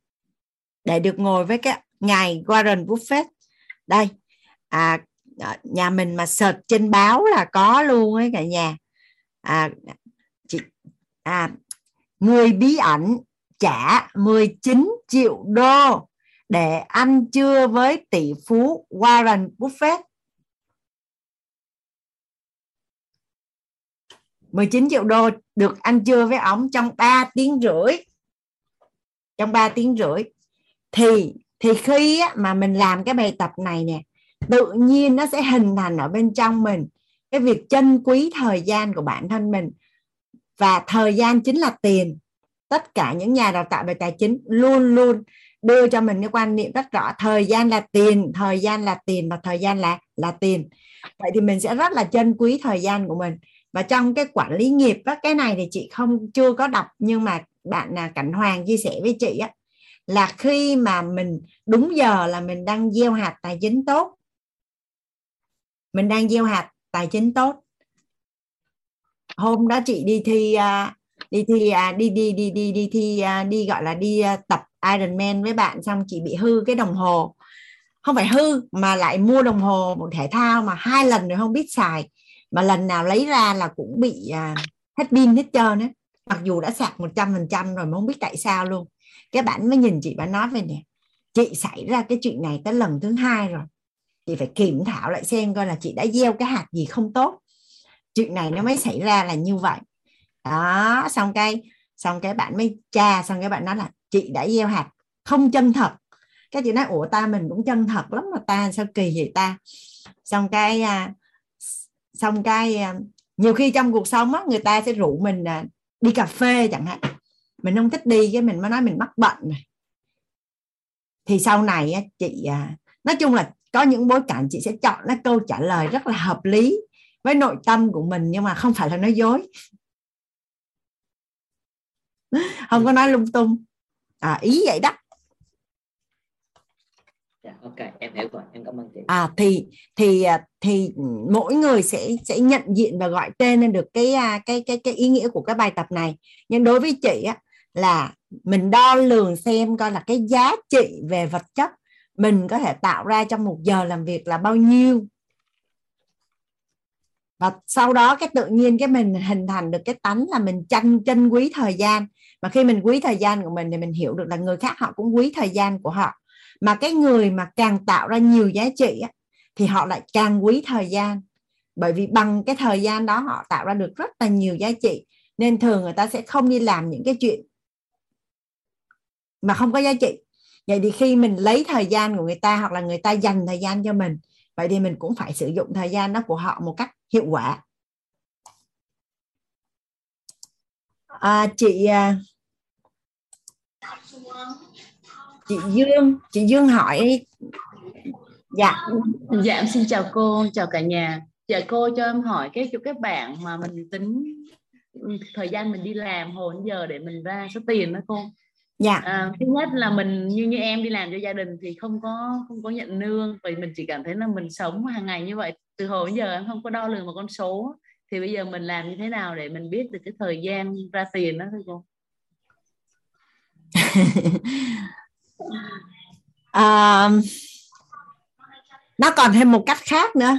để được ngồi với cái ngài Warren Buffett. Đây À, à nhà mình mà search trên báo là có luôn ấy cả nhà. À chị à người bí ẩn trả 19 triệu đô để ăn trưa với tỷ phú Warren Buffett. 19 triệu đô được ăn trưa với ổng trong 3 tiếng rưỡi. Trong 3 tiếng rưỡi. Thì thì khi mà mình làm cái bài tập này nè tự nhiên nó sẽ hình thành ở bên trong mình. Cái việc trân quý thời gian của bản thân mình. Và thời gian chính là tiền. Tất cả những nhà đào tạo về tài chính luôn luôn đưa cho mình cái quan niệm rất rõ. Thời gian là tiền thời gian là tiền và thời gian là là tiền. Vậy thì mình sẽ rất là trân quý thời gian của mình. Và trong cái quản lý nghiệp á, cái này thì chị không chưa có đọc nhưng mà bạn là cảnh hoàng chia sẻ với chị á là khi mà mình đúng giờ là mình đang gieo hạt tài chính tốt mình đang gieo hạt, tài chính tốt. Hôm đó chị đi thi à, đi thi à, đi đi đi đi đi thi à, đi gọi là đi tập Ironman với bạn, xong chị bị hư cái đồng hồ. Không phải hư, mà lại mua đồng hồ, một thể thao mà hai lần rồi không biết xài. Mà lần nào lấy ra là cũng bị hết pin hết trơn á. Mặc dù đã sạc 100% rồi mà không biết tại sao luôn. Cái bạn mới nhìn chị, bạn nói về nè, chị xảy ra cái chuyện này tới lần thứ hai rồi chị phải kiểm thảo lại xem coi là chị đã gieo cái hạt gì không tốt. Chuyện này nó mới xảy ra là như vậy. Đó, xong cái xong cái bạn mới tra, xong cái bạn nói là chị đã gieo hạt không chân thật. Cái chị nói, ủa, ta mình cũng chân thật lắm mà ta, sao kỳ vậy ta? Xong cái à, xong cái à, nhiều khi trong cuộc sống á, người ta sẽ rủ mình à, đi cà phê chẳng hạn. Mình không thích đi cái mình mới nói mình mắc bệnh này. Thì sau này chị nói chung là có những bối cảnh chị sẽ chọn cái câu trả lời rất là hợp lý với nội tâm của mình nhưng mà không phải là nói dối. Không có nói lung tung. À, ý vậy đó. Dạ, ok em hiểu rồi em cảm ơn chị. À thì thì à, thì mỗi người sẽ sẽ nhận diện và gọi tên lên được cái à, cái cái cái ý nghĩa của cái bài tập này. Nhưng đối với chị á là mình đo lường xem coi là cái giá trị về vật chất mình có thể tạo ra trong một giờ làm việc là bao nhiêu? Và sau đó cái tự nhiên cái mình hình thành được cái tánh là mình tranh chân quý thời gian. Mà khi mình quý thời gian của mình thì mình hiểu được là người khác họ cũng quý thời gian của họ. Mà cái người mà càng tạo ra nhiều giá trị thì họ lại càng quý thời gian. Bởi vì bằng cái thời gian đó họ tạo ra được rất là nhiều giá trị. Nên thường người ta sẽ không đi làm những cái chuyện mà không có giá trị vậy thì khi mình lấy thời gian của người ta hoặc là người ta dành thời gian cho mình vậy thì mình cũng phải sử dụng thời gian đó của họ một cách hiệu quả. À, chị à, chị Dương chị Dương hỏi. Dạ. Dạ em xin chào cô chào cả nhà. Dạ cô cho em hỏi cái chỗ các bạn mà mình tính ừ, thời gian mình đi làm hồi giờ để mình ra số tiền đó cô dạ. À, thứ nhất là mình như như em đi làm cho gia đình thì không có không có nhận lương vì mình chỉ cảm thấy là mình sống hàng ngày như vậy. Từ hồi đến giờ em không có đo lường một con số. Thì bây giờ mình làm như thế nào để mình biết được cái thời gian ra tiền đó thưa cô? À, nó còn thêm một cách khác nữa.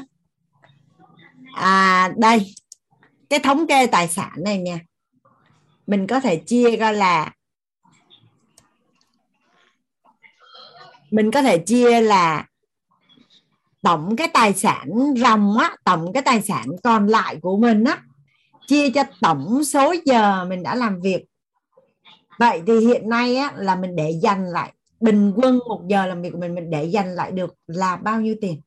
À đây cái thống kê tài sản này nha. Mình có thể chia ra là mình có thể chia là tổng cái tài sản ròng á tổng cái tài sản còn lại của mình á chia cho tổng số giờ mình đã làm việc. Vậy thì hiện nay á là mình để dành lại bình quân một giờ làm việc của mình mình để dành lại được là bao nhiêu tiền?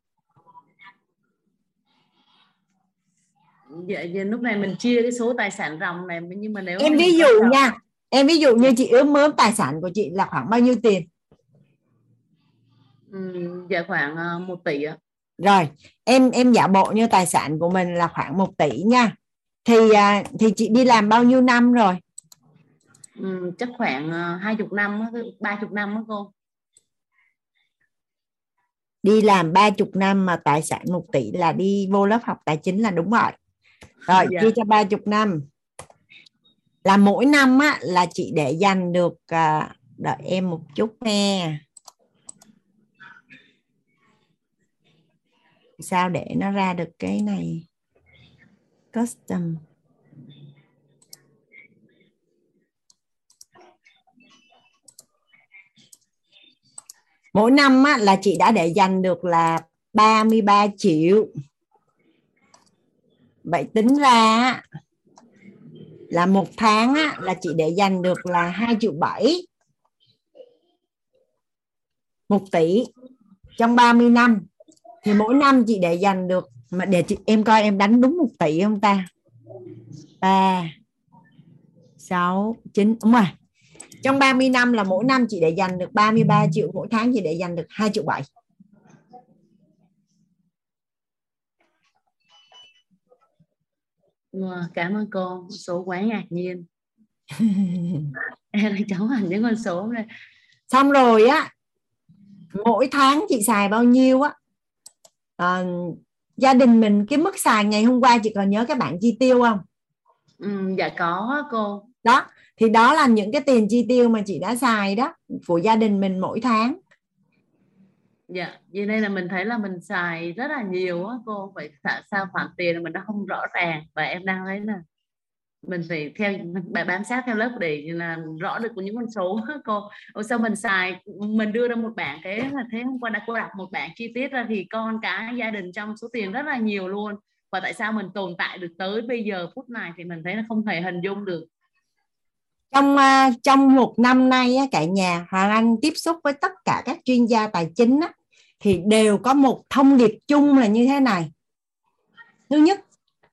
Dạ, dạ lúc này mình chia cái số tài sản ròng này nhưng mà nếu em ví dụ nha em ví dụ như chị ướm mướm tài sản của chị là khoảng bao nhiêu tiền Ừ, dạ khoảng uh, 1 tỷ ạ. Rồi, em em giả bộ như tài sản của mình là khoảng 1 tỷ nha. Thì uh, thì chị đi làm bao nhiêu năm rồi? Ừ, chắc khoảng uh, 20 năm, 30 năm đó cô. Đi làm 30 năm mà tài sản 1 tỷ là đi vô lớp học tài chính là đúng rồi. Rồi, dạ. chia cho 30 năm. Là mỗi năm á là chị để dành được uh, đợi em một chút nha sao để nó ra được cái này? Custom. Mỗi năm á, là chị đã để dành được là 33 triệu. Vậy tính ra là một tháng á, là chị để dành được là 2 triệu 7 1 tỷ trong 30 năm thì mỗi năm chị để dành được mà để chị em coi em đánh đúng một tỷ không ta? Ba sáu chín đúng rồi. Trong 30 năm là mỗi năm chị để dành được 33 triệu mỗi tháng chị để dành được 2 triệu 7 wow, cảm ơn cô. Số quá ngạc nhiên. Em đang cháu hình những con số này. Xong rồi á mỗi tháng chị xài bao nhiêu á à, gia đình mình cái mức xài ngày hôm qua chị còn nhớ các bạn chi tiêu không? Ừ, dạ có cô. Đó thì đó là những cái tiền chi tiêu mà chị đã xài đó của gia đình mình mỗi tháng. Dạ vì đây là mình thấy là mình xài rất là nhiều á cô. Phải tại sao khoản tiền mình nó không rõ ràng và em đang thấy là mình phải theo bài bám sát theo lớp để là rõ được những con số. Cô Ô, sao mình xài mình đưa ra một bảng cái là thế hôm qua đã cô đặt một bảng chi tiết ra thì con cái gia đình trong số tiền rất là nhiều luôn. Và tại sao mình tồn tại được tới bây giờ phút này thì mình thấy nó không thể hình dung được. Trong à, trong một năm nay á, cả nhà Hoàng Anh tiếp xúc với tất cả các chuyên gia tài chính á, thì đều có một thông điệp chung là như thế này. Thứ nhất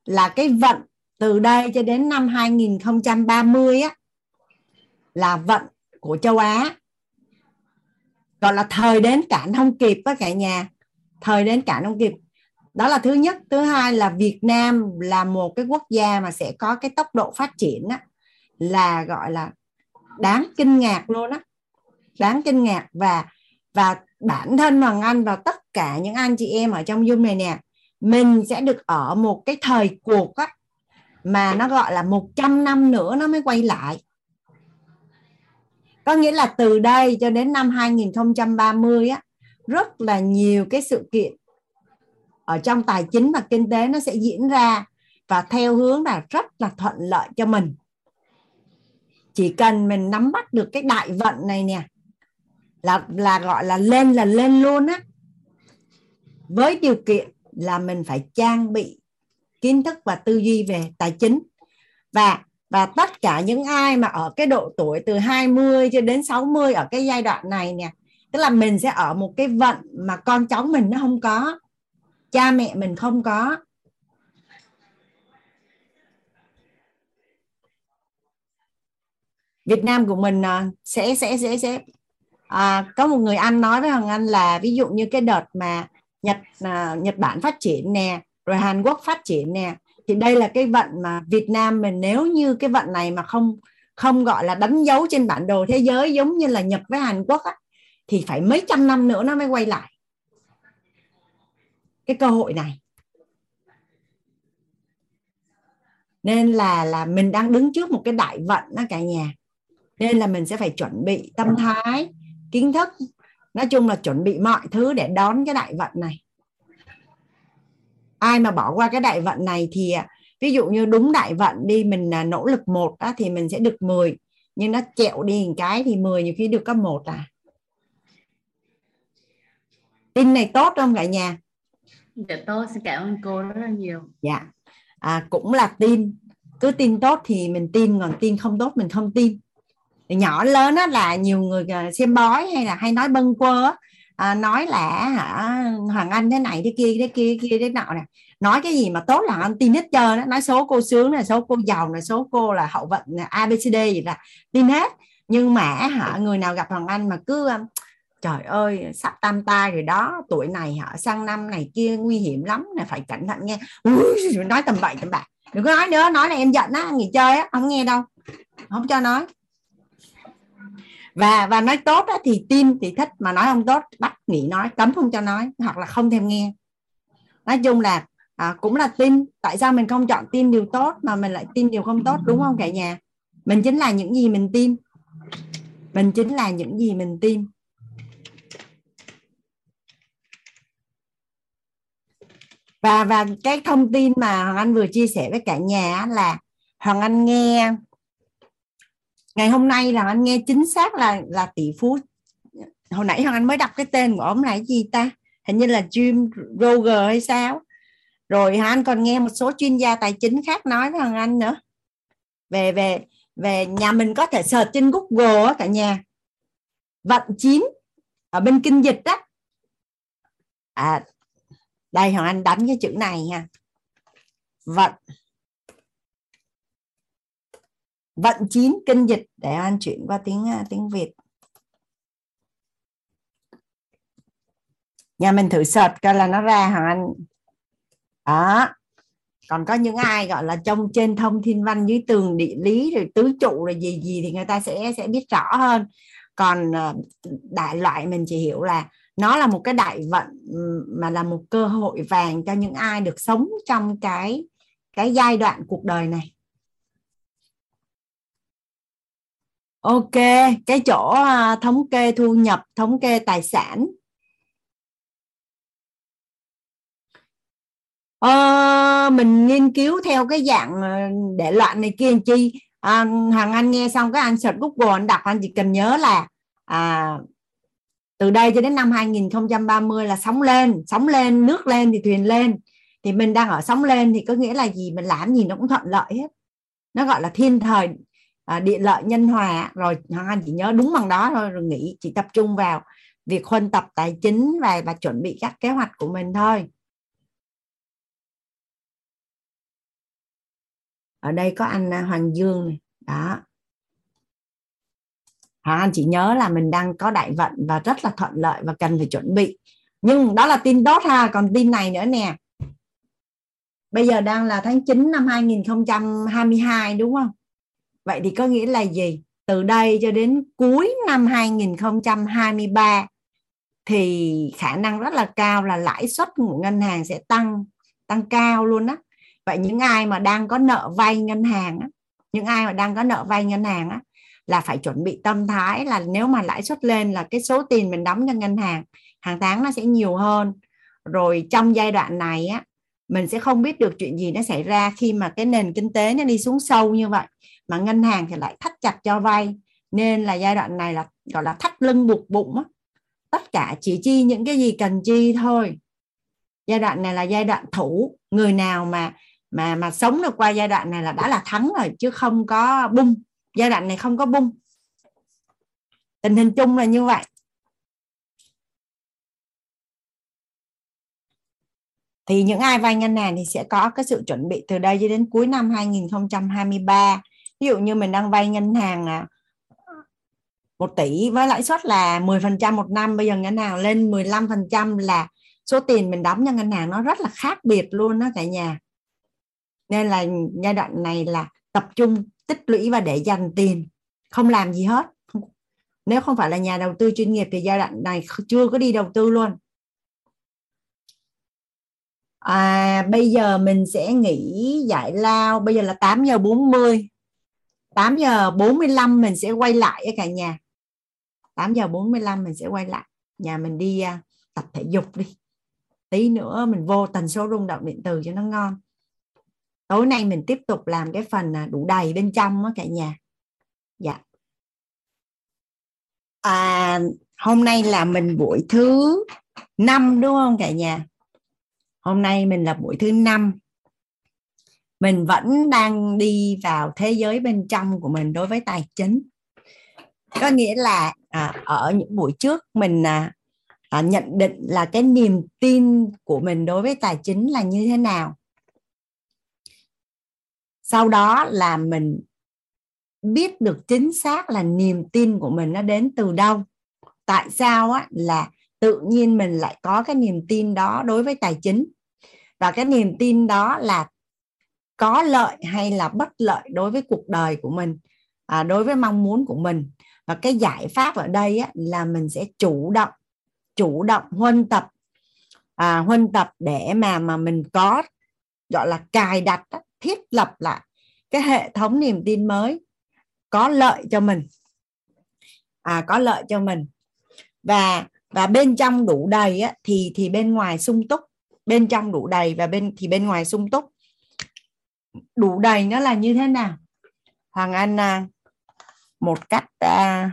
là cái vận từ đây cho đến năm 2030 á là vận của châu Á. Gọi là thời đến cản không kịp á cả nhà. Thời đến cản không kịp đó là thứ nhất. Thứ hai là Việt Nam là một cái quốc gia mà sẽ có cái tốc độ phát triển á, là gọi là đáng kinh ngạc luôn á. Đáng kinh ngạc và và bản thân Hoàng Anh và tất cả những anh chị em ở trong Zoom này nè mình sẽ được ở một cái thời cuộc á, mà nó gọi là 100 năm nữa nó mới quay lại. Có nghĩa là từ đây cho đến năm 2030 á, rất là nhiều cái sự kiện ở trong tài chính và kinh tế nó sẽ diễn ra và theo hướng là rất là thuận lợi cho mình. Chỉ cần mình nắm bắt được cái đại vận này nè, là là gọi là lên là lên luôn á. Với điều kiện là mình phải trang bị kiến thức và tư duy về tài chính. Và và tất cả những ai mà ở cái độ tuổi từ 20 cho đến 60 ở cái giai đoạn này nè tức là mình sẽ ở một cái vận mà con cháu mình nó không có cha mẹ mình không có. Việt Nam của mình à, sẽ sẽ sẽ sẽ à, có một người anh nói với Hoàng Anh là ví dụ như cái đợt mà Nhật à, Nhật Bản phát triển nè rồi Hàn Quốc phát triển nè. Thì đây là cái vận mà Việt Nam mình nếu như cái vận này mà không không gọi là đánh dấu trên bản đồ thế giới giống như là Nhật với Hàn Quốc á, thì phải mấy trăm năm nữa nó mới quay lại. Cái cơ hội này. Nên là là mình đang đứng trước một cái đại vận đó cả nhà. Nên là mình sẽ phải chuẩn bị tâm thái kiến thức nói chung là chuẩn bị mọi thứ để đón cái đại vận này ai mà bỏ qua cái đại vận này thì à, ví dụ như đúng đại vận đi mình à, nỗ lực một đó, thì mình sẽ được 10 nhưng nó chẹo đi một cái thì 10 nhiều khi được có một à. Tin này tốt không cả nhà? Dạ tôi xin cảm ơn cô rất là nhiều. Dạ. À, cũng là tin. Cứ tin tốt thì mình tin còn tin không tốt mình không tin. Nhỏ lớn á là nhiều người à, xem bói hay là hay nói bâng quơ à, nói là hả hoàng anh thế này thế kia thế kia kia thế nọ nè. Nói cái gì mà tốt là anh tin hết trơn đó. nói số cô sướng này số cô giàu này số cô là hậu vận là abcd gì là tin hết. Nhưng mà hả người nào gặp hoàng anh mà cứ um, trời ơi sắp tam tai rồi đó tuổi này hả sang năm này kia nguy hiểm lắm là phải cẩn thận nghe. Ui, nói tầm bậy tầm bạ. Đừng có nói nữa nói là em giận á nghỉ chơi á không nghe đâu. Không cho nói và và nói tốt á, thì tin thì thích mà nói không tốt bắt nghỉ nói cấm không cho nói hoặc là không thèm nghe. Nói chung là à, cũng là tin. Tại sao mình không chọn tin điều tốt mà mình lại tin điều không tốt đúng không cả nhà? Mình chính là những gì mình tin. Mình chính là những gì mình tin. Và và cái thông tin mà hoàng anh vừa chia sẻ với cả nhà là hoàng anh nghe ngày hôm nay là anh nghe chính xác là là tỷ phú, hồi nãy hoàng anh mới đọc cái tên của ông là gì ta? Hình như là Jim Roger hay sao? Rồi anh còn nghe một số chuyên gia tài chính khác nói với hoàng anh nữa. Về về về nhà mình có thể search trên Google á cả nhà. Vận chín ở bên kinh dịch đó à đây hoàng anh đánh cái chữ này nha. Vận vận chín kinh dịch. Để an chuyển qua tiếng à, tiếng Việt. Nhà mình thử search coi là nó ra hả anh? Đó. Còn có những ai gọi là trong trên thông thiên văn dưới tường địa lý rồi tứ trụ rồi gì gì thì người ta sẽ sẽ biết rõ hơn. Còn à, đại loại mình chỉ hiểu là nó là một cái đại vận mà là một cơ hội vàng cho những ai được sống trong cái cái giai đoạn cuộc đời này. ok cái chỗ à, thống kê thu nhập thống kê tài sản. Ờ, mình nghiên cứu theo cái dạng ờ, để loạn này kia làm chi? À, hàng anh nghe xong cái anh search google anh đọc anh chỉ cần nhớ là à, từ đây cho đến năm 2030 là sóng lên sóng lên nước lên thì thuyền lên. Thì mình đang ở sóng lên thì có nghĩa là gì? Mình làm gì nó cũng thuận lợi hết. Nó gọi là thiên thời à, địa lợi nhân hòa rồi hoàng anh chỉ nhớ đúng bằng đó thôi rồi nghĩ chỉ tập trung vào việc huân tập tài chính và và chuẩn bị các kế hoạch của mình thôi. Ở đây có anh à, Hoàng Dương này đó. Hoàng Anh chỉ nhớ là mình đang có đại vận và rất là thuận lợi và cần phải chuẩn bị. Nhưng đó là tin tốt ha còn tin này nữa nè. Bây giờ đang là tháng 9 năm 2022 đúng không? Vậy thì có nghĩa là gì? Từ đây cho đến cuối năm 2023 thì khả năng rất là cao là lãi suất của ngân hàng sẽ tăng tăng cao luôn á. Vậy những ai mà đang có nợ vay ngân hàng á, những ai mà đang có nợ vay ngân hàng á, là phải chuẩn bị tâm thái là nếu mà lãi suất lên là cái số tiền mình đóng cho ngân hàng hàng tháng nó sẽ nhiều hơn. Rồi trong giai đoạn này á, mình sẽ không biết được chuyện gì nó xảy ra khi mà cái nền kinh tế nó đi xuống sâu như vậy mà ngân hàng thì lại thắt chặt cho vay. Nên là giai đoạn này là, gọi là, thắt lưng buộc bụng á. Tất cả chỉ chi những cái gì cần chi thôi. Giai đoạn này là giai đoạn thủ. Người nào mà mà mà sống được qua giai đoạn này là đã là thắng rồi, chứ không có bung. Giai đoạn này không có bung. Tình hình chung là như vậy. Thì những ai vay ngân hàng thì sẽ có cái sự chuẩn bị từ đây cho đến cuối năm 2023 ví dụ như mình đang vay ngân hàng à, một tỷ với lãi suất là 10% một năm bây giờ ngân hàng lên 15% là số tiền mình đóng cho ngân hàng nó rất là khác biệt luôn đó cả nhà. Nên là giai đoạn này là tập trung tích lũy và để dành tiền không làm gì hết. Nếu không phải là nhà đầu tư chuyên nghiệp thì giai đoạn này chưa có đi đầu tư luôn. À, bây giờ mình sẽ nghỉ giải lao bây giờ là 8 giờ 40 8 giờ 45 mình sẽ quay lại cả nhà. 8 giờ 45 mình sẽ quay lại. Nhà mình đi uh, tập thể dục đi. Tí nữa mình vô tần số rung động điện từ cho nó ngon. Tối nay mình tiếp tục làm cái phần à, đủ đầy bên trong đó cả nhà. Dạ. À, hôm nay là mình buổi thứ năm đúng không cả nhà? Hôm nay mình là buổi thứ năm mình vẫn đang đi vào thế giới bên trong của mình đối với tài chính. Có nghĩa là à, ở những buổi trước mình à, à, nhận định là cái niềm tin của mình đối với tài chính là như thế nào. Sau đó là mình biết được chính xác là niềm tin của mình nó đến từ đâu. Tại sao á? Là tự nhiên mình lại có cái niềm tin đó đối với tài chính. Và cái niềm tin đó là có lợi hay là bất lợi đối với cuộc đời của mình à, đối với mong muốn của mình. Và cái giải pháp ở đây á, là mình sẽ chủ động chủ động huân tập à, huân tập để mà mà mình có gọi là cài đặt thiết lập lại cái hệ thống niềm tin mới có lợi cho mình à, có lợi cho mình. Và và bên trong đủ đầy á, thì thì bên ngoài sung túc bên trong đủ đầy và bên thì bên ngoài sung túc đủ đầy nó là như thế nào? Hoàng anh à, một cách à,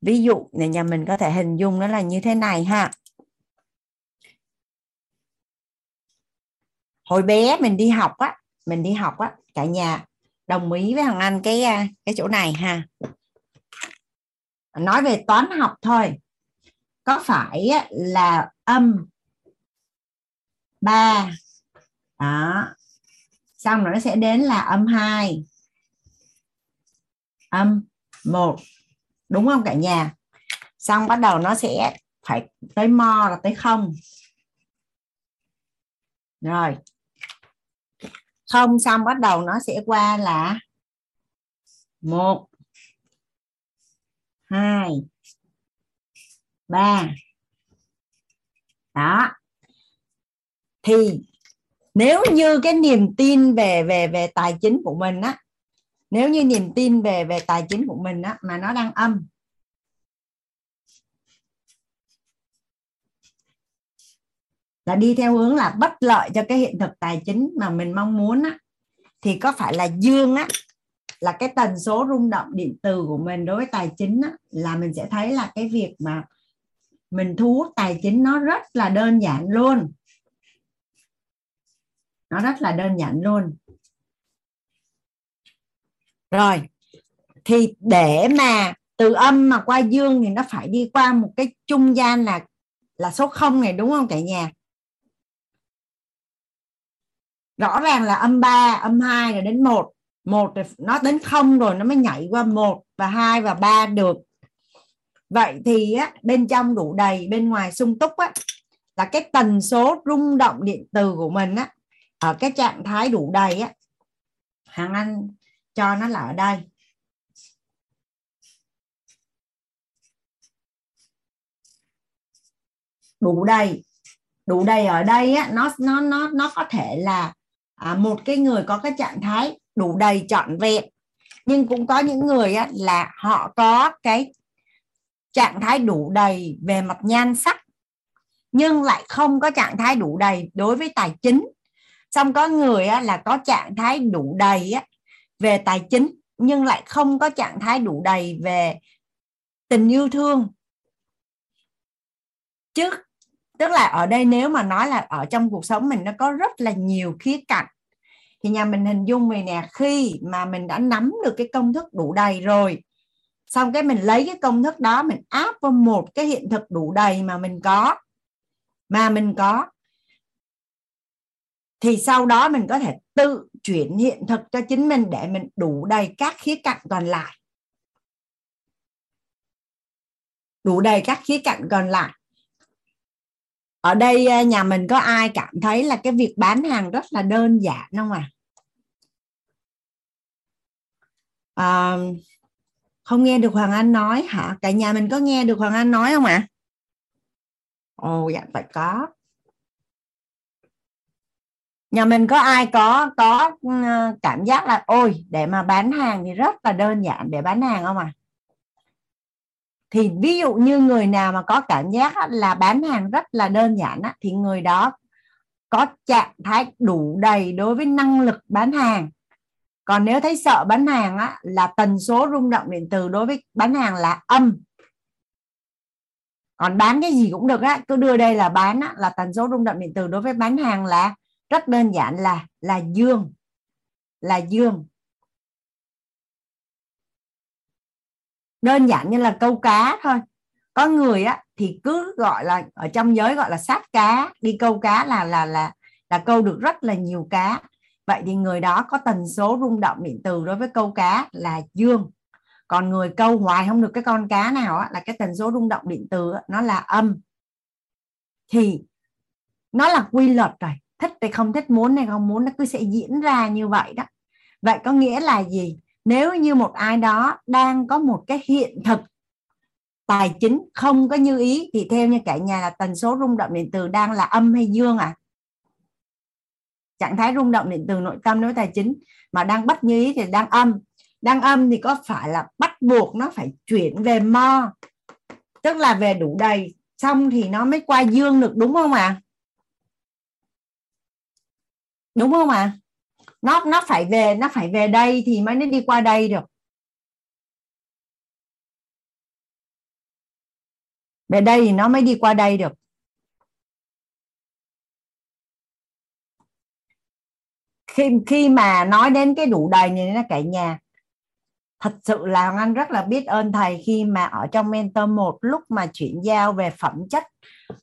ví dụ này nhà mình có thể hình dung nó là như thế này ha. Hồi bé mình đi học á mình đi học á cả nhà đồng ý với hoàng anh cái à, cái chỗ này ha. Nói về toán học thôi. Có phải là âm 3 đó xong rồi nó sẽ đến là âm 2 âm 1 đúng không cả nhà? Xong bắt đầu nó sẽ phải tới mo là tới không. Rồi. Không xong bắt đầu nó sẽ qua là một. Hai. Ba. Đó. Thì nếu như cái niềm tin về về về tài chính của mình á nếu như niềm tin về về tài chính của mình á mà nó đang âm là đi theo hướng là bất lợi cho cái hiện thực tài chính mà mình mong muốn á thì có phải là dương á là cái tần số rung động điện từ của mình đối với tài chính á, là mình sẽ thấy là cái việc mà mình thu hút tài chính nó rất là đơn giản luôn nó rất là đơn giản luôn. Rồi thì để mà từ âm mà qua dương thì nó phải đi qua một cái trung gian là là số 0 này đúng không cả nhà? Rõ ràng là âm 3, âm 2 rồi đến 1 một nó đến 0 rồi nó mới nhảy qua 1 và 2 và 3 được. Vậy thì á, bên trong đủ đầy bên ngoài sung túc á, là cái tần số rung động điện từ của mình á, ở cái trạng thái đủ đầy á, hàng anh cho nó là ở đây. Đủ đầy đủ đầy ở đây á, nó nó nó nó có thể là à, một cái người có cái trạng thái đủ đầy trọn vẹn. Nhưng cũng có những người á, là họ có cái trạng thái đủ đầy về mặt nhan sắc nhưng lại không có trạng thái đủ đầy đối với tài chính xong có người á, là có trạng thái đủ đầy á, về tài chính nhưng lại không có trạng thái đủ đầy về tình yêu thương. Chứ tức là ở đây nếu mà nói là ở trong cuộc sống mình nó có rất là nhiều khía cạnh. Thì nhà mình hình dung về nè khi mà mình đã nắm được cái công thức đủ đầy rồi xong cái mình lấy cái công thức đó mình áp vào một cái hiện thực đủ đầy mà mình có mà mình có thì sau đó mình có thể tự chuyển hiện thực cho chính mình để mình đủ đầy các khía cạnh còn lại. Đủ đầy các khía cạnh còn lại. Ở đây à, nhà mình có ai cảm thấy là cái việc bán hàng rất là đơn giản không à, à không nghe được Hoàng Anh nói hả? Cả nhà mình có nghe được Hoàng Anh nói không ạ? À? ồ dạ phải có nhà mình có ai có có ừ, cảm giác là ôi để mà bán hàng thì rất là đơn giản để bán hàng không à? Thì ví dụ như người nào mà có cảm giác là bán hàng rất là đơn giản thì người đó có trạng thái đủ đầy đối với năng lực bán hàng. Còn nếu thấy sợ bán hàng á, là tần số rung động điện từ đối với bán hàng là âm. Còn bán cái gì cũng được á cứ đưa đây là bán á, là tần số rung động điện từ đối với bán hàng là rất đơn giản là là dương là dương. Đơn giản như là câu cá thôi. Có người á thì cứ gọi là ở trong giới gọi là sát cá. Đi câu cá là là là là câu được rất là nhiều cá. Vậy thì người đó có tần số rung động điện từ đối với câu cá là dương. Còn người câu hoài không được cái con cá nào á, là cái tần số rung động điện từ nó là âm. Thì nó là quy luật rồi thích thì không thích, muốn hay không muốn, nó cứ sẽ diễn ra như vậy đó. Vậy có nghĩa là gì? Nếu như một ai đó đang có một cái hiện thực tài chính không có như ý, thì theo như cả nhà là tần số rung động điện từ đang là âm hay dương à? Trạng thái rung động điện từ nội tâm đối tài chính mà đang bất như ý thì đang âm. Đang âm thì có phải là bắt buộc nó phải chuyển về mo, tức là về đủ đầy, xong thì nó mới qua dương được, đúng không ạ? à? Đúng không ạ? À? nó nó phải về nó phải về đây thì mới nó đi qua đây được. Về đây thì nó mới đi qua đây được. Khi khi mà nói đến cái đủ đầy này nó cả nhà. Thật sự là Hoàng Anh rất là biết ơn thầy khi mà ở trong mentor một lúc mà chuyển giao về phẩm chất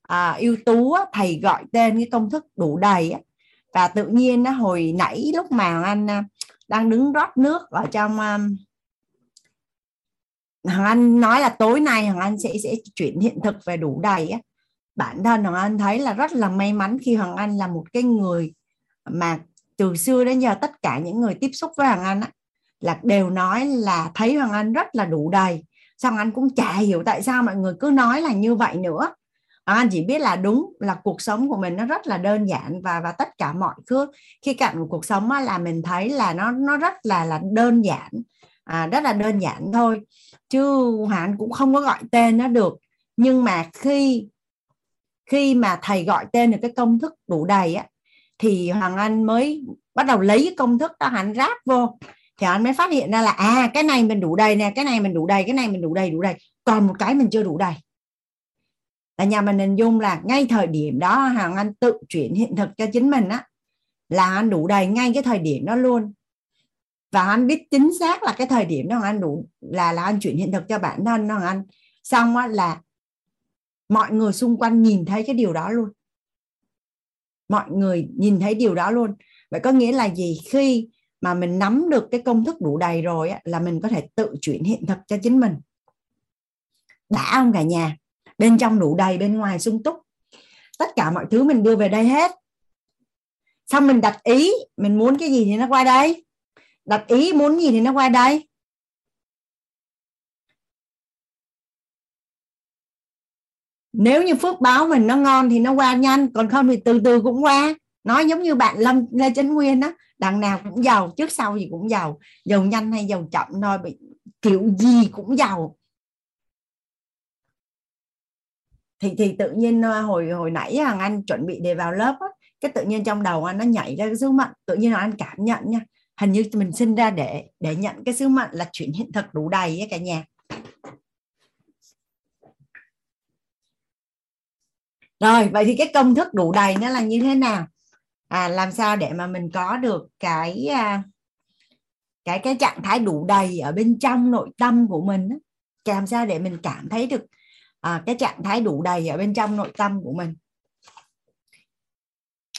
à, ưu tú thầy gọi tên cái công thức đủ đầy và tự nhiên nó hồi nãy lúc mà Hoàng Anh à, đang đứng rót nước ở trong à, Hoàng Anh nói là tối nay Hoàng Anh sẽ sẽ chuyển hiện thực về đủ đầy á. Bản thân Hoàng Anh thấy là rất là may mắn khi Hoàng Anh là một cái người mà từ xưa đến giờ tất cả những người tiếp xúc với Hoàng Anh á, là đều nói là thấy Hoàng Anh rất là đủ đầy. Xong anh cũng chả hiểu tại sao mọi người cứ nói là như vậy nữa. Anh chỉ biết là đúng là cuộc sống của mình nó rất là đơn giản và và tất cả mọi thứ. Khi cạnh của cuộc sống á, là mình thấy là nó nó rất là là đơn giản. À, rất là đơn giản thôi. Chứ Hoàng Anh cũng không có gọi tên nó được. Nhưng mà khi khi mà thầy gọi tên được cái công thức đủ đầy á thì hoàng anh mới bắt đầu lấy cái công thức đó hắn ráp vô. Thì anh mới phát hiện ra là à cái này mình đủ đầy nè cái này mình đủ đầy cái này mình đủ đầy đủ đầy. Còn một cái mình chưa đủ đầy là nhà mình hình dung là ngay thời điểm đó hoàng anh tự chuyển hiện thực cho chính mình á là anh đủ đầy ngay cái thời điểm đó luôn. Và anh biết chính xác là cái thời điểm đó anh đủ là là anh chuyển hiện thực cho bản thân đó anh. Xong á là mọi người xung quanh nhìn thấy cái điều đó luôn. Mọi người nhìn thấy điều đó luôn. Vậy có nghĩa là gì? Khi mà mình nắm được cái công thức đủ đầy rồi á, là mình có thể tự chuyển hiện thực cho chính mình. Đã không cả nhà? Bên trong đủ đầy, bên ngoài sung túc. Tất cả mọi thứ mình đưa về đây hết. Xong mình đặt ý, mình muốn cái gì thì nó qua đây. Đặt ý muốn gì thì nó qua đây. Nếu như phước báo mình nó ngon thì nó qua nhanh, còn không thì từ từ cũng qua. Nói giống như bạn lâm, lê chánh nguyên đó, đằng nào cũng giàu, trước sau gì cũng giàu. Giàu nhanh hay giàu chậm thôi, bị kiểu gì cũng giàu. Thì thì tự nhiên ờ, hồi hồi nãy hàng anh chuẩn bị để vào lớp á, cái tự nhiên trong đầu anh nó nhảy ra cái sứ mệnh tự nhiên là anh cảm nhận nha. Hình như mình sinh ra để để nhận cái sứ mệnh là chuyển hiện thực đủ đầy ấy cả nhà. Rồi vậy thì cái công thức đủ đầy nó là như thế nào? À làm sao để mà mình có được cái à, cái cái trạng thái đủ đầy ở bên trong nội tâm của mình làm sao để mình cảm thấy được à, cái trạng thái đủ đầy ở bên trong nội tâm của mình.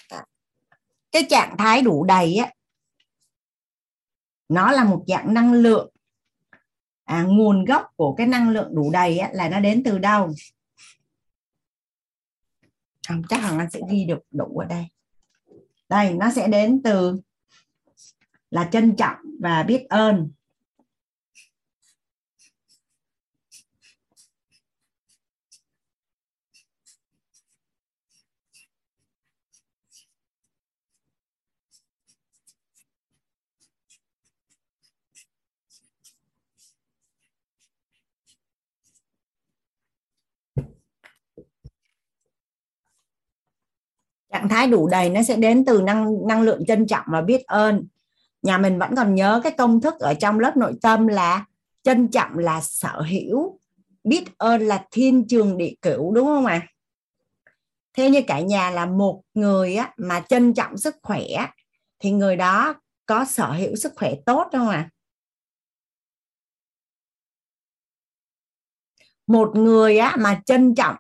À, cái trạng thái đủ đầy á nó là một dạng năng lượng. À, nguồn gốc của cái năng lượng đủ đầy á, là nó đến từ đâu? Không chắc là anh sẽ ghi được đủ ở đây. Đây nó sẽ đến từ là trân trọng và biết ơn. Trạng thái đủ đầy nó sẽ đến từ năng năng lượng trân trọng và biết ơn nhà mình vẫn còn nhớ cái công thức ở trong lớp nội tâm là trân trọng là sở hữu biết ơn là thiên trường địa cửu đúng không ạ à? theo như cả nhà là một người á, mà trân trọng sức khỏe thì người đó có sở hữu sức khỏe tốt không ạ à? một người á, mà trân trọng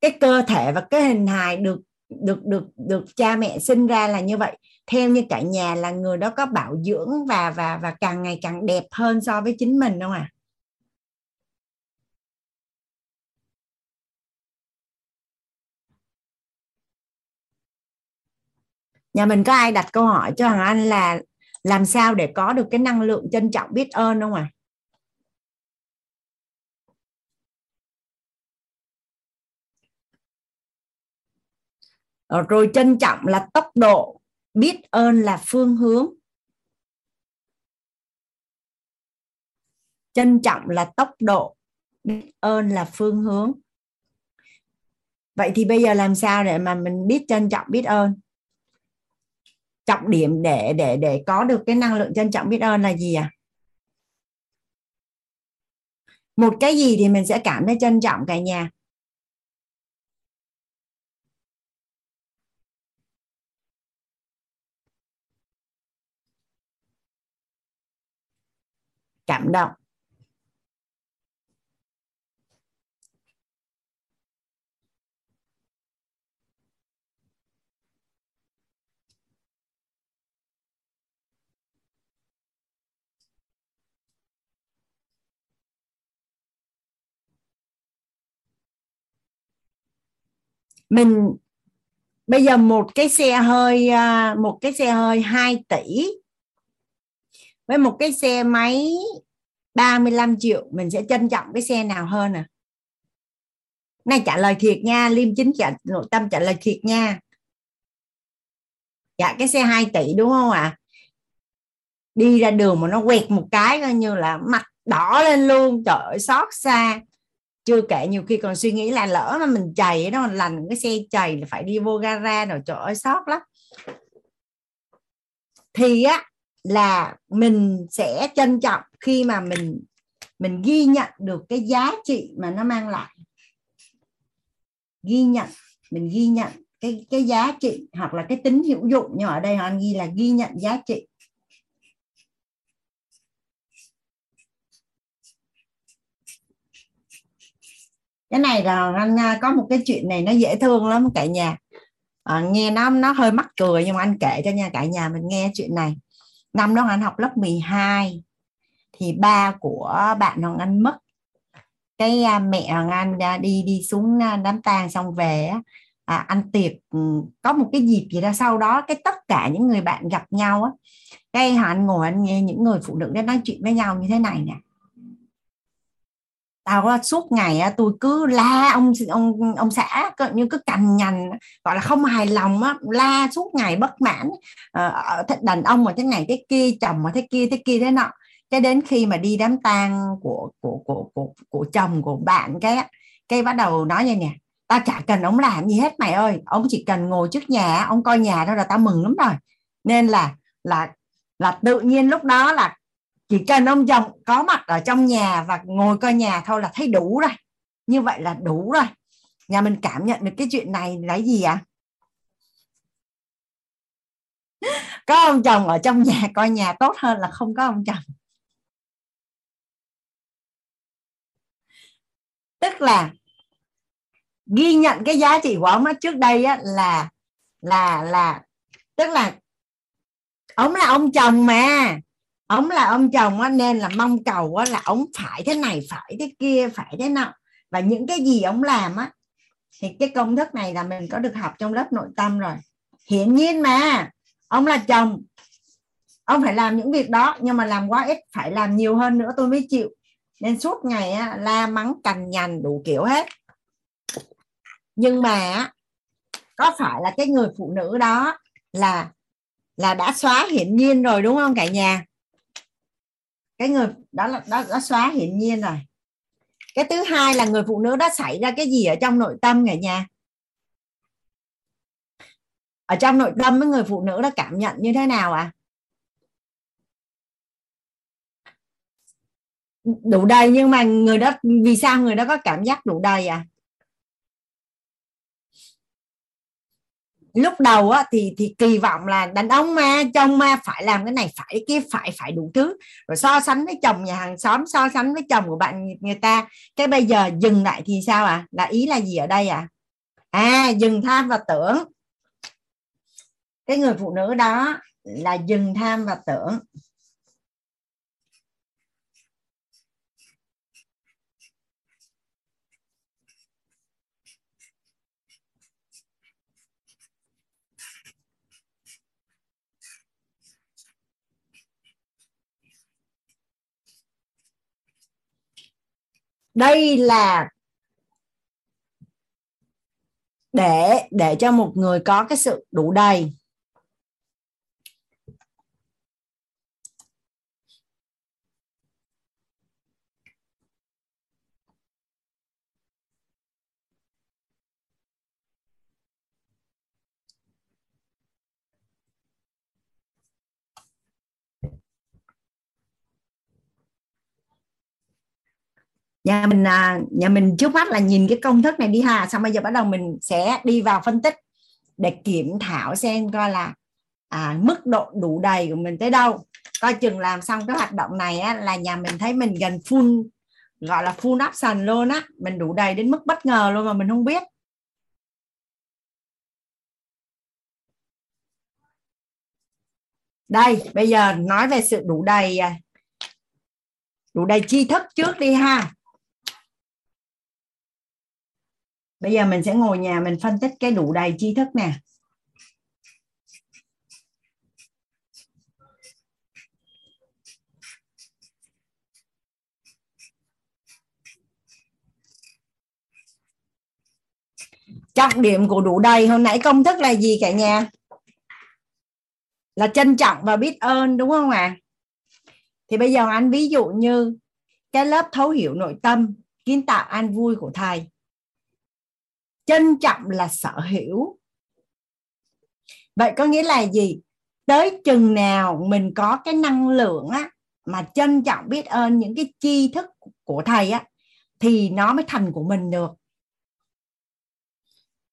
cái cơ thể và cái hình hài được được được được cha mẹ sinh ra là như vậy. Theo như cả nhà là người đó có bảo dưỡng và và và càng ngày càng đẹp hơn so với chính mình không à nhà mình có ai đặt câu hỏi cho thằng anh là làm sao để có được cái năng lượng trân trọng biết ơn không à rồi trân trọng là tốc độ, biết ơn là phương hướng. Trân trọng là tốc độ, biết ơn là phương hướng. Vậy thì bây giờ làm sao để mà mình biết trân trọng, biết ơn? Trọng điểm để để để có được cái năng lượng trân trọng, biết ơn là gì à một cái gì thì mình sẽ cảm thấy trân trọng cả nhà. Cảm động. Mình, bây giờ một cái xe hơi à, một cái xe hơi 2 tỷ với một cái xe máy 35 triệu, mình sẽ trân trọng cái xe nào hơn à? Này trả lời thiệt nha, liêm chính trả, nội tâm trả lời thiệt nha. Dạ cái xe 2 tỷ đúng không ạ? À? đi ra đường mà nó quẹt một cái coi như là mặt đỏ lên luôn, trời ơi, xót xa. Chưa kể nhiều khi còn suy nghĩ là lỡ mà mình chày đó lành cái xe chày là phải đi vô gara rồi, trời ơi, xót lắm. Thì á là mình sẽ trân trọng khi mà mình mình ghi nhận được cái giá trị mà nó mang lại. Ghi nhận mình ghi nhận cái cái giá trị hoặc là cái tính hữu dụng. Nhưng ở đây họ ghi là ghi nhận giá trị. Cái này là anh có một cái chuyện này nó dễ thương lắm cả nhà. À, nghe nó nó hơi mắc cười nhưng mà anh kể cho nha cả nhà mình nghe chuyện này năm đó anh học lớp 12 thì ba của bạn Hoàng Anh mất. Cái à, mẹ Hoàng Anh à, đi đi xuống à, đám tang xong về à, ăn tiệc ừ, có một cái dịp gì đó sau đó cái tất cả những người bạn gặp nhau á cái Hoàng Anh ngồi anh nghe những người phụ nữ đó nói chuyện với nhau như thế này nè tao suốt ngày tôi cứ la ông ông ông xã như cứ cằn nhằn gọi là không hài lòng á la suốt ngày bất mãn. Ờ, ờ đàn ông mà thế này thế kia chồng mà thế kia thế kia thế nọ. Cái đến khi mà đi đám tang của của của của của chồng của bạn cái cái bắt đầu nói như nè tao chả cần ông làm gì hết mày ơi ông chỉ cần ngồi trước nhà ông coi nhà đó là tao mừng lắm rồi. Nên là là là tự nhiên lúc đó là chỉ cần ông chồng có mặt ở trong nhà và ngồi coi nhà thôi là thấy đủ rồi. Như vậy là đủ rồi. Nhà mình cảm nhận được cái chuyện này là gì ạ? À? có ông chồng ở trong nhà, coi nhà tốt hơn là không có ông chồng. Tức là ghi nhận cái giá trị của ông ấy trước đây á, là là là, tức là ông là ông chồng mà ông là ông chồng á, nên là mong cầu á, là ông phải thế này phải thế kia phải thế nào và những cái gì ông làm á thì cái công thức này là mình có được học trong lớp nội tâm rồi. Hiển nhiên mà ông là chồng ông phải làm những việc đó nhưng mà làm quá ít phải làm nhiều hơn nữa tôi mới chịu. Nên suốt ngày á, la mắng cằn nhằn đủ kiểu hết. Nhưng mà có phải là cái người phụ nữ đó là là đã xóa hiển nhiên rồi đúng không cả nhà? Cái người đó là, đã đã xóa hiển nhiên rồi. Cái thứ hai là người phụ nữ đã xảy ra cái gì ở trong nội tâm cả nhà? Ở trong nội tâm với người phụ nữ đã cảm nhận như thế nào à đủ đầy nhưng mà người đó, vì sao người đó có cảm giác đủ đầy à lúc đầu á, thì thì kỳ vọng là đàn ông mà chồng mà phải làm cái này phải cái kia phải phải đủ thứ. Rồi so sánh với chồng nhà hàng xóm so sánh với chồng của bạn người ta. Cái bây giờ dừng lại thì sao à là ý là gì ở đây à à dừng tham và tưởng. Cái người phụ nữ đó là dừng tham và tưởng. Đây là để để cho một người có cái sự đủ đầy. Nhà mình à, nhà mình trước mắt là nhìn cái công thức này đi ha. Xong bây giờ bắt đầu mình sẽ đi vào phân tích để kiểm thảo xem coi là à, mức độ đủ đầy của mình tới đâu. Coi chừng làm xong cái hoạt động này á, là nhà mình thấy mình gần full gọi là full option luôn á. Mình đủ đầy đến mức bất ngờ luôn mà mình không biết. Đây bây giờ nói về sự đủ đầy à, đủ đầy tri thức trước đi ha. Bây giờ mình sẽ ngồi nhà mình phân tích cái đủ đầy tri thức nè. Trọng điểm của đủ đầy hồi nãy công thức là gì cả nhà? Là trân trọng và biết ơn, đúng không ạ? À? thì bây giờ anh ví dụ như cái lớp thấu hiểu nội tâm kiến tạo an vui của thầy trân trọng là sở hữu. Vậy có nghĩa là gì? Tới chừng nào mình có cái năng lượng á mà trân trọng biết ơn những cái tri thức của thầy á thì nó mới thành của mình được.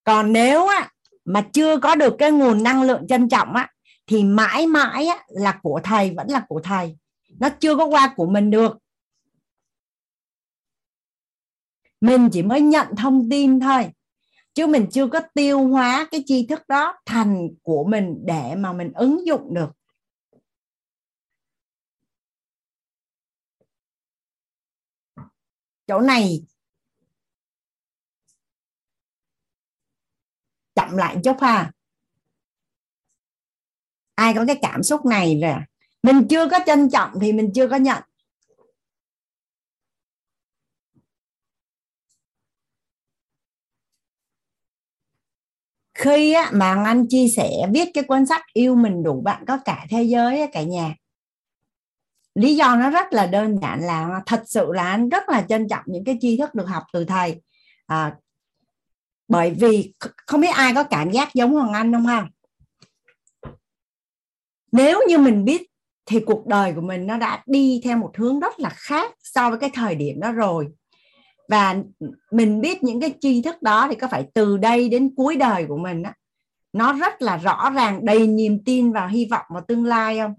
Còn nếu á mà chưa có được cái nguồn năng lượng trân trọng á thì mãi mãi á, là của thầy vẫn là của thầy. Nó chưa có qua của mình được. Mình chỉ mới nhận thông tin thôi chứ mình chưa có tiêu hóa cái tri thức đó thành của mình để mà mình ứng dụng được. Chỗ này chậm lại chút ha. Ai có cái cảm xúc này rồi mình chưa có trân trọng thì mình chưa có nhận. Khi á, mà anh chia sẻ viết cái cuốn sách yêu mình đủ bạn có cả thế giới á, cả nhà. Lý do nó rất là đơn giản là thật sự là anh rất là trân trọng những cái tri thức được học từ thầy. À, bởi vì không biết ai có cảm giác giống hoàng anh không ha? Nếu như mình biết thì cuộc đời của mình nó đã đi theo một hướng rất là khác so với cái thời điểm đó rồi và mình biết những cái tri thức đó thì có phải từ đây đến cuối đời của mình á nó rất là rõ ràng đầy niềm tin và hy vọng vào tương lai không?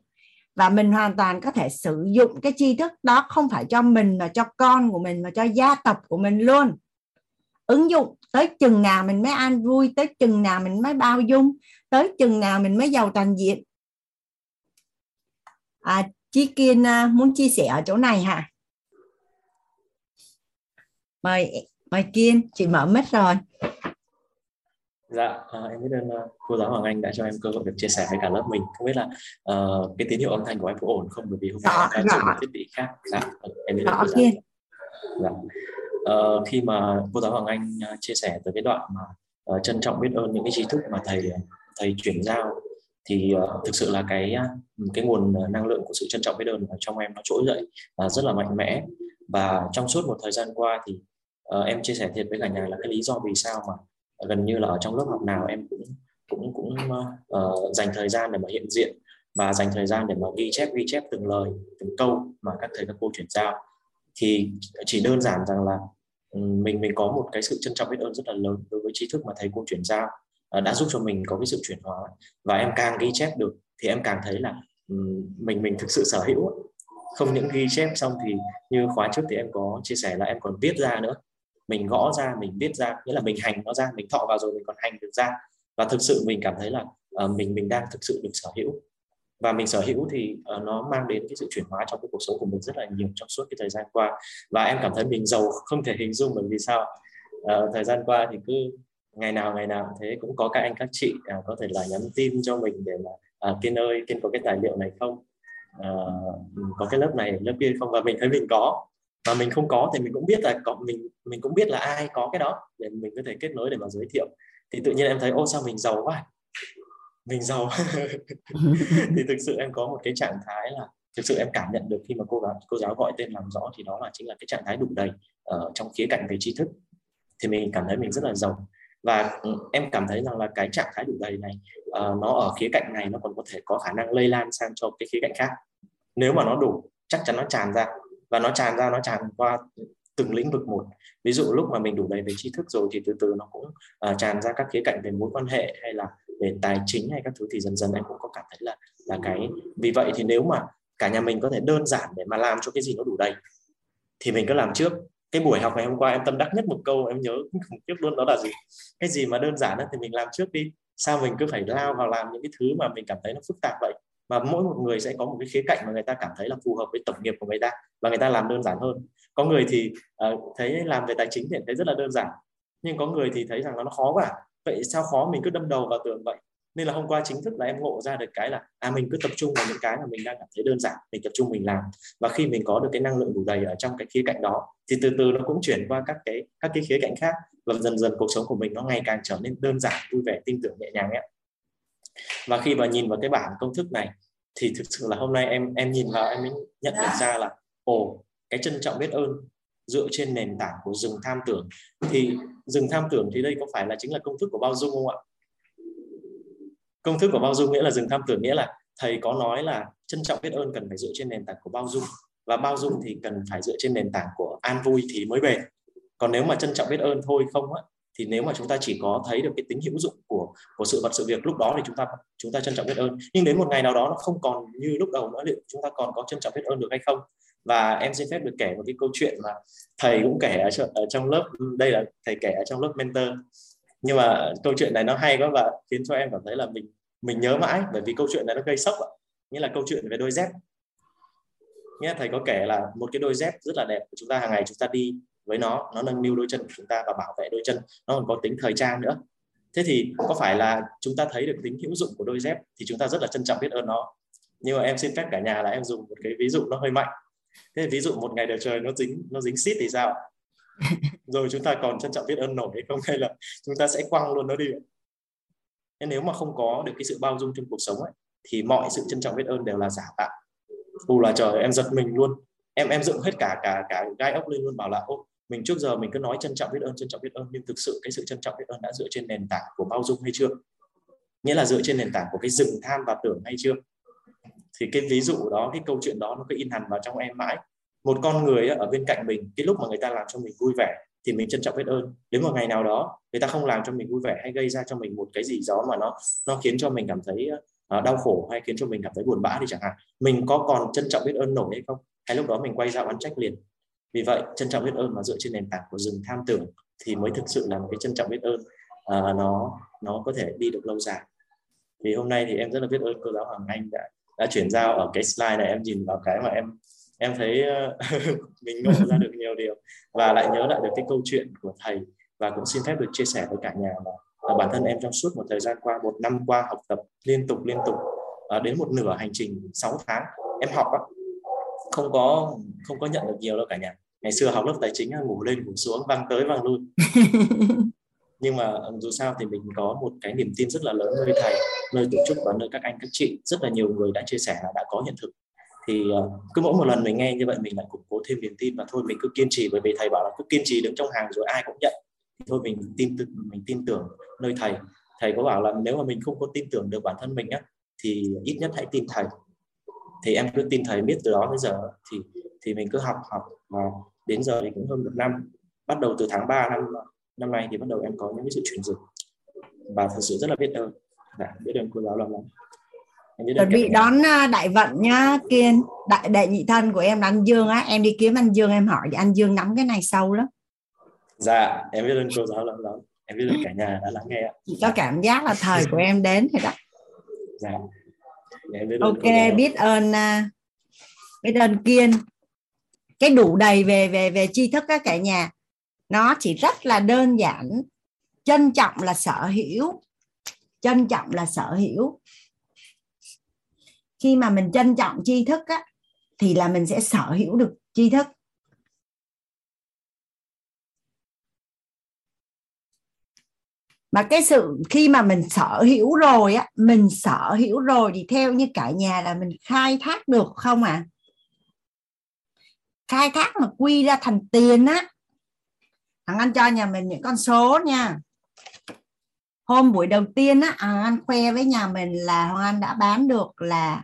Và mình hoàn toàn có thể sử dụng cái tri thức đó không phải cho mình mà cho con của mình mà cho gia tộc của mình luôn. Ứng dụng tới chừng nào mình mới an vui tới chừng nào mình mới bao dung tới chừng nào mình mới giàu toàn diện. À, chị Kiên à, muốn chia sẻ ở chỗ này hả? Mời mời Kiên chị mở mic rồi. Dạ à, em biết ơn uh, cô giáo Hoàng Anh đã cho em cơ hội được chia sẻ với cả lớp mình. Không biết là uh, cái tín hiệu âm thanh của em có ổn không? Bởi vì hôm nay em đã dùng một thiết bị khác. Dạ em biết ơn cô giáo. Dạ. uh, khi mà cô giáo Hoàng Anh uh, chia sẻ tới cái đoạn mà uh, trân trọng biết ơn những cái tri thức mà thầy thầy chuyển giao thì uh, thực sự là cái cái nguồn năng lượng của sự trân trọng biết ơn ở trong em nó trỗi dậy uh, rất là mạnh mẽ. Và trong suốt một thời gian qua thì uh, em chia sẻ thiệt với cả nhà là cái lý do vì sao mà gần như là ở trong lớp học nào em cũng cũng cũng uh, dành thời gian để mà hiện diện và dành thời gian để mà ghi chép ghi chép từng lời từng câu mà các thầy các cô chuyển giao. Thì chỉ đơn giản rằng là ừ, mình mình có một cái sự trân trọng biết ơn rất là lớn đối với tri thức mà thầy cô chuyển giao uh, đã giúp cho mình có cái sự chuyển hóa và em càng ghi chép được thì em càng thấy là ừ, mình mình thực sự sở hữu. Không những ghi chép xong thì như khóa trước thì em có chia sẻ là em còn viết ra nữa mình gõ ra mình viết ra nghĩa là mình hành nó ra mình thọ vào rồi mình còn hành được ra. Và thực sự mình cảm thấy là uh, mình mình đang thực sự được sở hữu. Và mình sở hữu thì uh, nó mang đến cái sự chuyển hóa trong cái cuộc sống của mình rất là nhiều trong suốt cái thời gian qua. Và em cảm thấy mình giàu không thể hình dung bởi vì sao uh, thời gian qua thì cứ ngày nào ngày nào thế cũng có các anh các chị uh, có thể là nhắn tin cho mình để là uh, à, kiên ơi kiên có cái tài liệu này không? Uh, có cái lớp này lớp kia không? Và mình thấy mình có mà mình không có thì mình cũng biết là có mình mình cũng biết là ai có cái đó để mình có thể kết nối để mà giới thiệu. Thì tự nhiên em thấy ô sao mình giàu quá. Mình giàu. Thì thực sự em có một cái trạng thái là thực sự em cảm nhận được khi mà cô giáo cô giáo gọi tên làm rõ thì đó là chính là cái trạng thái đủ đầy ở trong khía cạnh về tri thức. Thì mình cảm thấy mình rất là giàu. Và ừ, em cảm thấy rằng là cái trạng thái đủ đầy này uh, nó ở khía cạnh này nó còn có thể có khả năng lây lan sang cho cái khía cạnh khác. Nếu mà nó đủ chắc chắn nó tràn ra và nó tràn ra nó tràn qua từng lĩnh vực một. Ví dụ lúc mà mình đủ đầy về tri thức rồi thì từ từ nó cũng uh, tràn ra các khía cạnh về mối quan hệ hay là về tài chính hay các thứ thì dần dần em cũng có cảm thấy là là cái vì vậy thì nếu mà cả nhà mình có thể đơn giản để mà làm cho cái gì nó đủ đầy thì mình cứ làm trước. Cái buổi học ngày hôm qua em tâm đắc nhất một câu em nhớ khủng khiếp luôn đó là gì? Cái gì mà đơn giản thì mình làm trước đi. Sao mình cứ phải lao vào làm những cái thứ mà mình cảm thấy nó phức tạp vậy? Và mỗi một người sẽ có một cái khía cạnh mà người ta cảm thấy là phù hợp với tổng nghiệp của người ta và người ta làm đơn giản hơn. Có người thì uh, thấy làm về tài chính thì thấy rất là đơn giản nhưng có người thì thấy rằng nó khó quá. Vậy sao khó mình cứ đâm đầu vào tường vậy? Nên là hôm qua chính thức là em ngộ ra được cái là à mình cứ tập trung vào những cái mà mình đang cảm thấy đơn giản mình tập trung mình làm. Và khi mình có được cái năng lượng đủ đầy ở trong cái khía cạnh đó thì từ từ nó cũng chuyển qua các cái các cái khía cạnh khác. Và dần dần cuộc sống của mình nó ngày càng trở nên đơn giản vui vẻ tin tưởng nhẹ nhàng ấy và khi mà nhìn vào cái bảng công thức này thì thực sự là hôm nay em em nhìn vào em mới nhận được ra là ồ cái trân trọng biết ơn dựa trên nền tảng của dừng tham tưởng. Thì dừng tham tưởng thì đây có phải là chính là công thức của bao dung không ạ? Công thức của bao dung nghĩa là dừng tham tưởng nghĩa là thầy có nói là trân trọng biết ơn cần phải dựa trên nền tảng của bao dung. Và bao dung thì cần phải dựa trên nền tảng của an vui thì mới bền. Còn nếu mà trân trọng biết ơn thôi không á thì nếu mà chúng ta chỉ có thấy được cái tính hữu dụng của của sự vật sự việc lúc đó thì chúng ta chúng ta trân trọng biết ơn. Nhưng đến một ngày nào đó nó không còn như lúc đầu nữa liệu chúng ta còn có trân trọng biết ơn được hay không? Và em xin phép được kể một cái câu chuyện mà thầy cũng kể ở, ở trong lớp đây là thầy kể ở trong lớp mentor. Nhưng mà câu chuyện này nó hay quá và khiến cho em cảm thấy là mình mình nhớ mãi bởi vì câu chuyện này nó gây sốc ạ. Nghĩa là câu chuyện về đôi dép. Nhé thầy có kể là một cái đôi dép rất là đẹp của chúng ta hàng ngày chúng ta đi với nó nó nâng niu đôi chân của chúng ta và bảo vệ đôi chân nó còn có tính thời trang nữa. Thế thì có phải là chúng ta thấy được tính hữu dụng của đôi dép thì chúng ta rất là trân trọng biết ơn nó. Nhưng mà em xin phép cả nhà là em dùng một cái ví dụ nó hơi mạnh. Thế ví dụ một ngày đẹp trời nó dính nó dính xít thì sao? Rồi chúng ta còn trân trọng biết ơn nổi hay không? Hay là chúng ta sẽ quăng luôn nó đi? Thế nếu mà không có được cái sự bao dung trong cuộc sống ấy thì mọi sự trân trọng biết ơn đều là giả tạo. Dù là trời em giật mình luôn. Em em dựng hết cả cả cả gai ốc lên luôn bảo là ô mình trước giờ mình cứ nói trân trọng biết ơn, trân trọng biết ơn, nhưng thực sự cái sự trân trọng biết ơn đã dựa trên nền tảng của bao dung hay chưa? Nghĩa là dựa trên nền tảng của cái dừng tham và tưởng hay chưa? Thì cái ví dụ đó, cái câu chuyện đó nó cứ in hẳn vào trong em mãi. Một con người ở bên cạnh mình, cái lúc mà người ta làm cho mình vui vẻ thì mình trân trọng biết ơn. Đến một ngày nào đó người ta không làm cho mình vui vẻ hay gây ra cho mình một cái gì đó mà nó nó khiến cho mình cảm thấy ờ, đau khổ hay khiến cho mình cảm thấy buồn bã thì chẳng hạn, mình có còn trân trọng biết ơn nổi hay không? Hay lúc đó mình quay ra oán trách liền? Vì vậy trân trọng biết ơn mà dựa trên nền tảng của rừng tham tưởng thì mới thực sự là một cái trân trọng biết ơn à, nó nó có thể đi được lâu dài. Thì hôm nay thì em rất là biết ơn cô giáo Hoàng Anh đã đã chuyển giao ở cái slide này em nhìn vào cái mà em em thấy ờ, mình ngộ ra được nhiều điều. Và lại nhớ lại được cái câu chuyện của thầy và cũng xin phép được chia sẻ với cả nhà là, là bản thân em trong suốt một thời gian qua một năm qua học tập liên tục liên tục à, đến một nửa hành trình 6 tháng em học á, không có không có nhận được nhiều đâu cả nhà ngày xưa học lớp tài chính ngủ lên ngủ xuống văng tới văng lui. Nhưng mà dù sao thì mình có một cái niềm tin rất là lớn nơi thầy nơi tổ chức và nơi các anh các chị. Rất là nhiều người đã chia sẻ là đã có hiện thực. Thì uh, cứ mỗi một lần mình nghe như vậy mình lại củng cố thêm niềm tin và thôi mình cứ kiên trì bởi vì thầy bảo là cứ kiên trì đứng trong hàng rồi ai cũng nhận. Thì thôi mình tin mình tin tưởng nơi thầy. Thầy có bảo là nếu mà mình không có tin tưởng được bản thân mình á thì ít nhất hãy tin thầy. Thì em cứ tin thầy biết từ đó tới giờ thì thì mình cứ học học và đến giờ thì cũng hơn một năm. Bắt đầu từ tháng 3 năm năm nay thì bắt đầu em có những cái sự chuyển dịch. Và thật sự rất là biết ơn. Dạ, biết ơn cô giáo lắm. Lắm chuẩn bị đón à, đại vận nhá kiên. Đại đệ nhị thân của em là anh dương á. Em đi kiếm anh dương em hỏi thì anh dương nắm cái này sâu lắm. Dạ em biết ơn cô giáo lắm lắm. Em biết ơn cả nhà đã lắng nghe chỉ có cảm giác là thời của em đến rồi đó. Dạ. Em biết ơn ok biết ơn uh, biết ơn kiên cái đủ đầy về về về tri thức các cả nhà. Nó chỉ rất là đơn giản. Trân trọng là sở hữu. Trân trọng là sở hữu. Khi mà mình trân trọng tri thức á, thì là mình sẽ sở hữu được tri thức. Mà cái sự khi mà mình sở hữu rồi á mình sở hữu rồi thì theo như cả nhà là mình khai thác được không à khai thác mà quy ra thành tiền á. Thằng anh cho nhà mình những con số nha. Hôm buổi đầu tiên á à, anh khoe với nhà mình là hoàng anh đã bán được là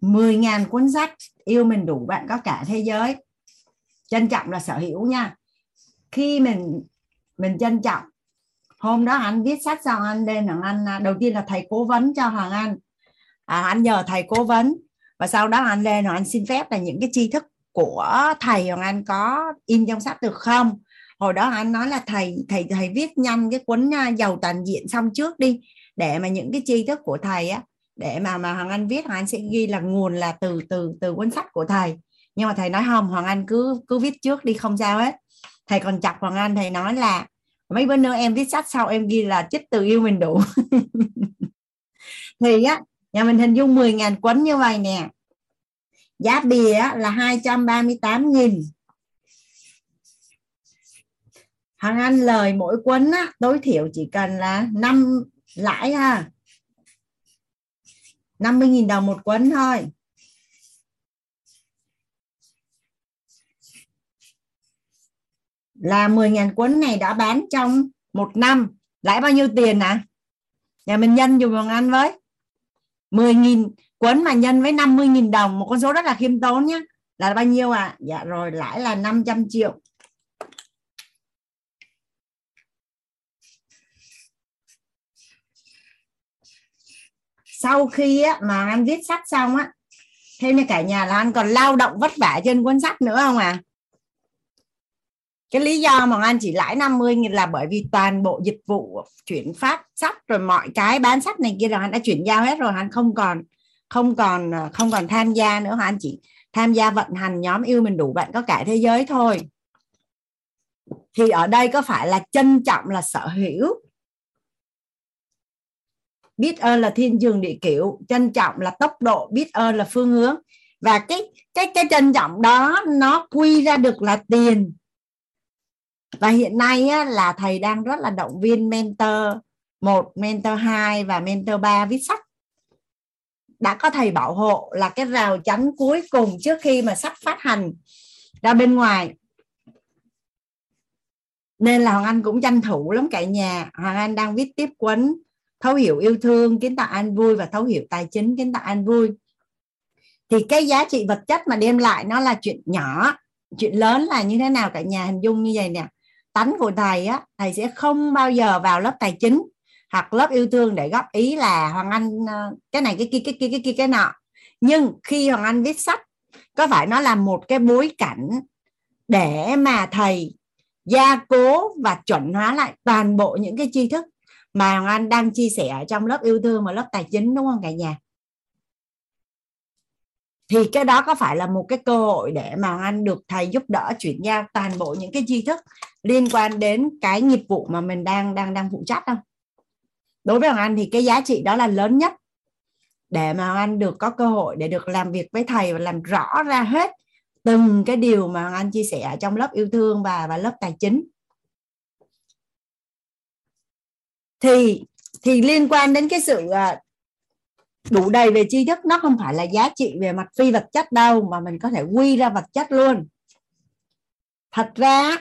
10.000 cuốn sách yêu mình đủ bạn có cả thế giới. Trân trọng là sở hữu nha. Khi mình mình trân trọng hôm đó anh viết sách xong anh lên hoàng anh à, đầu tiên là thầy cố vấn cho hoàng anh à, anh nhờ thầy cố vấn. Và sau đó anh lên hoàng anh xin phép là những cái tri thức của thầy hoàng anh có in trong sách được không? Hồi đó anh nói là thầy thầy thầy viết nhanh cái cuốn à, giàu toàn diện xong trước đi. Để mà những cái tri thức của thầy á để mà mà hoàng anh viết hoàng anh sẽ ghi là nguồn là từ từ từ cuốn sách của thầy. Nhưng mà thầy nói không hoàng anh cứ cứ viết trước đi không sao hết. Thầy còn chặt hoàng anh thầy nói là mấy bữa nữa em viết sách sau em ghi là chích từ yêu mình đủ. Thì á nhà mình hình dung 10 ngàn quấn như vậy nè. Giá bìa là 238.000 hàng ăn lời mỗi quấn á, tối thiểu chỉ cần là 5 lãi ha. 50.000 đồng một quấn thôi. Là 10 ngàn quấn này đã bán trong một năm. Lãi bao nhiêu tiền ạ? À? nhà mình nhân dùng bằng ăn với. 10.000 cuốn mà nhân với 50.000 đồng một con số rất là khiêm tốn nhé là bao nhiêu ạ? À? dạ rồi lãi là 500 triệu. Sau khi á, mà anh viết sách xong á theo như cả nhà là anh còn lao động vất vả trên cuốn sách nữa không ạ? à cái lý do mà anh chỉ lãi 50 nghìn là bởi vì toàn bộ dịch vụ chuyển phát sách rồi mọi cái bán sách này kia rồi anh đã chuyển giao hết rồi, anh không còn không còn ờ, không còn tham gia nữa anh? Chỉ tham gia vận hành nhóm yêu mình đủ bạn có cả thế giới thôi. Thì ở đây có phải là trân trọng, là sở hữu? Biết ơn là thiên trường địa kiểu, trân trọng là tốc độ, biết ơn là phương hướng. Và cái cái cái trân trọng đó nó quy ra được là tiền và hiện nay á, là thầy đang rất là động viên mentor một mentor 2 và mentor 3 viết sách. Đã có thầy bảo hộ là cái rào chắn cuối cùng trước khi mà sắp phát hành ra bên ngoài. Nên là Hoàng Anh cũng tranh thủ lắm cả nhà. Hoàng Anh đang viết tiếp quấn thấu hiểu yêu thương kiến tạo an vui và thấu hiểu tài chính kiến tạo an vui. Thì cái giá trị vật chất mà đem lại nó là chuyện nhỏ chuyện lớn là như thế nào cả nhà hình dung như vậy nè tánh của thầy á, thầy sẽ không bao giờ vào lớp tài chính hoặc lớp yêu thương để góp ý là hoàng anh ờ, cái này, cái kia cái kia cái kia, cái nọ. Nhưng khi hoàng anh viết sách, có phải nó là một cái bối cảnh để mà thầy gia cố và chuẩn hóa lại toàn bộ những cái tri thức mà hoàng anh đang chia sẻ ở trong lớp yêu thương và lớp tài chính, đúng không cả nhà? Thì cái đó có phải là một cái cơ hội để mà anh được thầy giúp đỡ, chuyển giao toàn bộ những cái tri thức liên quan đến cái nghiệp vụ mà mình đang đang đang phụ trách không? Đối với hoàng anh thì cái giá trị đó là lớn nhất để mà hoàng anh được có cơ hội để được làm việc với thầy và làm rõ ra hết từng cái điều mà hoàng anh chia sẻ trong lớp yêu thương và và lớp tài chính. Thì thì liên quan đến cái sự à, đủ đầy về tri thức. Nó không phải là giá trị về mặt phi vật chất đâu mà mình có thể quy ra vật chất luôn. Thật ra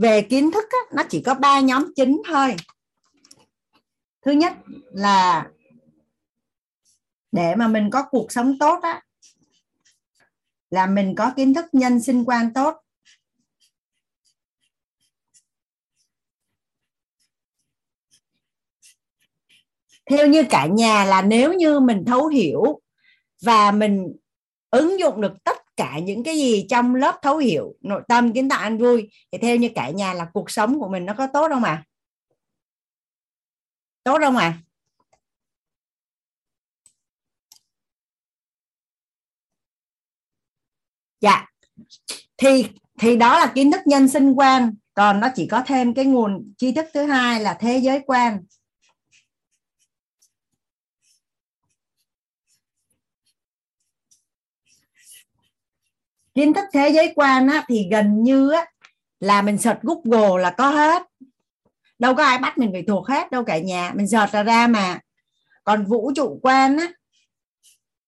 về kiến thức á, nó chỉ có ba nhóm chính thôi. Thứ nhất là để mà mình có cuộc sống tốt á là mình có kiến thức nhân sinh quan tốt theo như cả nhà là nếu như mình thấu hiểu và mình ứng dụng được tất cả những cái gì trong lớp thấu hiểu, nội tâm kiến tạo an vui, thì theo như cả nhà là cuộc sống của mình nó có tốt không ạ à? tốt không ạ à? dạ thì thì đó là kiến thức nhân sinh quan, còn nó chỉ có thêm cái nguồn tri thức thứ hai là thế giới quan kiến thức thế giới quan á, thì gần như á, là mình search Google là có hết. Đâu có ai bắt mình phải thuộc hết đâu cả nhà. Mình search ra ra mà. Còn vũ trụ quan á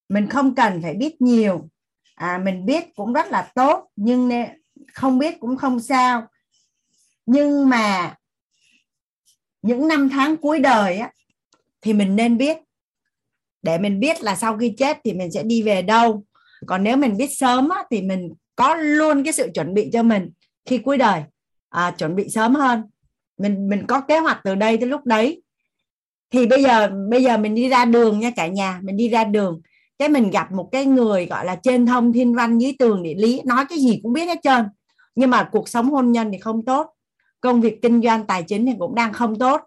mình không cần phải biết nhiều. À, mình biết cũng rất là tốt nhưng không biết cũng không sao. Nhưng mà những năm tháng cuối đời á, thì mình nên biết. Để mình biết là sau khi chết thì mình sẽ đi về đâu còn nếu mình biết sớm á, thì mình có luôn cái sự chuẩn bị cho mình khi cuối đời. À, chuẩn bị sớm hơn. Mình mình có kế hoạch từ đây tới lúc đấy. Thì bây giờ bây giờ mình đi ra đường nha cả nhà mình đi ra đường. Cái mình gặp một cái người gọi là trên thông thiên văn dưới tường địa lý nói cái gì cũng biết hết trơn. Nhưng mà cuộc sống hôn nhân thì không tốt. Công việc kinh doanh tài chính thì cũng đang không tốt.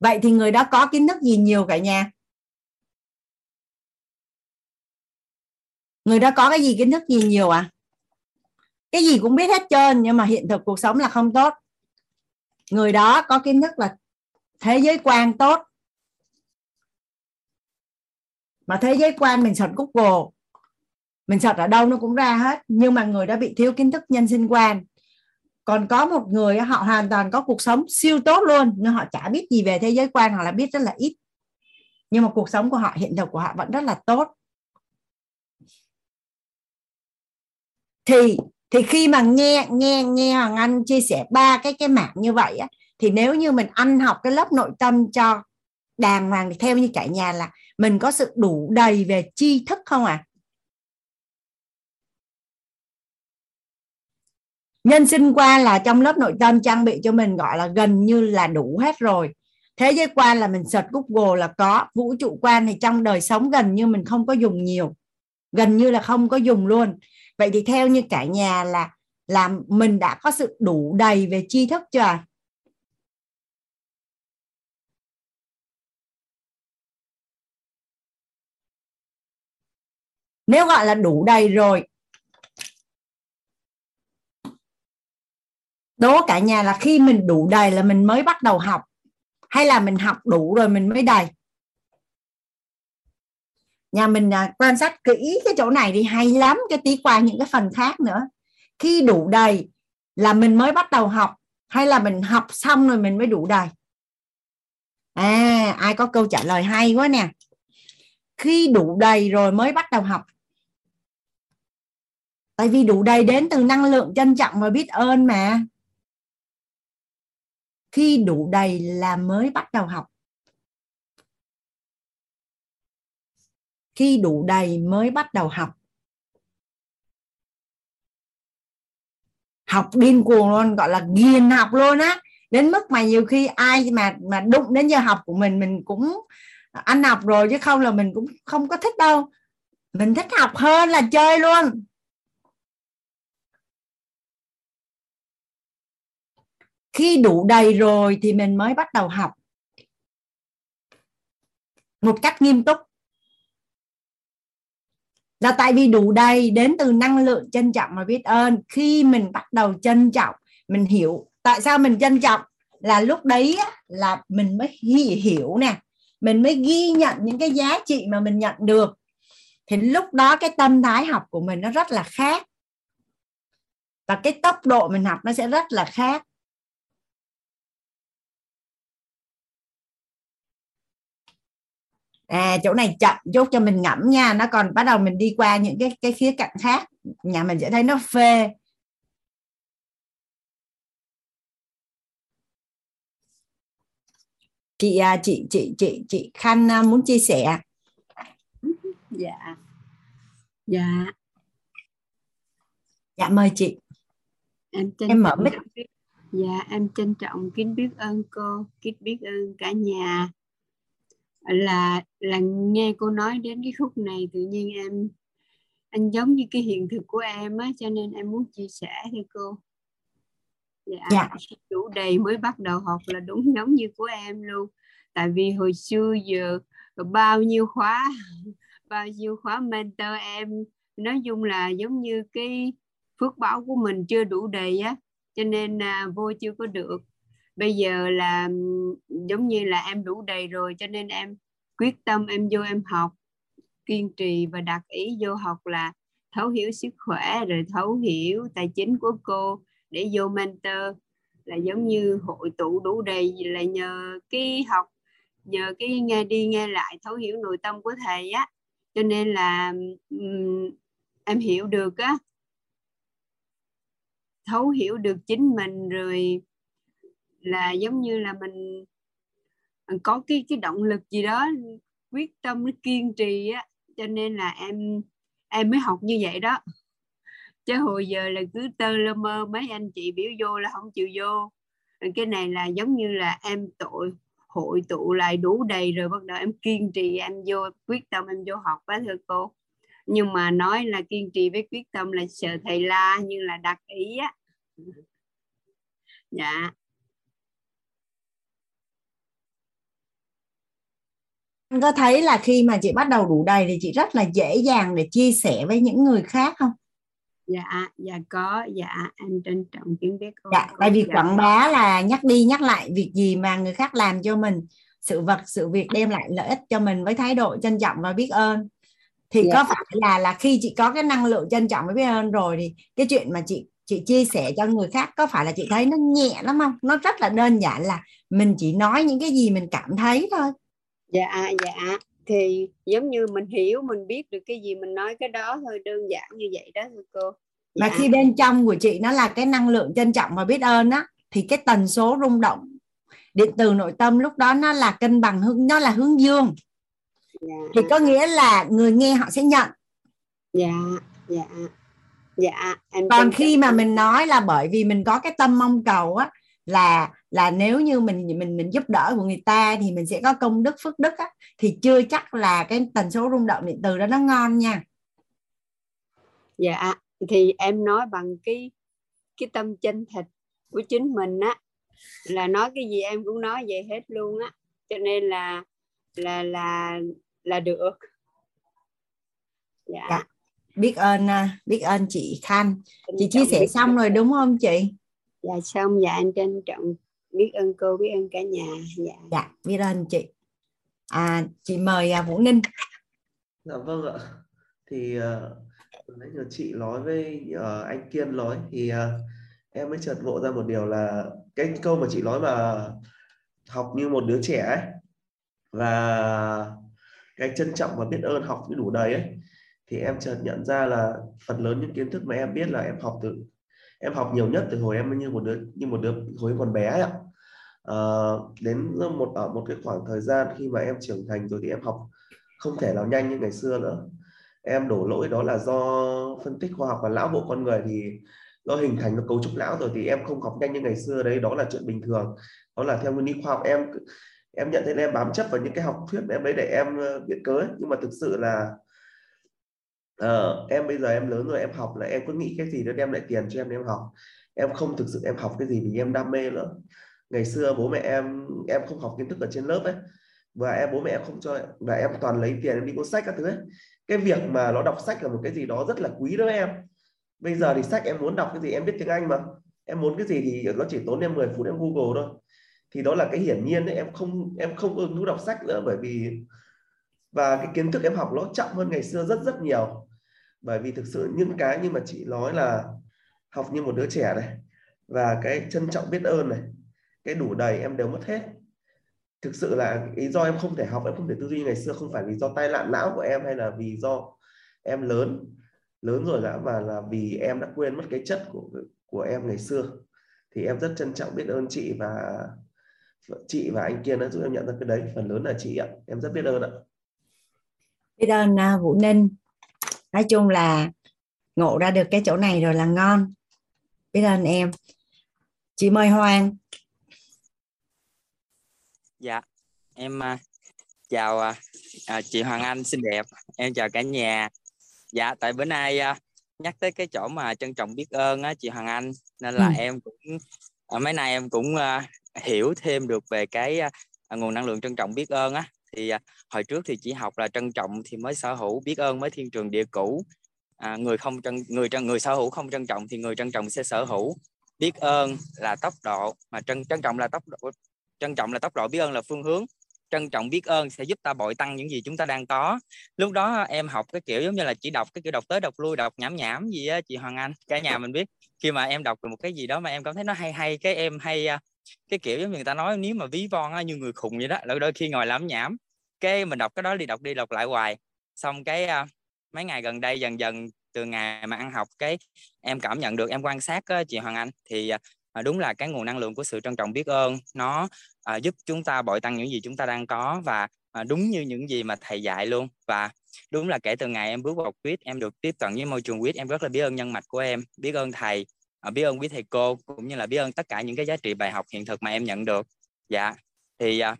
Vậy thì người đó có kiến thức gì nhiều cả nhà? Người đó có cái gì kiến thức gì nhiều à? Cái gì cũng biết hết trơn, nhưng mà hiện thực cuộc sống là không tốt. Người đó có kiến thức là thế giới quan tốt. Mà thế giới quan mình search google mình search ở đâu nó cũng ra hết, nhưng mà người đó bị thiếu kiến thức nhân sinh quan. Còn có một người họ hoàn toàn có cuộc sống siêu tốt luôn, nhưng họ chả biết gì về thế giới quan, hoặc là biết rất là ít. Nhưng mà cuộc sống của họ, hiện thực của họ vẫn rất là tốt. Thì thì khi mà nghe nghe nghe hoàng anh chia sẻ ba cái cái mảng như vậy á, thì nếu như mình ăn học cái lớp nội tâm cho đàng hoàng thì theo như cả nhà là mình có sự đủ đầy về tri thức không à nhân sinh qua là trong lớp nội tâm trang bị cho mình gọi là gần như là đủ hết rồi. Thế giới quan là mình search google là có vũ trụ quan thì trong đời sống gần như mình không có dùng nhiều. Gần như là không có dùng luôn vậy thì theo như cả nhà là là mình đã có sự đủ đầy về tri thức chưa? Nếu gọi là đủ đầy rồi, đố cả nhà là khi mình đủ đầy là mình mới bắt đầu học, hay là mình học đủ rồi mình mới đầy? Nhà mình à, quan sát kỹ cái chỗ này thì hay lắm cái tí qua những cái phần khác nữa. Khi đủ đầy là mình mới bắt đầu học hay là mình học xong rồi mình mới đủ đầy? À ai có câu trả lời hay quá nè. Khi đủ đầy rồi mới bắt đầu học. Tại vì đủ đầy đến từ năng lượng trân trọng và biết ơn mà. Khi đủ đầy là mới bắt đầu học. Khi đủ đầy mới bắt đầu học. Học điên cuồng luôn, gọi là ghiền học luôn á. Đến mức mà nhiều khi ai mà mà đụng đến giờ học của mình mình cũng ăn học rồi chứ không là mình cũng không có thích đâu. Mình thích học hơn là chơi luôn. Khi đủ đầy rồi thì mình mới bắt đầu học. Một cách nghiêm túc là tại vì đủ đầy đến từ năng lượng trân trọng và biết ơn. Khi mình bắt đầu trân trọng, mình hiểu tại sao mình trân trọng là lúc đấy là mình mới hiểu nè. Mình mới ghi nhận những cái giá trị mà mình nhận được. Thì lúc đó cái tâm thái học của mình nó rất là khác. Và cái tốc độ mình học nó sẽ rất là khác. À chỗ này chậm chút cho mình ngẫm nha. Nó còn bắt đầu mình đi qua những cái cái khía cạnh khác. Nhà mình sẽ thấy nó phê. Chị à, chị chị chị chị khanh à, muốn chia sẻ dạ. Dạ. Dạ mời chị. Em em mở mic. dạ em trân trọng kính biết ơn cô kính biết ơn cả nhà là là nghe cô nói đến cái khúc này tự nhiên em anh giống như cái hiện thực của em á cho nên em muốn chia sẻ với cô. Dạ, dạ. đủ đầy mới bắt đầu học là đúng giống như của em luôn. Tại vì hồi xưa giờ bao nhiêu khóa bao nhiêu khóa mentor em nói chung là giống như cái phước báo của mình chưa đủ đầy á cho nên à, vô chưa có được bây giờ là giống như là em đủ đầy rồi cho nên em quyết tâm em vô em học kiên trì và đặt ý vô học là thấu hiểu sức khỏe rồi thấu hiểu tài chính của cô để vô mentor. Là giống như hội tụ đủ đầy là nhờ cái học nhờ cái nghe đi nghe lại thấu hiểu nội tâm của thầy á. Cho nên là um, em hiểu được á. Thấu hiểu được chính mình rồi là giống như là mình có cái cái động lực gì đó, quyết tâm nó kiên trì á, cho nên là em em mới học như vậy đó. Chứ hồi giờ là cứ tơ lơ mơ, mấy anh chị biểu vô là không chịu vô. Cái này là giống như là em tội, hội tụ lại đủ đầy rồi bắt đầu em kiên trì, em vô, quyết tâm em vô học á, thưa cô. Nhưng mà nói là kiên trì với quyết tâm là sợ thầy la như là đặt ý á. Dạ. Anh có thấy là khi mà chị bắt đầu đủ đầy thì chị rất là dễ dàng để chia sẻ với những người khác không? Dạ dạ có dạ em trân trọng tiếng biết dạ tại vì dạ. quảng bá là nhắc đi nhắc lại việc gì mà người khác làm cho mình sự vật sự việc đem lại lợi ích cho mình với thái độ trân trọng và biết ơn. Thì dạ. có phải là là khi chị có cái năng lượng trân trọng với biết ơn rồi thì cái chuyện mà chị chị chia sẻ cho người khác có phải là chị thấy nó nhẹ lắm không? Nó rất là đơn giản là mình chỉ nói những cái gì mình cảm thấy thôi dạ dạ. Thì giống như mình hiểu mình biết được cái gì mình nói cái đó thôi đơn giản như vậy đó thưa cô. Và khi bên trong của chị nó là cái năng lượng trân trọng và biết ơn á thì cái tần số rung động điện từ nội tâm lúc đó nó là cân bằng hướng nó là hướng dương. Dạ. thì có nghĩa là người nghe họ sẽ nhận. Dạ dạ. Dạ em còn khi mà mình nói là bởi vì mình có cái tâm mong cầu á là là nếu như mình mình mình giúp đỡ của người ta thì mình sẽ có công đức phước đức á thì chưa chắc là cái tần số rung động điện từ đó nó ngon nha. Dạ thì em nói bằng cái cái tâm chân thật của chính mình á là nói cái gì em cũng nói vậy hết luôn á cho nên là là là là được. Dạ, dạ. biết ơn à, biết ơn chị Khanh. Chị chia sẻ xong rồi đúng không chị? Dạ xong dạ anh trân trọng biết ơn cô biết ơn cả nhà. Dạ. Dạ biết ơn chị. À chị mời à, Vũ Ninh. Dạ vâng ạ. Thì uh, nãy giờ chị nói với uh, anh Kiên nói thì uh, em mới chợt ngộ ra một điều là cái câu mà chị nói mà học như một đứa trẻ ấy và cái trân trọng và biết ơn học như đủ đầy ấy thì em chợt nhận ra là phần lớn những kiến thức mà em biết là em học từ em học nhiều nhất từ hồi em như một đứa như một đứa hồi còn bé ấy ạ Ờ, đến một ở một cái khoảng thời gian khi mà em trưởng thành rồi thì em học không thể nào nhanh như ngày xưa nữa. Em đổ lỗi đó là do phân tích khoa học và lão bộ con người thì nó hình thành nó cấu trúc não rồi thì em không học nhanh như ngày xưa đấy đó là chuyện bình thường. Đó là theo nguyên lý khoa học em em nhận thấy là em bám chấp vào những cái học thuyết em đấy để em ờ, biện cớ ấy. nhưng mà thực sự là uh, em bây giờ em lớn rồi em học là em cứ nghĩ cái gì đó đem lại tiền cho em để em học. Em không thực sự em học cái gì vì em đam mê nữa ngày xưa bố mẹ em em không học kiến thức ở trên lớp ấy, và em, bố mẹ em không cho, và em toàn lấy tiền em đi mua sách các thứ ấy. Cái việc mà nó đọc sách là một cái gì đó rất là quý đối với em. Bây giờ thì sách em muốn đọc cái gì em biết tiếng Anh mà. Em muốn cái gì thì nó chỉ tốn em 10 phút em Google thôi. Thì đó là cái hiển nhiên đấy, em không em không ưng thú đọc sách nữa bởi vì, và cái kiến thức em học nó chậm hơn ngày xưa rất rất nhiều. Bởi vì thực sự những cái như mà chị nói là học như một đứa trẻ này, và cái trân trọng biết ơn này cái đủ đầy em đều mất hết. Thực sự là lý do em không thể học em không thể tư duy ngày xưa không phải vì do tai nạn não của em hay là vì do em lớn lớn rồi đã và là vì em đã quên mất cái chất của của em ngày xưa. Thì em rất trân trọng biết ơn chị và chị và anh Kiên đã giúp em nhận ra cái đấy. Phần lớn là chị ạ. Em rất biết ơn ạ. Biết ơn uh, Vũ Ninh. Nói chung là ngộ ra được cái chỗ này rồi là ngon. Biết ơn em. Chị mời Hoàng dạ em uh, chào uh, chị Hoàng Anh xinh đẹp. Em chào cả nhà. Dạ tại bữa nay uh, nhắc tới cái chỗ mà trân trọng biết ơn á chị Hoàng Anh nên là ừ. em cũng ở mấy nay em cũng uh, hiểu thêm được về cái uh, nguồn năng lượng trân trọng biết ơn á. Thì uh, hồi trước thì chỉ học là trân trọng thì mới sở hữu biết ơn mới thiên trường địa cũ. À, người không trân người trân người sở hữu không trân trọng thì người trân trọng sẽ sở hữu. Biết ơn là tốc độ mà trân trân trọng là tốc độ trân trọng là tốc độ biết ơn là phương hướng. Trân trọng biết ơn sẽ giúp ta bội tăng những gì chúng ta đang có. Lúc đó em học cái kiểu giống như là chỉ đọc cái kiểu đọc tới đọc lui đọc nhảm nhảm gì á chị Hoàng Anh cả nhà mình biết. Khi mà em đọc được một cái gì đó mà em cảm thấy nó hay hay cái em hay à, cái kiểu giống như người ta nói nếu mà ví von á, như người khùng vậy đó là đôi khi ngồi làm nhảm cái mình đọc cái đó đi đọc đi đọc lại hoài. Xong cái uh, mấy ngày gần đây dần dần từ ngày mà ăn học cái em cảm nhận được em quan sát uh, chị Hoàng Anh. Thì à, à, đúng là cái nguồn năng lượng của sự trân trọng biết ơn nó à, giúp chúng ta bội tăng những gì chúng ta đang có và à, đúng như những gì mà thầy dạy luôn. Và đúng là kể từ ngày em bước vào quýt em được tiếp cận với môi trường quýt em rất là biết ơn nhân mạch của em biết ơn thầy à, biết ơn quý thầy cô cũng như là biết ơn tất cả những cái giá trị bài học hiện thực mà em nhận được. Dạ thì à,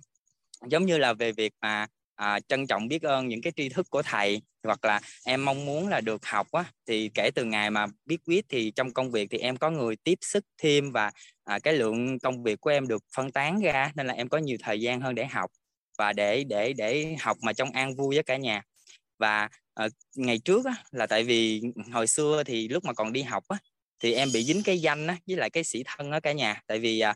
giống như là về việc mà à, trân trọng biết ơn những cái tri thức của thầy hoặc là em mong muốn là được học á thì kể từ ngày mà biết viết thì trong công việc thì em có người tiếp sức thêm và à, cái lượng công việc của em được phân tán ra nên là em có nhiều thời gian hơn để học và để để để học mà trong an vui với cả nhà. Và à, ngày trước á, là tại vì hồi xưa thì lúc mà còn đi học á thì em bị dính cái danh á với lại cái sĩ thân ở cả nhà. Tại vì à,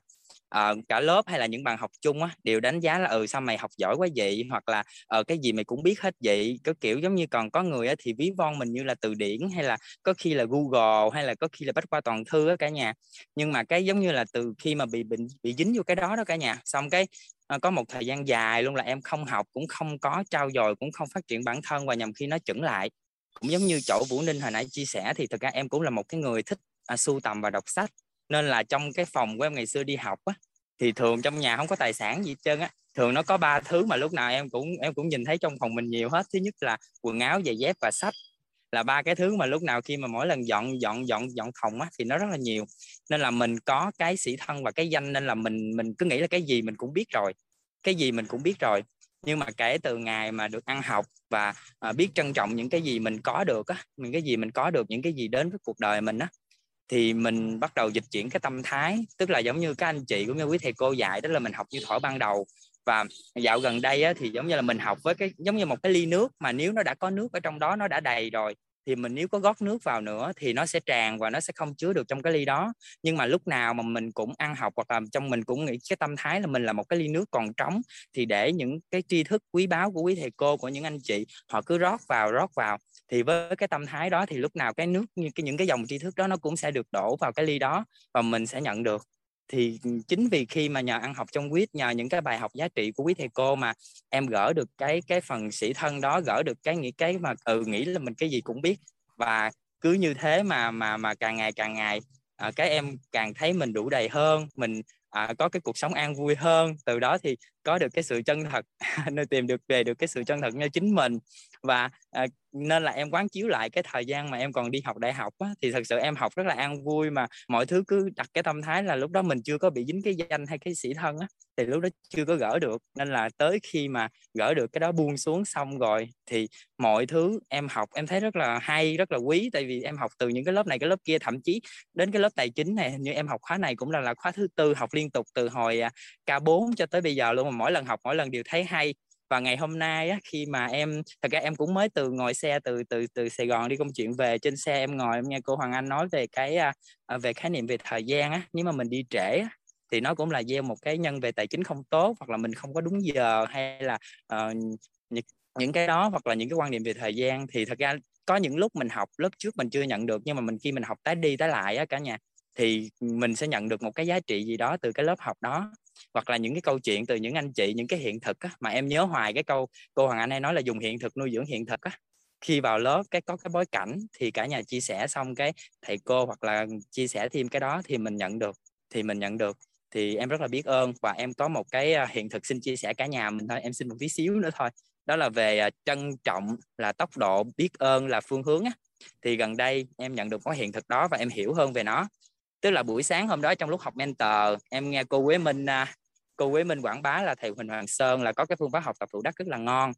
uh, cả lớp hay là những bạn học chung á đều đánh giá là ừ sao mày học giỏi quá vậy? Hoặc là uh, cái gì mày cũng biết hết vậy? Có kiểu giống như còn có người á thì ví von mình như là từ điển hay là có khi là Google hay là có khi là bách khoa toàn thư á cả nhà. Nhưng mà cái giống như là từ khi mà bị bị, bị dính vô cái đó đó cả nhà. Xong cái uh, có một thời gian dài luôn là em không học cũng không có trao dồi cũng không phát triển bản thân và nhằm khi nó chững lại. Cũng giống như chỗ Vũ Ninh hồi nãy chia sẻ thì thực ra em cũng là một cái người thích à, sưu tầm và đọc sách nên là trong cái phòng của em ngày xưa đi học á thì thường trong nhà không có tài sản gì hết trơn á. Thường nó có ba thứ mà lúc nào em cũng em cũng nhìn thấy trong phòng mình nhiều hết. Thứ nhất là quần áo giày dép và sách. Là ba cái thứ mà lúc nào khi mà mỗi lần dọn dọn dọn dọn phòng á thì nó rất là nhiều. Nên là mình có cái sĩ thân và cái danh nên là mình mình cứ nghĩ là cái gì mình cũng biết rồi. Cái gì mình cũng biết rồi. Nhưng mà kể từ ngày mà được ăn học và à, biết trân trọng những cái gì mình có được á những cái gì mình có được những cái gì đến với cuộc đời mình á thì mình bắt đầu dịch chuyển cái tâm thái tức là giống như các anh chị cũng như quý thầy cô dạy đó là mình học như thổi ban đầu. Và dạo gần đây á, thì giống như là mình học với cái giống như một cái ly nước mà nếu nó đã có nước ở trong đó nó đã đầy rồi thì mình nếu có gót nước vào nữa thì nó sẽ tràn và nó sẽ không chứa được trong cái ly đó. Nhưng mà lúc nào mà mình cũng ăn học hoặc là trong mình cũng nghĩ cái tâm thái là mình là một cái ly nước còn trống thì để những cái tri thức quý báu của quý thầy cô của những anh chị họ cứ rót vào rót vào thì với cái tâm thái đó thì lúc nào cái nước như cái những cái dòng tri thức đó nó cũng sẽ được đổ vào cái ly đó và mình sẽ nhận được. Thì ừ, chính vì khi mà nhờ ăn học trong quýt nhờ những cái bài học giá trị của quý thầy cô mà em gỡ được cái cái phần sĩ thân đó gỡ được cái nghĩ cái mà ừ nghĩ là mình cái gì cũng biết. Và cứ như thế mà mà mà càng ngày càng ngày à, cái em càng thấy mình đủ đầy hơn mình à, có cái cuộc sống an vui hơn. Từ đó thì có được cái sự chân thật nơi tìm được về được cái sự chân thật như chính mình và à, nên là em quán chiếu lại cái thời gian mà em còn đi học đại học á, thì thật sự em học rất là an vui mà mọi thứ cứ đặt cái tâm thái là lúc đó mình chưa có bị dính cái danh hay cái sĩ thân á thì lúc đó chưa có gỡ được. Nên là tới khi mà gỡ được cái đó buông xuống xong rồi thì mọi thứ em học em thấy rất là hay rất là quý. Tại vì em học từ những cái lớp này cái lớp kia thậm chí đến cái lớp tài chính này như em học khóa này cũng là là khóa thứ tư học liên tục từ hồi à, K4 cho tới bây giờ luôn. Mà mỗi lần học mỗi lần đều thấy hay và ngày hôm nay á, khi mà em thật ra em cũng mới từ ngồi xe từ từ từ Sài Gòn đi công chuyện về trên xe em ngồi em nghe cô Hoàng Anh nói về cái à, à, về khái niệm về thời gian á nếu mà mình đi trễ á, thì nó cũng là gieo một cái nhân về tài chính không tốt hoặc là mình không có đúng giờ hay là uh, những, những cái đó hoặc là những cái quan niệm về thời gian. Thì thật ra có những lúc mình học lớp trước mình chưa nhận được nhưng mà mình khi mình học tái đi tái lại á cả nhà thì mình sẽ nhận được một cái giá trị gì đó từ cái lớp học đó hoặc là những cái câu chuyện từ những anh chị những cái hiện thực á, mà em nhớ hoài cái câu cô Hoàng Anh hay nói là dùng hiện thực nuôi dưỡng hiện thực á. Khi vào lớp cái có cái bối cảnh thì cả nhà chia sẻ xong cái thầy cô hoặc là chia sẻ thêm cái đó thì mình nhận được thì mình nhận được. Thì em rất là biết ơn và em có một cái à, hiện thực xin chia sẻ cả nhà mình thôi em xin một tí xíu nữa thôi. Đó là về à, trân trọng là tốc độ biết ơn là phương hướng á. Thì gần đây em nhận được có hiện thực đó và em hiểu hơn về nó tức là buổi sáng hôm đó trong lúc học mentor em nghe cô Quế Minh à, cô Quế Minh quảng bá là thầy Huỳnh Hoàng Sơn là có cái phương pháp học tập thủ đắc rất là ngon.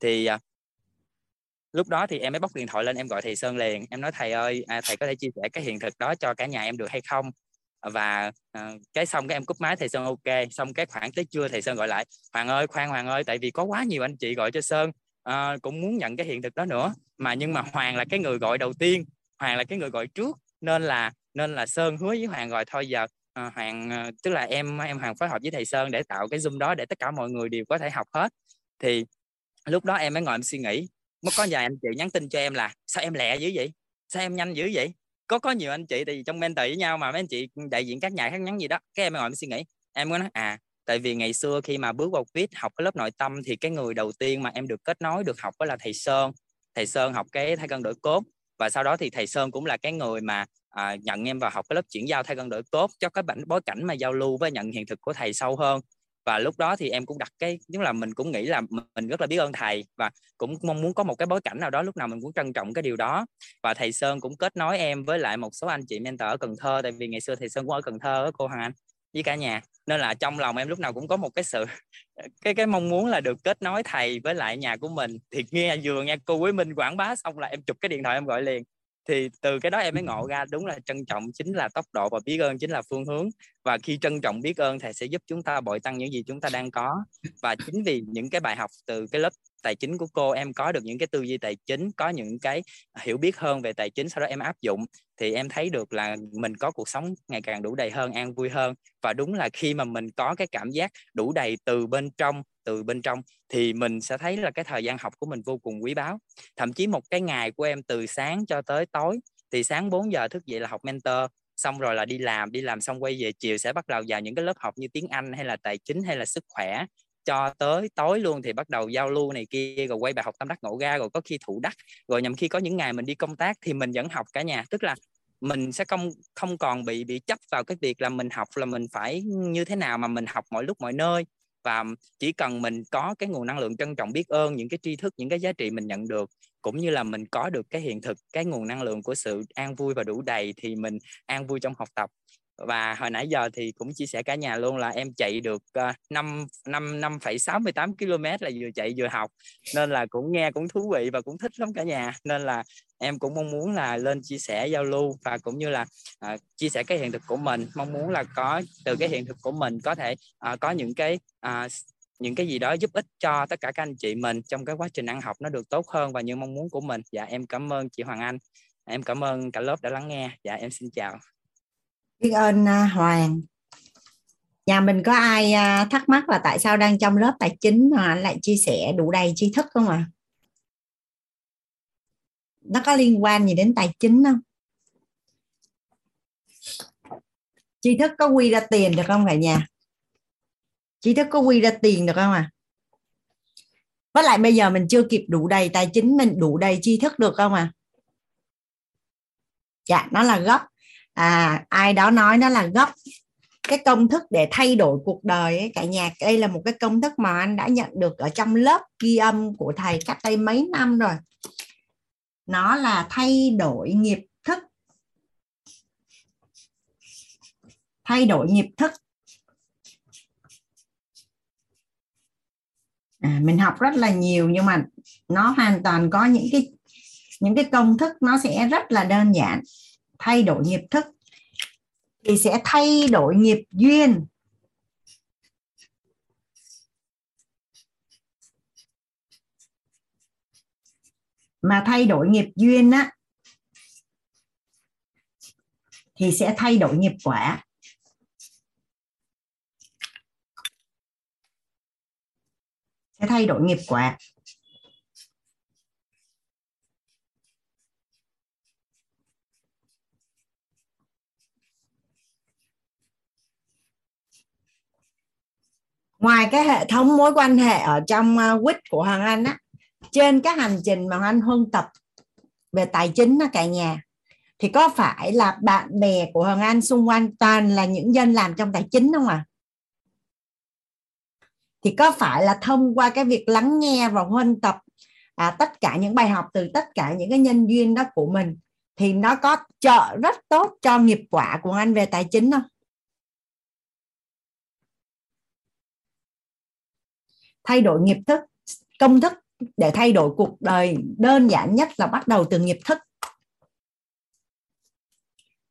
Thì à, lúc đó thì em mới bóc điện thoại lên em gọi thầy Sơn liền. Em nói thầy ơi à, thầy có thể chia sẻ cái hiện thực đó cho cả nhà em được hay không? Và à, cái xong cái em cúp máy thầy Sơn ok. Xong cái khoảng tới trưa thầy Sơn gọi lại Hoàng ơi khoan Hoàng ơi tại vì có quá nhiều anh chị gọi cho Sơn à, cũng muốn nhận cái hiện thực đó nữa. Mà nhưng mà Hoàng là cái người gọi đầu tiên Hoàng là cái người gọi trước nên là nên là Sơn hứa với Hoàng rồi thôi giờ à, Hoàng ờ, tức là em em Hoàng phối hợp với thầy Sơn để tạo cái zoom đó để tất cả mọi người đều có thể học hết. Thì lúc đó em mới ngồi em suy nghĩ mới có vài anh chị nhắn tin cho em là sao em lẹ dữ vậy? Sao em nhanh dữ vậy? Có có nhiều anh chị tại vì trong mentor với nhau mà mấy anh chị đại diện các nhà khác nhắn gì đó cái em ngồi em suy nghĩ em có nói à tại vì ngày xưa khi mà bước vào quýt học cái lớp nội tâm thì cái người đầu tiên mà em được kết nối được học đó là thầy Sơn. Thầy Sơn học cái thay cân đổi cốt và sau đó thì thầy Sơn cũng là cái người mà à, nhận em vào học cái lớp chuyển giao thay cân đổi cốt cho cái bản bối cảnh mà giao lưu với nhận hiện thực của thầy sâu hơn. Và lúc đó thì em cũng đặt cái tức là mình cũng nghĩ là mình rất là biết ơn thầy và cũng mong muốn có một cái bối cảnh nào đó lúc nào mình cũng trân trọng cái điều đó. Và thầy Sơn cũng kết nối em với lại một số anh chị mentor ở Cần Thơ tại vì ngày xưa thầy Sơn cũng ở Cần Thơ đó, cô Hoàng Anh với cả nhà. Nên là trong lòng em lúc nào cũng có một cái sự cái cái mong muốn là được kết nối thầy với lại nhà của mình. Thì nghe vừa nghe cô quý Minh quảng bá xong là em chụp cái điện thoại em gọi liền thì từ cái đó em mới ngộ ra đúng là trân trọng chính là tốc độ và biết ơn chính là phương hướng. Và khi trân trọng biết ơn thầy sẽ giúp chúng ta bội tăng những gì chúng ta đang có. Và chính vì những cái bài học từ cái lớp tài chính của cô, em có được những cái tư duy tài chính, có những cái hiểu biết hơn về tài chính, sau đó em áp dụng, thì em thấy được là mình có cuộc sống ngày càng đủ đầy hơn, an vui hơn. Và đúng là khi mà mình có cái cảm giác đủ đầy từ bên trong, từ bên trong, thì mình sẽ thấy là cái thời gian học của mình vô cùng quý báu. Thậm chí một cái ngày của em từ sáng cho tới tối, thì sáng 4 giờ thức dậy là học mentor, xong rồi là đi làm đi làm xong quay về chiều sẽ bắt đầu vào những cái lớp học như tiếng Anh hay là tài chính hay là sức khỏe cho tới tối luôn thì bắt đầu giao lưu này kia, rồi quay bài học tâm đắc ngộ ra, rồi có khi thủ đắc, rồi nhằm khi có những ngày mình đi công tác thì mình vẫn học cả nhà. Tức là mình sẽ không không còn bị bị chấp vào cái việc là mình học là mình phải như thế nào mà mình học mọi lúc mọi nơi. Và chỉ cần mình có cái nguồn năng lượng trân trọng, biết ơn những cái tri thức, những cái giá trị mình nhận được, cũng như là mình có được cái hiện thực, cái nguồn năng lượng của sự an vui và đủ đầy thì mình an vui trong học tập và hồi nãy giờ thì cũng chia sẻ cả nhà luôn là em chạy được uh, 5 5 5,68 km là vừa chạy vừa học. Nên là cũng nghe cũng thú vị và cũng thích lắm cả nhà. Nên là em cũng mong muốn là lên chia sẻ giao lưu và cũng như là uh, chia sẻ cái hiện thực của mình. Mong muốn là có từ cái hiện thực của mình có thể uh, có những cái uh, những cái gì đó giúp ích cho tất cả các anh chị mình trong cái quá trình ăn học nó được tốt hơn và như mong muốn của mình. Dạ em cảm ơn chị Hoàng Anh. Em cảm ơn cả lớp đã lắng nghe. Dạ em xin chào biết ơn à, Hoàng. Nhà mình có ai à, thắc mắc là tại sao đang trong lớp tài chính mà anh lại chia sẻ đủ đầy tri thức không ạ? À? nó có liên quan gì đến tài chính không? Tri thức có quy ra tiền được không cả nhà? Tri thức có quy ra tiền được không à với lại bây giờ mình chưa kịp đủ đầy tài chính, mình đủ đầy tri thức được không à dạ nó là gốc à, ai đó nói nó là gốc cái công thức để thay đổi cuộc đời ấy, cả nhà đây là một cái công thức mà anh đã nhận được ở trong lớp ghi âm của thầy cách đây mấy năm rồi. Nó là thay đổi nghiệp thức. Thay đổi nghiệp thức. À, mình học rất là nhiều nhưng mà nó hoàn toàn có những cái những cái công thức nó sẽ rất là đơn giản thay đổi nghiệp thức thì sẽ thay đổi nghiệp duyên. Mà thay đổi nghiệp duyên á, thì sẽ thay đổi nghiệp quả. Sẽ thay đổi nghiệp quả. Ngoài cái hệ thống mối quan hệ ở trong uh, quýt của hoàng anh á trên cái hành trình mà hoàng anh huân tập về tài chính á cả nhà thì có phải là bạn bè của hoàng anh xung quanh toàn là những dân làm trong tài chính không à thì có phải là thông qua cái việc lắng nghe và huân tập à, tất cả những bài học từ tất cả những cái nhân duyên đó của mình thì nó có trợ rất tốt cho nghiệp quả của anh về tài chính không? Thay đổi nghiệp thức công thức để thay đổi cuộc đời. Đơn giản nhất là bắt đầu từ nghiệp thức.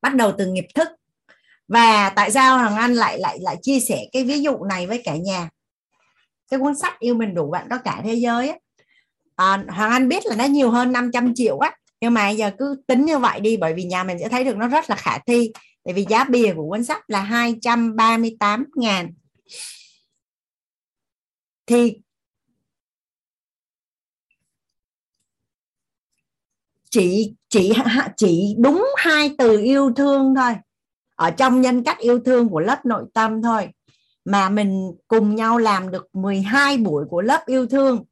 Bắt đầu từ nghiệp thức. Và tại sao hoàng anh lại lại lại chia sẻ cái ví dụ này với cả nhà? Cái cuốn sách yêu mình đủ bạn có cả thế giới á. À, hoàng anh biết là nó nhiều hơn 500 triệu á. Nhưng mà giờ cứ tính như vậy đi bởi vì nhà mình sẽ thấy được nó rất là khả thi. Tại vì giá bìa của cuốn sách là 238 ngàn thì chị chị chị đúng hai từ yêu thương thôi. Ở trong nhân cách yêu thương của lớp nội tâm thôi. Mà mình cùng nhau làm được 12 buổi của lớp yêu thương.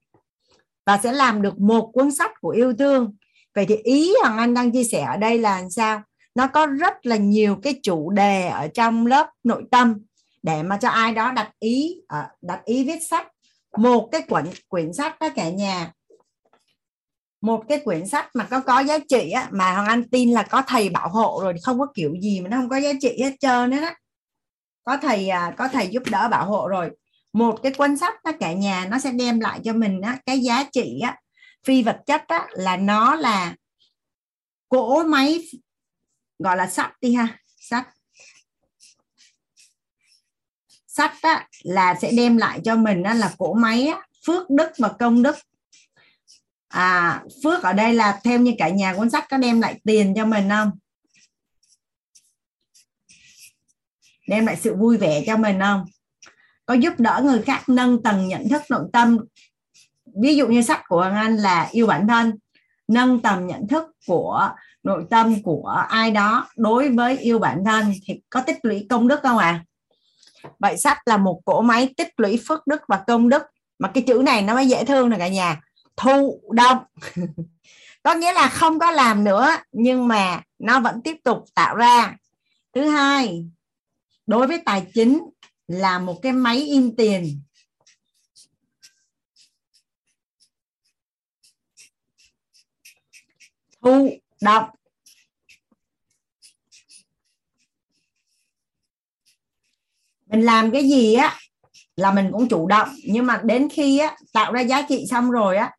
Và sẽ làm được một cuốn sách của yêu thương. Vậy thì ý hoàng anh đang chia sẻ ở đây là sao? Nó có rất là nhiều cái chủ đề ở trong lớp nội tâm. Để mà cho ai đó đặt ý ờ, đặt ý viết sách một cái quyển quyển sách đó cả nhà. Một cái quyển sách mà có có giá trị á, mà hoàng anh tin là có thầy bảo hộ rồi không có kiểu gì mà nó không có giá trị hết trơn nữa có thầy à, có thầy giúp đỡ bảo hộ rồi. Một cái cuốn sách đó cả nhà nó sẽ đem lại cho mình á, cái giá trị á, phi vật chất á, là nó là cỗ máy gọi là sách đi ha. Sách á, là sẽ đem lại cho mình á, là cỗ máy á, phước đức và công đức. À phước ở đây là theo như cả nhà cuốn sách có đem lại tiền cho mình không? Đem lại sự vui vẻ cho mình không? Có giúp đỡ người khác nâng tầng nhận thức nội tâm. Ví dụ như sách của Hoàng Anh là yêu bản thân. Nâng tầm nhận thức của nội tâm của ai đó đối với yêu bản thân thì có tích lũy công đức không ạ? à? Vậy sách là một cỗ máy tích lũy phước đức và công đức. Mà cái chữ này nó mới dễ thương nè cả nhà. Thụ động có nghĩa là không có làm nữa, nhưng mà nó vẫn tiếp tục tạo ra. Thứ hai, đối với tài chính là một cái máy in tiền. Thụ động mình làm cái gì á là mình cũng chủ động. Nhưng mà đến khi á tạo ra giá trị xong rồi á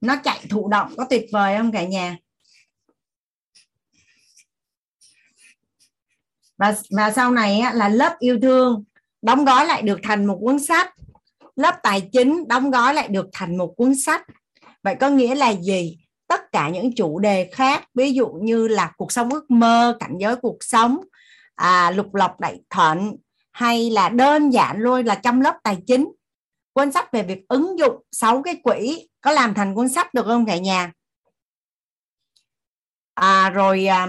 nó chạy thụ động có tuyệt vời không cả nhà? Và và sau này á, là lớp yêu thương đóng gói lại được thành một cuốn sách. Lớp tài chính đóng gói lại được thành một cuốn sách. Vậy có nghĩa là gì? Tất cả những chủ đề khác ví dụ như là cuộc sống ước mơ cảnh giới cuộc sống à, lục lọc đại thuận hay là đơn giản luôn là trong lớp tài chính. Cuốn sách về việc ứng dụng sáu cái quỹ có làm thành cuốn sách được không cả nhà? À, rồi à,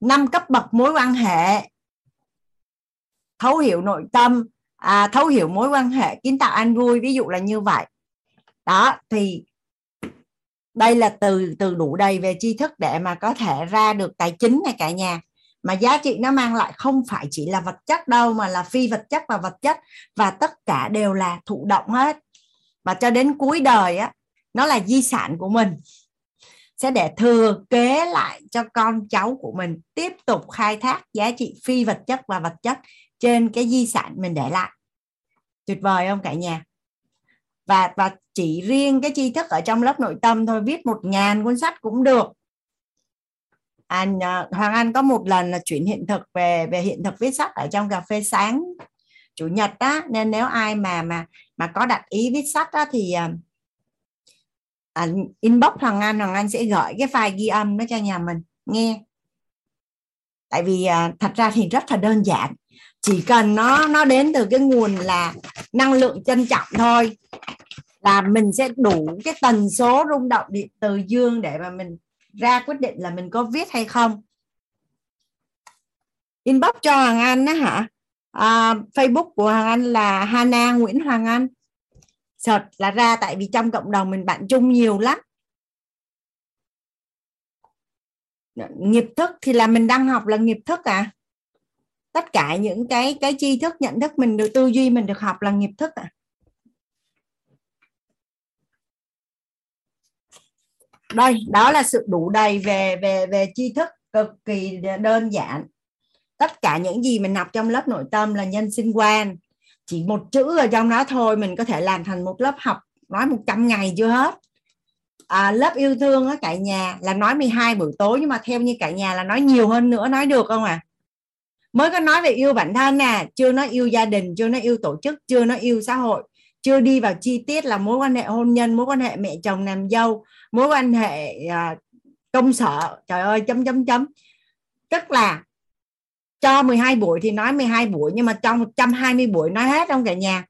năm cấp bậc mối quan hệ. Thấu hiểu nội tâm. À, thấu hiểu mối quan hệ kiến tạo an vui ví dụ là như vậy. Đó thì đây là từ từ đủ đầy về tri thức để mà có thể ra được tài chính này cả nhà mà giá trị nó mang lại không phải chỉ là vật chất đâu, mà là phi vật chất và vật chất. Và tất cả đều là thụ động hết. Và cho đến cuối đời á, nó là di sản của mình. Sẽ để thừa kế lại cho con cháu của mình tiếp tục khai thác giá trị phi vật chất và vật chất trên cái di sản mình để lại. Tuyệt vời không cả nhà? Và và chỉ riêng cái tri thức ở trong lớp nội tâm thôi, viết một ngàn cuốn sách cũng được anh ờ, Hoàng Anh có một lần là chuyển hiện thực về về hiện thực viết sách ở trong cà phê sáng chủ nhật á nên nếu ai mà mà mà có đặt ý viết sách á thì à, à, inbox Hoàng Anh Hoàng Anh sẽ gửi cái file ghi âm đó cho nhà mình nghe. Tại vì à, thật ra thì rất là đơn giản chỉ cần nó nó đến từ cái nguồn là năng lượng trân trọng thôi là mình sẽ đủ cái tần số rung động điện từ dương để mà mình ra quyết định là mình có viết hay không? Inbox cho Hoàng Anh đó hả? À, Facebook của Hoàng Anh là Hana Nguyễn Hoàng Anh. Search là ra tại vì trong cộng đồng mình bạn chung nhiều lắm. Nghiệp thức thì là mình đang học là nghiệp thức à? Tất cả những cái cái tri thức nhận thức mình được tư duy mình được học là nghiệp thức à? Đây đó là sự đủ đầy về về về tri thức cực kỳ đơn giản. Tất cả những gì mình học trong lớp nội tâm là nhân sinh quan. Chỉ một chữ ở trong đó thôi mình có thể làm thành một lớp học nói 100 ngày chưa hết. À, lớp yêu thương á cả nhà là nói 12 buổi tối nhưng mà theo như cả nhà là nói nhiều hơn nữa nói được không à mới có nói về yêu bản thân nè chưa nói yêu gia đình chưa nói yêu tổ chức chưa nói yêu xã hội chưa đi vào chi tiết là mối quan hệ hôn nhân mối quan hệ mẹ chồng nàng dâu mối quan hệ uh, công sở trời ơi chấm chấm chấm. Tức là cho 12 buổi thì nói 12 buổi nhưng mà trong 120 buổi nói hết không cả nhà?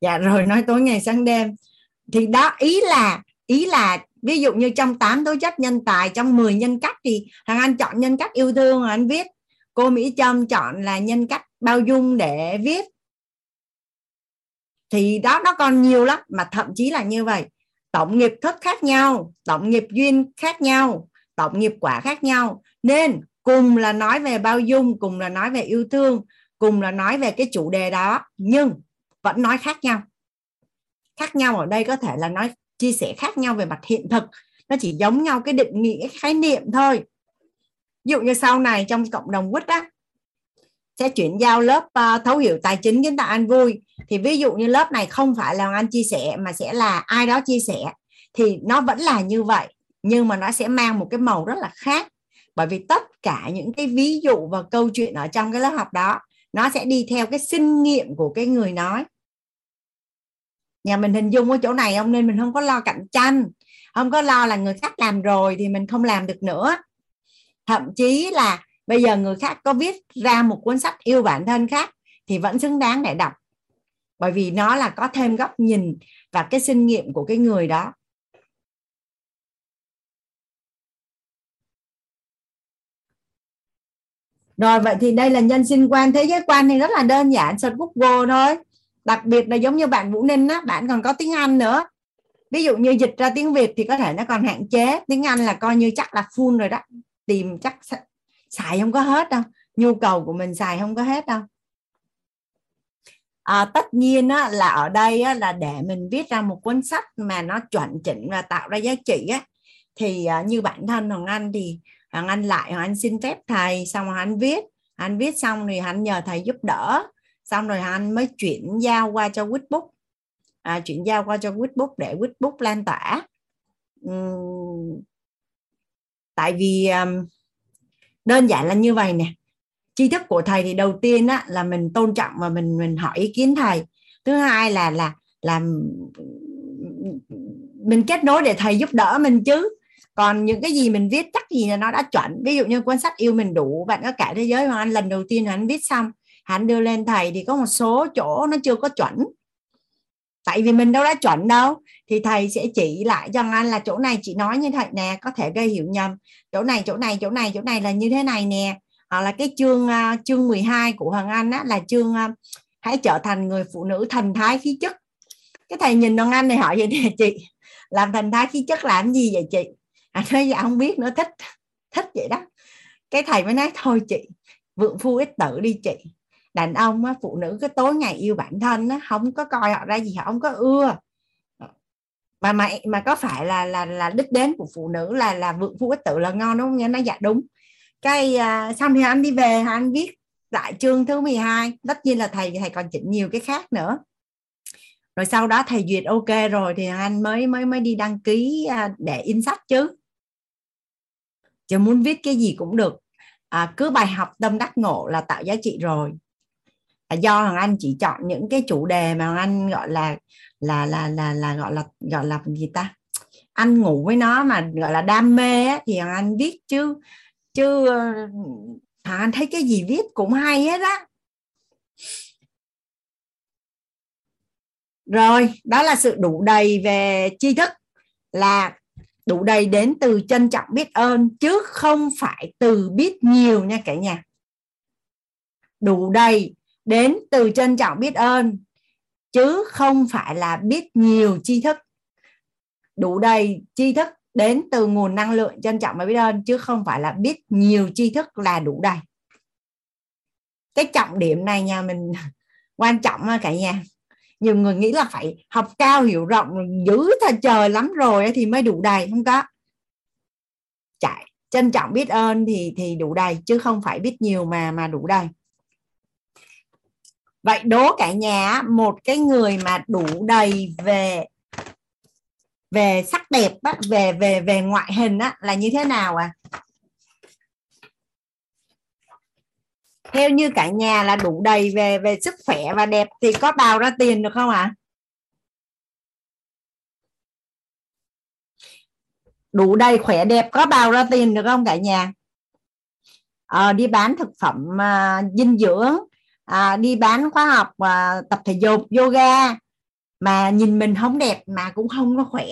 Dạ rồi nói tối ngày sáng đêm. Thì đó ý là ý là ví dụ như trong 8 tố chất nhân tài trong 10 nhân cách thì thằng anh chọn nhân cách yêu thương anh viết. Cô Mỹ Trâm chọn là nhân cách bao dung để viết thì đó nó còn nhiều lắm mà thậm chí là như vậy. Tổng nghiệp thức khác nhau tổng nghiệp duyên khác nhau tổng nghiệp quả khác nhau. Nên cùng là nói về bao dung cùng là nói về yêu thương cùng là nói về cái chủ đề đó nhưng vẫn nói khác nhau. Khác nhau ở đây có thể là nói chia sẻ khác nhau về mặt hiện thực. Nó chỉ giống nhau cái định nghĩa khái niệm thôi. Ví dụ như sau này trong cộng đồng quýt á sẽ chuyển giao lớp uh, thấu hiểu tài chính kiến tạo an vui thì ví dụ như lớp này không phải là anh chia sẻ mà sẽ là ai đó chia sẻ, thì nó vẫn là như vậy, nhưng mà nó sẽ mang một cái màu rất là khác. Bởi vì tất cả những cái ví dụ và câu chuyện ở trong cái lớp học đó, nó sẽ đi theo cái sinh nghiệm của cái người nói. Nhà mình hình dung ở chỗ này không? Nên mình không có lo cạnh tranh, không có lo là người khác làm rồi thì mình không làm được nữa. Thậm chí là bây giờ người khác có viết ra một cuốn sách yêu bản thân khác thì vẫn xứng đáng để đọc bởi vì nó là có thêm góc nhìn và cái kinh nghiệm của cái người đó. Rồi, vậy thì đây là nhân sinh quan. Thế giới quan thì rất là đơn giản, search google thôi. Đặc biệt là giống như bạn vũ ninh á, bạn còn có tiếng anh nữa. Ví dụ như dịch ra tiếng việt thì có thể nó còn hạn chế. Tiếng anh là coi như chắc là full rồi đó. Tìm chắc xài không có hết đâu. Nhu cầu của mình xài không có hết đâu à, tất nhiên á, là ở đây á, là để mình viết ra một cuốn sách mà nó chuẩn chỉnh và tạo ra giá trị á, thì à, như bản thân hoàng anh thì hoàng anh lại hoàng anh xin phép thầy xong rồi anh viết. Anh viết xong thì anh nhờ thầy giúp đỡ xong rồi anh mới chuyển giao qua cho Whitbook à, chuyển giao qua cho Whitbook để Whitbook lan tỏa. Uhm, tại vì um, đơn giản là như vậy nè tri thức của thầy thì đầu tiên á, là mình tôn trọng và mình mình hỏi ý kiến thầy. Thứ hai là là làm mình kết nối để thầy giúp đỡ mình chứ. Còn những cái gì mình viết chắc gì là nó đã chuẩn. Ví dụ như cuốn sách yêu mình đủ bạn có cả thế giới mà anh lần đầu tiên hắn viết xong hắn đưa lên thầy thì có một số chỗ nó chưa có chuẩn. Tại vì mình đâu đã chuẩn đâu. Thì thầy sẽ chỉ lại cho anh là chỗ này chị nói như vậy nè có thể gây hiểu nhầm. Chỗ này chỗ này chỗ này chỗ này là như thế này nè hoặc là cái chương uh, chương 12 của Hoàng Anh á, là chương uh, hãy trở thành người phụ nữ thần thái khí chất. Cái thầy nhìn Hoàng Anh này hỏi vậy nè chị làm thần thái khí chất làm gì vậy chị? Anh nói dạ không biết nữa thích thích vậy đó. Cái thầy mới nói thôi chị vượng phu ít tử đi chị. Đàn ông á, phụ nữ cái tối ngày yêu bản thân á, không có coi họ ra gì họ không có ưa. Mà mà mà có phải là là là đích đến của phụ nữ là là vượng phu ít tử là ngon đúng không? Nghe nó dạ đúng cái uh, xong thì anh đi về anh viết lại chương thứ 12 tất nhiên là thầy thầy còn chỉnh nhiều cái khác nữa. Rồi sau đó thầy duyệt ok rồi thì anh mới mới mới đi đăng ký à, để in sách chứ. Chứ muốn viết cái gì cũng được. À, cứ bài học tâm đắc ngộ là tạo giá trị rồi. À, do hoàng anh chỉ chọn những cái chủ đề mà hoàng anh gọi là là là là là gọi là gọi là gì ta? Anh ngủ với nó mà gọi là đam mê ấy, thì hoàng anh viết chứ chứ ờ, hoàng anh thấy cái gì viết cũng hay hết á. Rồi, đó là sự đủ đầy về tri thức, là đủ đầy đến từ trân trọng biết ơn, chứ không phải từ biết nhiều nha cả nhà. Đủ đầy đến từ trân trọng biết ơn, chứ không phải là biết nhiều tri thức. Đủ đầy tri thức đến từ nguồn năng lượng trân trọng và biết ơn chứ không phải là biết nhiều tri thức là đủ đầy. Cái trọng điểm này nhà mình quan trọng cả nhà. Nhiều người nghĩ là phải học cao, hiểu rộng, dữ thật trời lắm rồi thì mới đủ đầy, không có. Chạy trân trọng biết ơn thì thì đủ đầy, chứ không phải biết nhiều mà mà đủ đầy. Vậy đố cả nhà một cái người mà đủ đầy về về sắc đẹp á, về về về ngoại hình á, là như thế nào à theo như cả nhà là đủ đầy về về sức khỏe và đẹp thì có đào ra tiền được không ạ à? đủ đầy khỏe đẹp có bào ra tiền được không cả nhà à, đi bán thực phẩm à, dinh dưỡng à, đi bán khóa học à, tập thể dục yoga mà nhìn mình không đẹp mà cũng không có khỏe,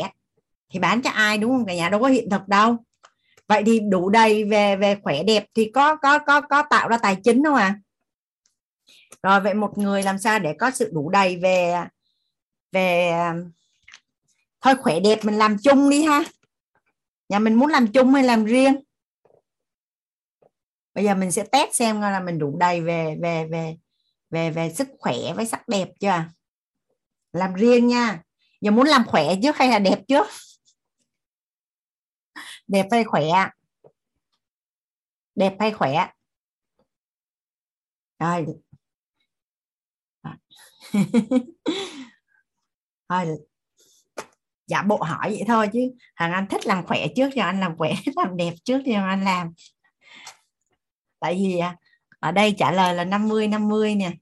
thì bán cho ai đúng không cả nhà? Đâu có hiện thực đâu. Vậy thì đủ đầy về về khỏe đẹp thì có có có có tạo ra tài chính không à rồi, vậy một người làm sao để có sự đủ đầy về về, thôi khỏe đẹp mình làm chung đi ha. Nhà mình muốn làm chung hay làm riêng? Bây giờ mình sẽ test xem là mình đủ đầy về về về về về sức khỏe với sắc đẹp chưa làm riêng nha. Giờ muốn làm khỏe trước hay là đẹp trước? Đẹp hay khỏe đẹp hay khỏe rồi. Thôi giả bộ hỏi vậy thôi chứ. Thằng anh thích làm khỏe trước cho anh làm khỏe, làm đẹp trước cho anh làm. Tại vì à, ở đây trả lời là 50 50 nè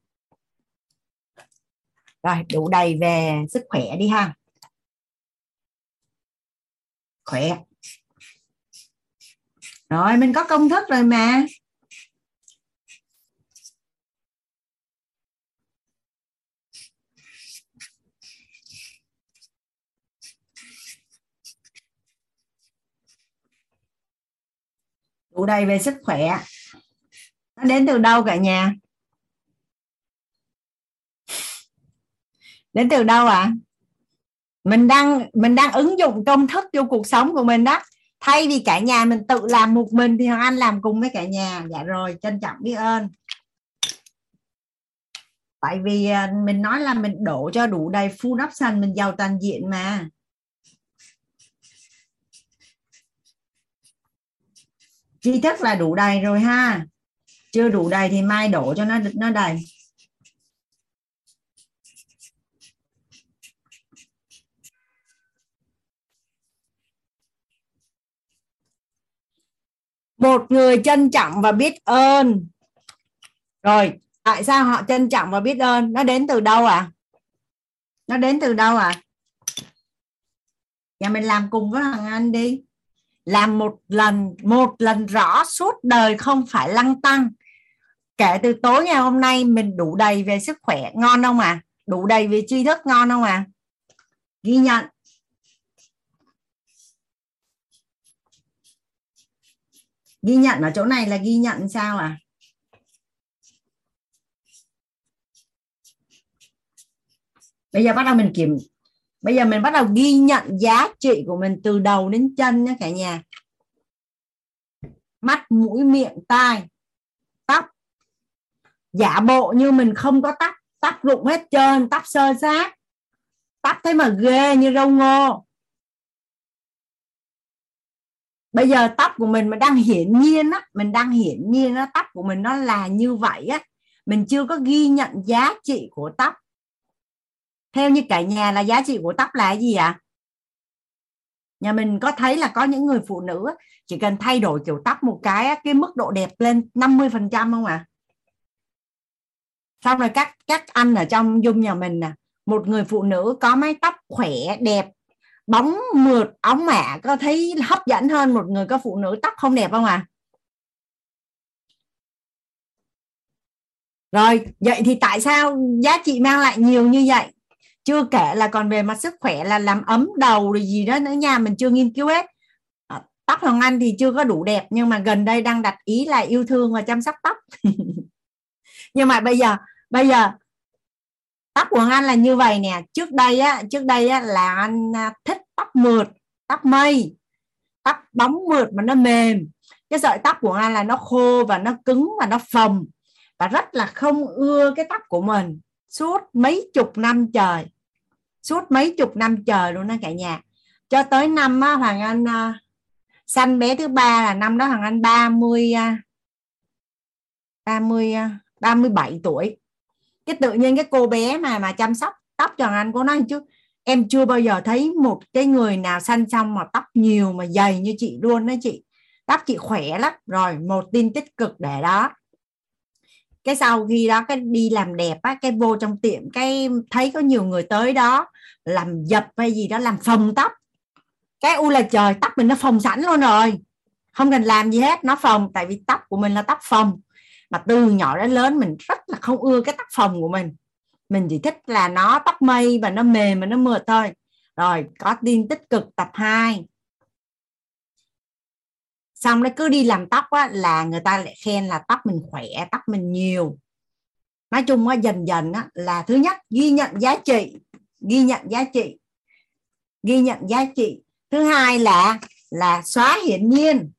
rồi, đủ đầy về sức khỏe đi ha. Khỏe. Rồi, mình có công thức rồi mà. Đủ đầy về sức khỏe. Nó đến từ đâu cả nhà? Đến từ đâu ạ? À? mình đang mình đang ứng dụng công thức vô cuộc sống của mình đó. Thay vì cả nhà mình tự làm một mình thì hoàng anh làm cùng với cả nhà. Dạ rồi, trân trọng biết ơn. Tại vì à, mình nói là mình đổ cho đủ đầy full option, mình giàu toàn diện mà. Tri thức là đủ đầy rồi ha. Chưa đủ đầy thì mai đổ cho nó nó đầy. Một người trân trọng và biết ơn. Rồi, tại sao họ trân trọng và biết ơn? Nó đến từ đâu à nó đến từ đâu à nhà mình làm cùng với thằng anh đi. Làm một lần một lần rõ suốt đời không phải lăng tăng. Kể từ tối ngày hôm nay, mình đủ đầy về sức khỏe. Ngon không à đủ đầy về tri thức ngon không à ghi nhận ghi nhận ở chỗ này là ghi nhận sao à bây giờ bắt đầu mình kiểm bây giờ mình bắt đầu ghi nhận giá trị của mình từ đầu đến chân nhé cả nhà. Mắt, mũi, miệng, tai, tóc. Giả bộ như mình không có tóc. Tóc rụng hết trơn, tóc sơ sát. Tóc thế mà ghê như rau ngô. Bây giờ tóc của mình mà đang hiển nhiên á, mình đang hiển nhiên á, tóc của mình nó là như vậy á, mình chưa có ghi nhận giá trị của tóc theo như cả nhà là giá trị của tóc là gì ạ à? nhà mình có thấy là có những người phụ nữ chỉ cần thay đổi kiểu tóc một cái cái mức độ đẹp lên 50 phần trăm không ạ à? xong rồi các các anh ở trong dung nhà mình nè, một người phụ nữ có mái tóc khỏe, đẹp bóng mượt óng mẻ có thấy hấp dẫn hơn một người có phụ nữ tóc không đẹp không à? Rồi, vậy thì tại sao giá trị mang lại nhiều như vậy? Chưa kể là còn về mặt sức khỏe, là làm ấm đầu rồi gì đó nữa nha, mình chưa nghiên cứu hết. À, tóc hoàng anh thì chưa có đủ đẹp, nhưng mà gần đây đang đặt ý là yêu thương và chăm sóc tóc. Nhưng mà bây giờ bây giờ tóc của anh là như vậy nè. Trước đây á trước đây á là anh à, thích tóc mượt tóc mây tóc bóng mượt mà nó mềm. Cái sợi tóc của anh là nó khô và nó cứng và nó phồng và rất là không ưa cái tóc của mình. Suốt mấy chục năm trời suốt mấy chục năm trời luôn đó cả nhà. Cho tới năm á, hoàng anh uh, sanh bé thứ ba là năm đó hoàng anh 30 uh, 30 uh, 37 tuổi cái tự nhiên cái cô bé mà mà chăm sóc tóc cho anh cô nói chứ. Em chưa bao giờ thấy một cái người nào xanh xong mà tóc nhiều mà dày như chị luôn đó chị. Tóc chị khỏe lắm. Rồi, một tin tích cực để đó. Cái sau khi đó, cái đi làm đẹp á, cái vô trong tiệm, cái thấy có nhiều người tới đó làm dập hay gì đó, làm phồng tóc. Cái u là trời, tóc mình nó phồng sẵn luôn rồi. Không cần làm gì hết, nó phồng. Tại vì tóc của mình là tóc phồng mà từ nhỏ đến lớn mình rất là không ưa cái tóc phòng của mình. Mình chỉ thích là nó tóc mây và nó mềm và nó mượt thôi. Rồi có tin tích cực tập 2 xong nó cứ đi làm tóc á, là người ta lại khen là tóc mình khỏe tóc mình nhiều. Nói chung á, dần dần á, là thứ nhất ghi nhận giá trị ghi nhận giá trị ghi nhận giá trị. Thứ hai là là xóa hiển nhiên.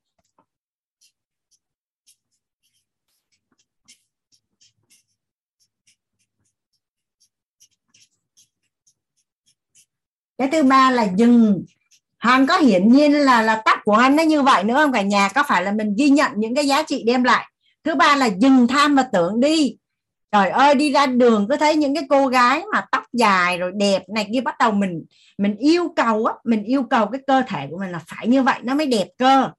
Cái thứ ba là dừng. Hoàng có hiển nhiên là là tóc của anh nó như vậy nữa không cả nhà? Có phải là mình ghi nhận những cái giá trị đem lại? Thứ ba là dừng tham và tưởng đi. Trời ơi, đi ra đường cứ thấy những cái cô gái mà tóc dài rồi đẹp này kia bắt đầu mình mình yêu cầu á, mình yêu cầu cái cơ thể của mình là phải như vậy, nó mới đẹp cơ.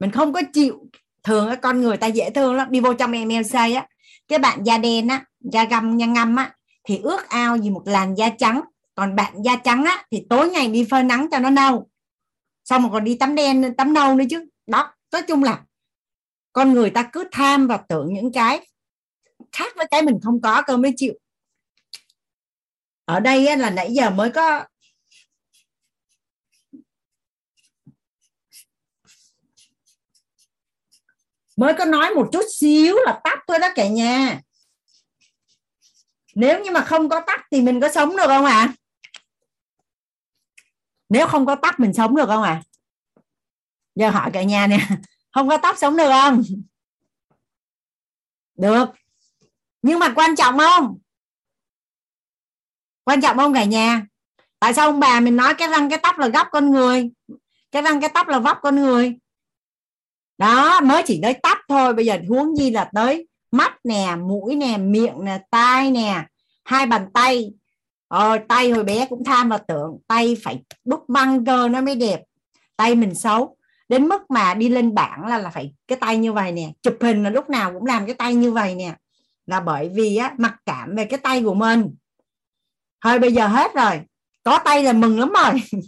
Mình không có chịu thường cái con người ta dễ thương lắm. Đi vô trong MLC á, cái bạn da đen á, da găm, da ngâm á, thì ước ao gì một làn da trắng còn bạn da trắng á thì tối ngày đi phơi nắng cho nó nâu. Xong rồi còn đi tắm đen tắm nâu nữa chứ. Đó nói chung là con người ta cứ tham và tưởng những cái khác với cái mình không có cơ mới chịu. Ở đây á, là nãy giờ mới có mới có nói một chút xíu là tắt thôi đó cả nhà. Nếu như mà không có tắt thì mình có sống được không ạ? à? Nếu không có tóc mình sống được không ạ à? giờ hỏi cả nhà nè, không có tóc sống được không? Được. Nhưng mà quan trọng không? Quan trọng không cả nhà? Tại sao ông bà mình nói cái răng, cái tóc là góc con người? Cái răng, cái tóc là vóc con người? Đó, mới chỉ tới tóc thôi. Bây giờ huống gì là tới mắt nè, mũi nè, miệng nè, tai nè, hai bàn tay ờ, tay hồi bé cũng tham vào tưởng tay phải đúc băng cơ nó mới đẹp. Tay mình xấu. Đến mức mà đi lên bảng là là phải cái tay như vậy nè. Chụp hình là lúc nào cũng làm cái tay như vậy nè. Là bởi vì á mặc cảm về cái tay của mình. Thôi bây giờ hết rồi. Có tay là mừng lắm rồi.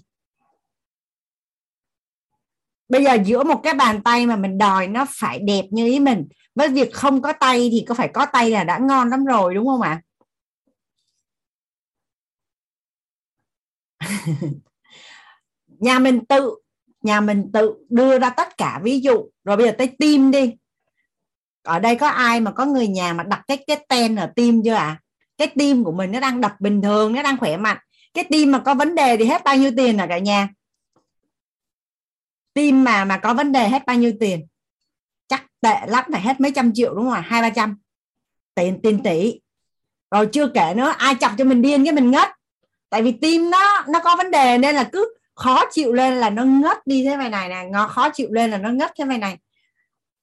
Bây giờ giữa một cái bàn tay mà mình đòi nó phải đẹp như ý mình. Với việc không có tay thì có phải có tay là đã ngon lắm rồi đúng không ạ? nhà mình tự, nhà mình tự đưa ra tất cả, ví dụ, rồi bây giờ tới tim đi. Ở đây có ai mà có người nhà mà đặt cái cái tên ở tim chưa ạ? À? cái tim của mình nó đang đập bình thường, nó đang khỏe mạnh. Cái tim mà có vấn đề thì hết bao nhiêu tiền à cả nhà? Tim mà mà có vấn đề hết bao nhiêu tiền? Chắc tệ lắm, phải hết mấy trăm triệu đúng không ạ? Hai ba trăm. Tiền tiền tỷ. Rồi chưa kể nữa, ai chọc cho mình điên cái mình ngất tại vì tim nó nó có vấn đề nên là cứ khó chịu lên là nó ngất đi thế này này nè nó khó chịu lên là nó ngất thế này này.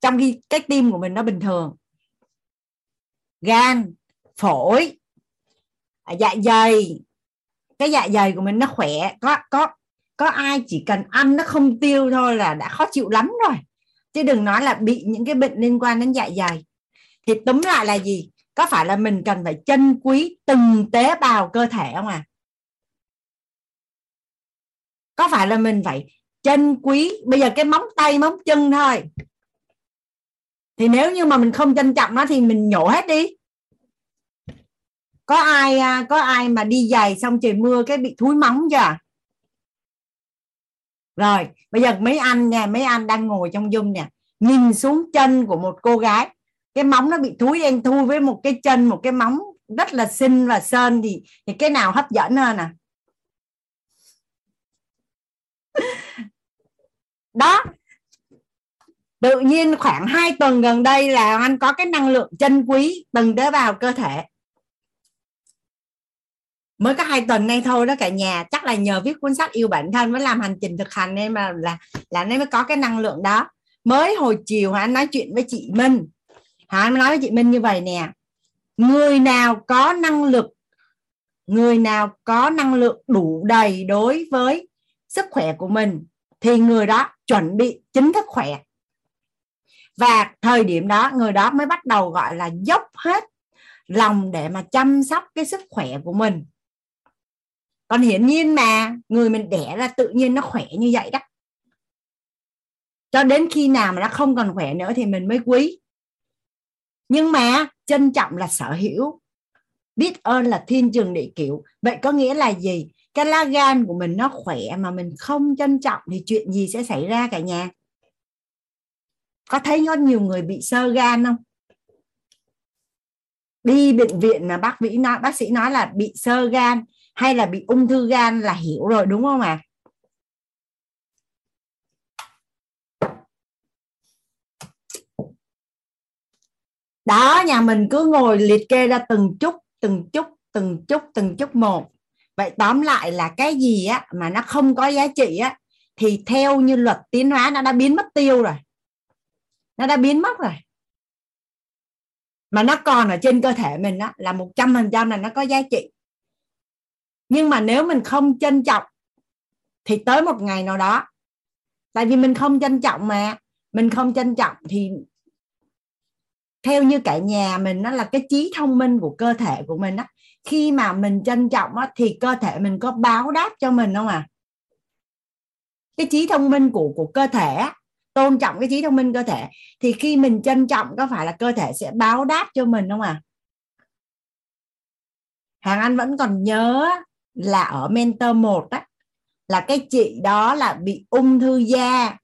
Trong khi cái tim của mình nó bình thường. Gan, phổi à, dạ dày. Cái dạ dày của mình nó khỏe, có có có ai chỉ cần ăn nó không tiêu thôi là đã khó chịu lắm rồi. Chứ đừng nói là bị những cái bệnh liên quan đến dạ dày. Thì túm lại là gì? Có phải là mình cần phải trân quý từng tế bào cơ thể không à? Có phải là mình phải trân quý? Bây giờ cái móng tay, móng chân thôi. Thì nếu như mà mình không trân trọng nó thì mình nhổ hết đi. Có ai à, có ai mà đi giày xong trời mưa cái bị thúi móng chưa? Rồi, bây giờ mấy anh nè mấy anh đang ngồi trong dung nè. Nhìn xuống chân của một cô gái, cái móng nó bị thúi đen thui với một cái chân, một cái móng rất là xinh và sơn thì thì cái nào hấp dẫn hơn à? Đó. Tự nhiên khoảng 2 tuần gần đây là anh có cái năng lượng chân quý từng tế bào cơ thể. Mới có hai tuần nay thôi đó cả nhà. Chắc là nhờ viết cuốn sách yêu bản thân mới làm hành trình thực hành nên mà là là nên mới có cái năng lượng đó. Mới hồi chiều anh nói chuyện với chị Minh. Anh nói với chị Minh như vậy nè. Người nào có năng lực, người nào có năng lượng đủ đầy đối với sức khỏe của mình, thì người đó chuẩn bị chính thức khỏe. Và thời điểm đó, người đó mới bắt đầu gọi là dốc hết lòng để mà chăm sóc cái sức khỏe của mình. Còn hiển nhiên mà, người mình đẻ ra tự nhiên nó khỏe như vậy đó. Cho đến khi nào mà nó không còn khỏe nữa thì mình mới quý. Nhưng mà trân trọng là sở hữu, biết ơn là thiên trường địa kiểu. Vậy có nghĩa là gì? Cái lá gan của mình nó khỏe mà mình không trân trọng thì chuyện gì sẽ xảy ra cả nhà? Có thấy có nhiều người bị sơ gan không? Đi bệnh viện là bác vĩ nói, bác sĩ nói là bị sơ gan hay là bị ung thư gan là hiểu rồi, đúng không ạ? À? đó, nhà mình cứ ngồi liệt kê ra từng chút từng chút từng chút từng chút một vậy tóm lại là cái gì á mà nó không có giá trị á, thì theo như luật tiến hóa nó đã biến mất tiêu rồi. Nó đã biến mất rồi. Mà nó còn ở trên cơ thể mình đó là một trăm phần trăm là nó có giá trị. Nhưng mà nếu mình không trân trọng, thì tới một ngày nào đó, tại vì mình không trân trọng mà, mình không trân trọng thì theo như cả nhà mình, nó là cái trí thông minh của cơ thể của mình á khi mà mình trân trọng á, thì cơ thể mình có báo đáp cho mình không à cái trí thông minh của của cơ thể á, tôn trọng cái trí thông minh cơ thể thì khi mình trân trọng có phải là cơ thể sẽ báo đáp cho mình không à hàng anh vẫn còn nhớ là ở mentor 1 á là cái chị đó là bị ung thư da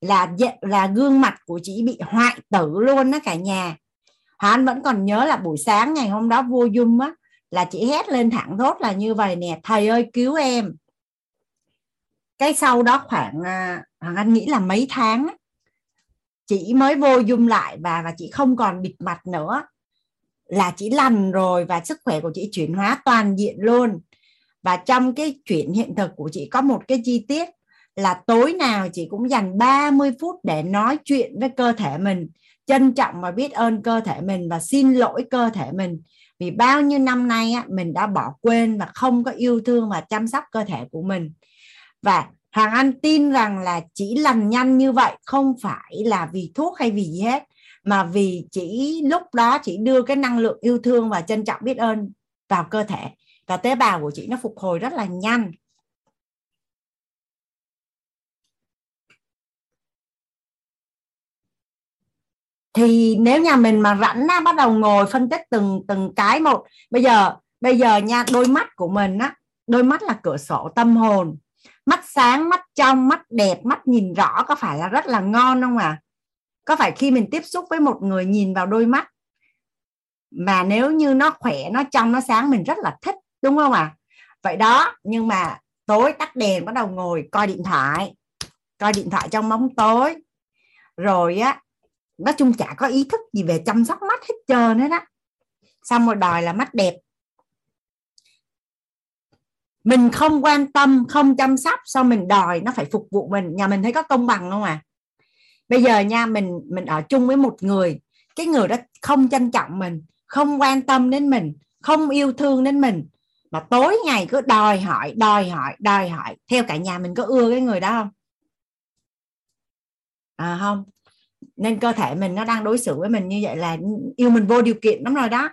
là là gương mặt của chị bị hoại tử luôn đó cả nhà. Hà Anh vẫn còn nhớ là buổi sáng ngày hôm đó vô dung á là chị hét lên thẳng thốt là như vậy nè, thầy ơi, cứu em. Cái sau đó khoảng à, Hoàng Anh nghĩ là mấy tháng chị mới vô dung lại và và chị không còn bịt mặt nữa. Là chị lành rồi và sức khỏe của chị chuyển hóa toàn diện luôn. Và trong cái chuyển hiện thực của chị có một cái chi tiết là tối nào chị cũng dành 30 phút để nói chuyện với cơ thể mình, trân trọng và biết ơn cơ thể mình và xin lỗi cơ thể mình vì bao nhiêu năm nay á, mình đã bỏ quên và không có yêu thương và chăm sóc cơ thể của mình. Và Hoàng Anh tin rằng là chỉ lành nhanh như vậy không phải là vì thuốc hay vì gì hết mà vì chỉ lúc đó chỉ đưa cái năng lượng yêu thương và trân trọng biết ơn vào cơ thể. Và tế bào của chị nó phục hồi rất là nhanh. Thì nếu nhà mình mà rảnh á, bắt đầu ngồi phân tích từng từng cái một. Bây giờ bây giờ nha đôi mắt của mình á đôi mắt là cửa sổ tâm hồn. Mắt sáng mắt trong mắt đẹp mắt nhìn rõ có phải là rất là ngon không à có phải khi mình tiếp xúc với một người nhìn vào đôi mắt mà nếu như nó khỏe nó trong nó sáng mình rất là thích đúng không à vậy đó nhưng mà tối tắt đèn bắt đầu ngồi coi điện thoại coi điện thoại trong bóng tối. Rồi á nói chung chả có ý thức gì về chăm sóc mắt hết trơn hết á. Xong rồi đòi là mắt đẹp. Mình không quan tâm, không chăm sóc sao mình đòi nó phải phục vụ mình. Nhà mình thấy có công bằng không à? Bây giờ nha, mình mình ở chung với một người, cái người đó không trân trọng mình, không quan tâm đến mình, không yêu thương đến mình, mà tối ngày cứ đòi hỏi đòi hỏi đòi hỏi, theo cả nhà mình có ưa cái người đó không? À không nên cơ thể mình nó đang đối xử với mình như vậy là yêu mình vô điều kiện lắm rồi đó.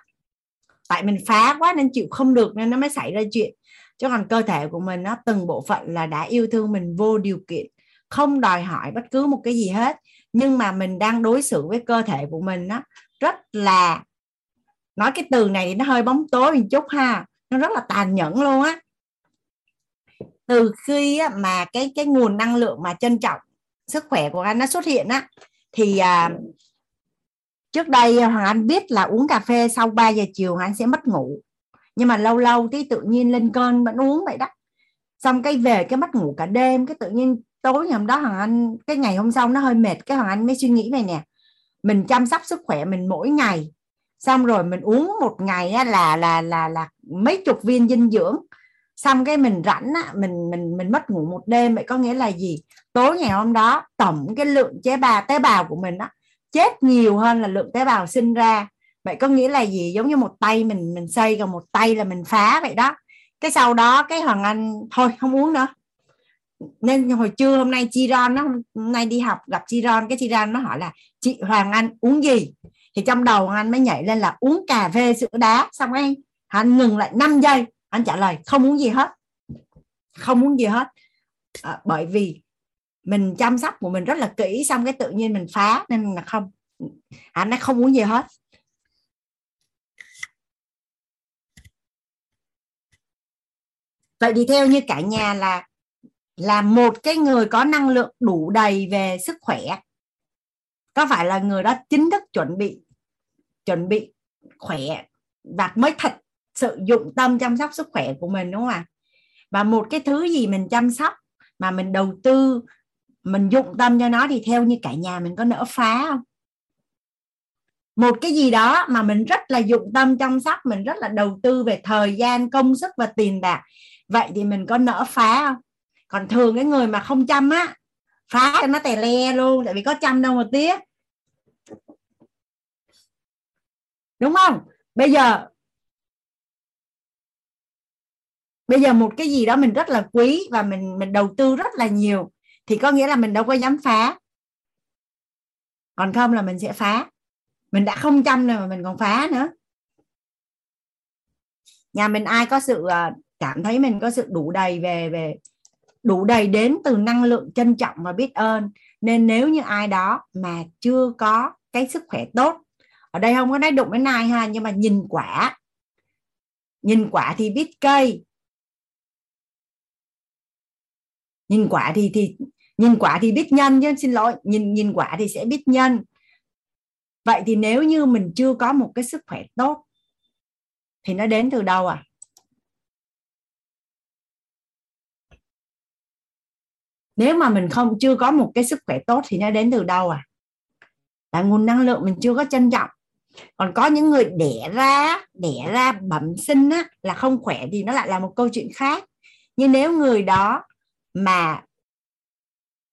Tại mình phá quá nên chịu không được nên nó mới xảy ra chuyện. Chứ còn cơ thể của mình nó từng bộ phận là đã yêu thương mình vô điều kiện, không đòi hỏi bất cứ một cái gì hết. Nhưng mà mình đang đối xử với cơ thể của mình nó rất là, nói cái từ này thì nó hơi bóng tối một chút ha, nó rất là tàn nhẫn luôn á. Từ khi mà cái cái nguồn năng lượng mà trân trọng sức khỏe của anh nó xuất hiện á thì à, trước đây à, hoàng anh biết là uống cà phê sau 3 giờ chiều hoàng anh sẽ mất ngủ. Nhưng mà lâu lâu tí tự nhiên lên cơn vẫn uống vậy đó. Xong cái về cái mất ngủ cả đêm cái tự nhiên tối ngày hôm đó hoàng anh cái ngày hôm sau nó hơi mệt cái hoàng anh mới suy nghĩ này nè. Mình chăm sóc sức khỏe mình mỗi ngày. Xong rồi mình uống một ngày là là là là là mấy chục viên dinh dưỡng xong cái mình rảnh á, mình mình mình mất ngủ một đêm vậy có nghĩa là gì? Tối ngày hôm đó tổng cái lượng tế bào tế bào của mình á chết nhiều hơn là lượng tế bào sinh ra. Vậy có nghĩa là gì? Giống như một tay mình mình xây còn một tay là mình phá vậy đó. Cái sau đó cái hoàng anh thôi không uống nữa. Nên hồi trưa hôm nay chi ron nó hôm nay đi học gặp chi ron cái chi ron nó hỏi là chị hoàng anh uống gì? Thì trong đầu anh mới nhảy lên là uống cà phê sữa đá. Xong anh anh ngừng lại 5 giây anh trả lời không muốn gì hết. Không muốn gì hết. À, bởi vì mình chăm sóc của mình rất là kỹ xong cái tự nhiên mình phá nên là không. Anh nói không muốn gì hết. Vậy thì theo như cả nhà là là một cái người có năng lượng đủ đầy về sức khỏe có phải là người đó chính thức chuẩn bị chuẩn bị khỏe và mới thật sự dụng tâm chăm sóc sức khỏe của mình, đúng không ạ? Và một cái thứ gì mình chăm sóc mà mình đầu tư, mình dụng tâm cho nó thì theo như cả nhà mình có nỡ phá không? Một cái gì đó mà mình rất là dụng tâm chăm sóc, mình rất là đầu tư về thời gian, công sức và tiền bạc, vậy thì mình có nỡ phá không? Còn thường cái người mà không chăm á, phá cho nó tè le luôn, tại vì có chăm đâu mà tiếc. Đúng không? Bây giờ bây giờ một cái gì đó mình rất là quý và mình mình đầu tư rất là nhiều, thì có nghĩa là mình đâu có dám phá. Còn không là mình sẽ phá. Mình đã không chăm rồi mà mình còn phá nữa. Nhà mình ai có sự à, cảm thấy mình có sự đủ đầy về về, đủ đầy đến từ năng lượng trân trọng và biết ơn. Nên nếu như ai đó mà chưa có cái sức khỏe tốt, ở đây không có nói đụng đến ai ha, nhưng mà nhìn quả. Nhìn quả thì biết cây. Nhìn quả thì thì nhìn quả thì biết nhân chứ xin lỗi. Nhìn nhìn quả thì sẽ biết nhân. Vậy thì nếu như mình chưa có một cái sức khỏe tốt thì nó đến từ đâu à nếu mà mình không chưa có một cái sức khỏe tốt thì nó đến từ đâu à là nguồn năng lượng mình chưa có trân trọng. Còn có những người đẻ ra đẻ ra bẩm sinh á, là không khỏe thì nó lại là một câu chuyện khác. Nhưng nếu người đó mà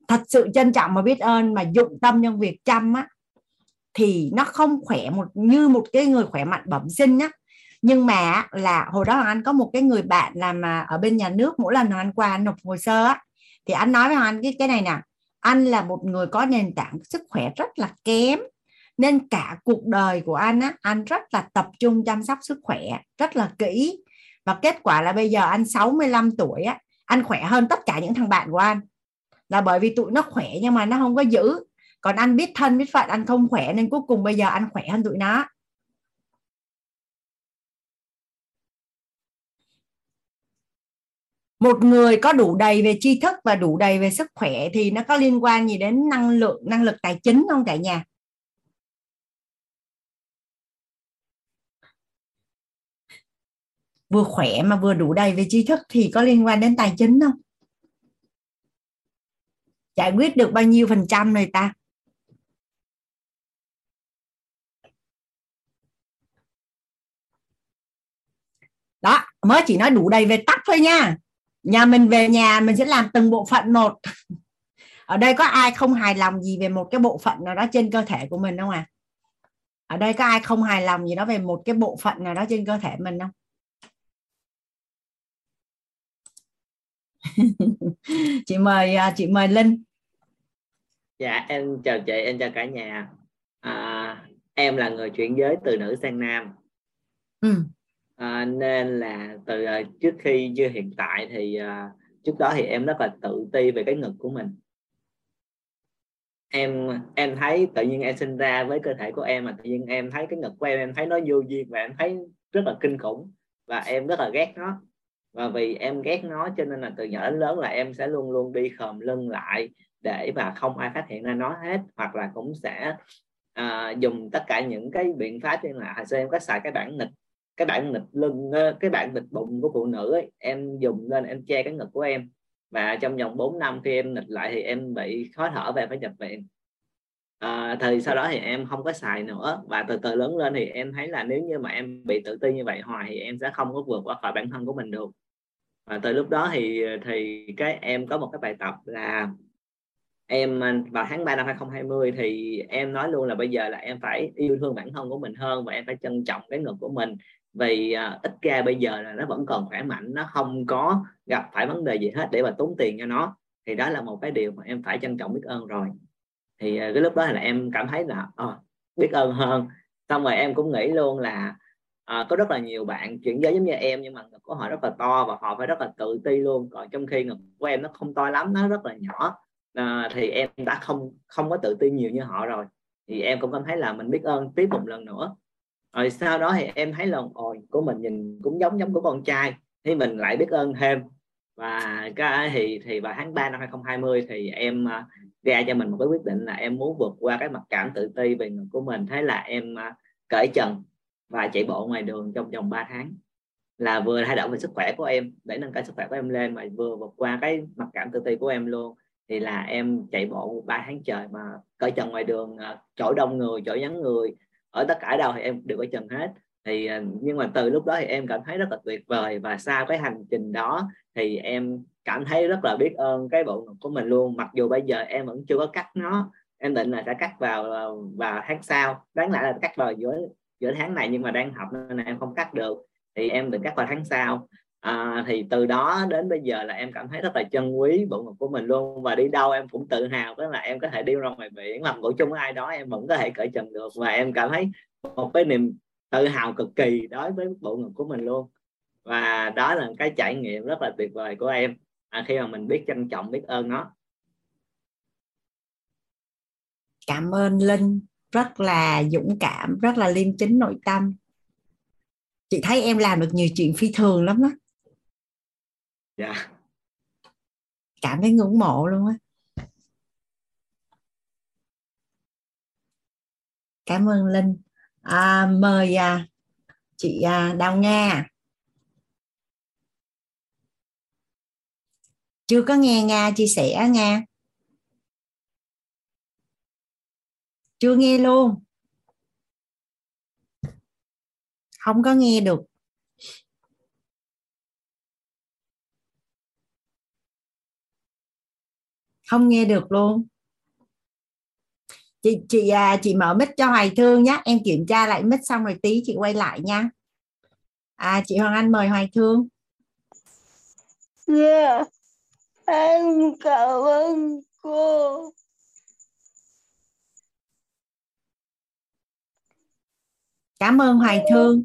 thật sự trân trọng và biết ơn, mà dụng tâm trong việc chăm á, thì nó không khỏe một, như một cái người khỏe mạnh bẩm sinh nhá. Nhưng mà là hồi đó anh có một cái người bạn làm à, ở bên nhà nước, mỗi lần anh qua anh nộp hồ sơ á, thì anh nói với anh cái cái này nè, anh là một người có nền tảng sức khỏe rất là kém, nên cả cuộc đời của anh á, anh rất là tập trung chăm sóc sức khỏe, rất là kỹ. Và kết quả là bây giờ anh 65 tuổi á anh khỏe hơn tất cả những thằng bạn của anh là bởi vì tụi nó khỏe nhưng mà nó không có giữ. Còn anh biết thân, biết phận anh không khỏe nên cuối cùng bây giờ anh khỏe hơn tụi nó. Một người có đủ đầy về tri thức và đủ đầy về sức khỏe thì nó có liên quan gì đến năng lượng, năng lực tài chính không cả nhà? Vừa khỏe mà vừa đủ đầy về tri thức thì có liên quan đến tài chính không? Giải quyết được bao nhiêu phần trăm rồi ta? Đó, mới chỉ nói đủ đầy về tắc thôi nha. Nhà mình về nhà mình sẽ làm từng bộ phận một. Ở đây có ai không hài lòng gì về một cái bộ phận nào đó trên cơ thể của mình không à ở đây có ai không hài lòng gì đó về một cái bộ phận nào đó trên cơ thể mình không? chị mời à, chị mời linh. Dạ em chào chị em chào cả nhà. À, em là người chuyển giới từ nữ sang nam. Ừ. À, nên là từ uh, trước khi như hiện tại thì uh, trước đó thì em rất là tự ti về cái ngực của mình. Em em thấy tự nhiên em sinh ra với cơ thể của em mà tự nhiên em thấy cái ngực của em em thấy nó vô duyên và em thấy rất là kinh khủng và em rất là ghét nó và vì em ghét nó cho nên là từ nhỏ đến lớn là em sẽ luôn luôn đi khom lưng lại để mà không ai phát hiện ra nó hết. Hoặc là cũng sẽ à, dùng tất cả những cái biện pháp như là hồi xưa em có xài cái bản nịch cái bản nghịch lưng cái bản nghịch bụng của phụ nữ ấy, em dùng lên em che cái ngực của em. Và trong vòng 4 năm khi em nghịch lại thì em bị khó thở và phải nhập viện à, thì sau đó thì em không có xài nữa. Và từ từ lớn lên thì em thấy là nếu như mà em bị tự ti như vậy hoài thì em sẽ không có vượt qua khỏi bản thân của mình được. Và từ lúc đó thì thì cái em có một cái bài tập là em vào tháng 3 năm 2020 thì em nói luôn là bây giờ là em phải yêu thương bản thân của mình hơn và em phải trân trọng cái ngực của mình. Vì uh, ít ra bây giờ là nó vẫn còn khỏe mạnh nó không có gặp phải vấn đề gì hết để mà tốn tiền cho nó. Thì đó là một cái điều mà em phải trân trọng biết ơn rồi thì à, cái lúc đó là em cảm thấy là à, biết ơn hơn. Xong rồi em cũng nghĩ luôn là à, có rất là nhiều bạn chuyển giới giống như em nhưng mà ngực của họ rất là to và họ phải rất là tự ti luôn. Còn trong khi ngực của em nó không to lắm nó rất là nhỏ. À, thì em đã không không có tự tin nhiều như họ rồi. Thì em cũng cảm thấy là mình biết ơn tiếp một lần nữa. Rồi sau đó thì em thấy là ôi của mình nhìn cũng giống giống của con trai thì mình lại biết ơn thêm và cái thì thì vào tháng 3 năm 2020 thì em à, ra cho mình một cái quyết định là em muốn vượt qua cái mặc cảm tự ti về người của mình. Thế là em à, cởi trần và chạy bộ ngoài đường trong vòng 3 tháng. Là vừa thay đổi về sức khỏe của em, để nâng cao sức khỏe của em lên mà vừa vượt qua cái mặc cảm tự ti của em luôn. Thì là em chạy bộ 3 tháng trời mà cởi trần ngoài đường à, chỗ đông người, chỗ vắng người. Ở tất cả đâu thì em đều có trần hết thì à, nhưng mà từ lúc đó thì em cảm thấy rất là tuyệt vời và sau cái hành trình đó thì em cảm thấy rất là biết ơn cái bộ ngực của mình luôn. Mặc dù bây giờ em vẫn chưa có cắt nó em định là sẽ cắt vào vào tháng sau. Đáng lẽ là cắt vào giữa giữa tháng này nhưng mà đang học nên em không cắt được. Thì em định cắt vào tháng sau. À, thì từ đó đến bây giờ là em cảm thấy rất là chân quý bộ ngực của mình luôn. Và đi đâu em cũng tự hào đó là em có thể đi ra ngoài biển làm ngủ chung với ai đó em vẫn có thể cởi trần được. Và em cảm thấy một cái niềm tự hào cực kỳ đối với bộ ngực của mình luôn. Và đó là cái trải nghiệm rất là tuyệt vời của em. À, khi mà mình biết trân trọng biết ơn nó. Cảm ơn linh. Rất là dũng cảm rất là liêm chính nội tâm. Chị thấy em làm được nhiều chuyện phi thường lắm đó dạ. Cảm thấy ngưỡng mộ luôn á. Cảm ơn linh à, mời à, chị à, đào nga. Chưa có nghe nga chia sẻ nga. Chưa nghe luôn. Không có nghe được. Không nghe được luôn chị chị à, chị mở mic cho hoài thương nhé em kiểm tra lại mic xong rồi tí chị quay lại nha. À chị hoàng anh mời hoài thương. Yeah em cảm ơn cô. Cảm ơn hoài thương.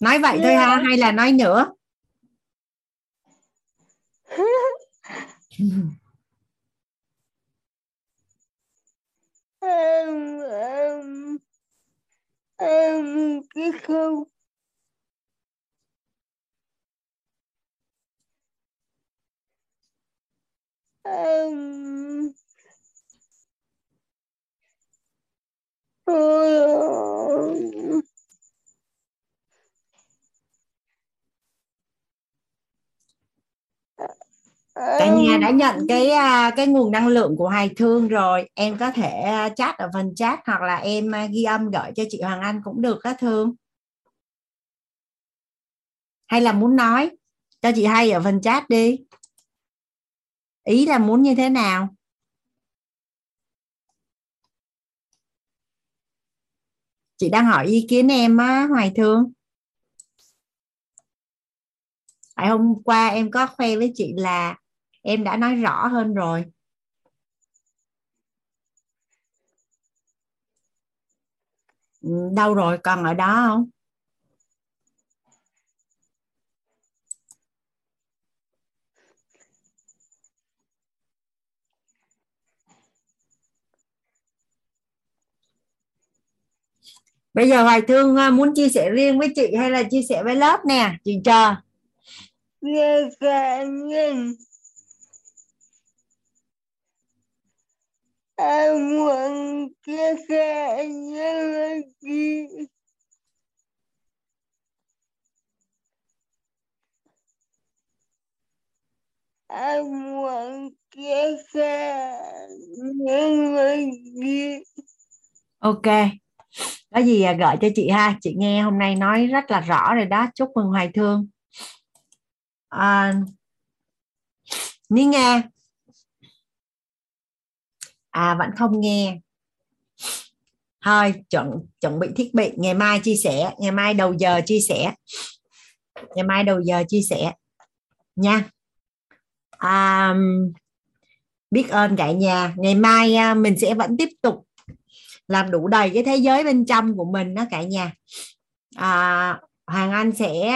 Nói vậy thôi ha hay là nói nữa em em em cái không em cả nhà đã nhận cái à, cái nguồn năng lượng của Hoài Thương rồi. Em có thể à, chat ở phần chat hoặc là em à, ghi âm gửi cho chị Hoàng Anh cũng được đó Thương. Hay là muốn nói? Cho chị hay ở phần chat đi. Ý là muốn như thế nào? Chị đang hỏi ý kiến em á Hoài Thương. Tại hôm qua em có khoe với chị là em đã nói rõ hơn rồi. Ừ, đâu rồi? Còn ở đó không? Bây giờ hoài thương à, muốn chia sẻ riêng với chị hay là chia sẻ với lớp nè, chị chờ chia sẻ chị em muốn chia ok. Có gì à, gọi cho chị ha. Chị nghe hôm nay nói rất là rõ rồi đó. Chúc mừng hoài thương. À, ní nghe à vẫn không nghe. Thôi chuẩn chuẩn bị thiết bị. Ngày mai chia sẻ. Ngày mai đầu giờ chia sẻ. Ngày mai đầu giờ chia sẻ. Nha. À, biết ơn cả nhà. Ngày mai à, mình sẽ vẫn tiếp tục làm đủ đầy cái thế giới bên trong của mình đó cả nhà. À, hoàng anh sẽ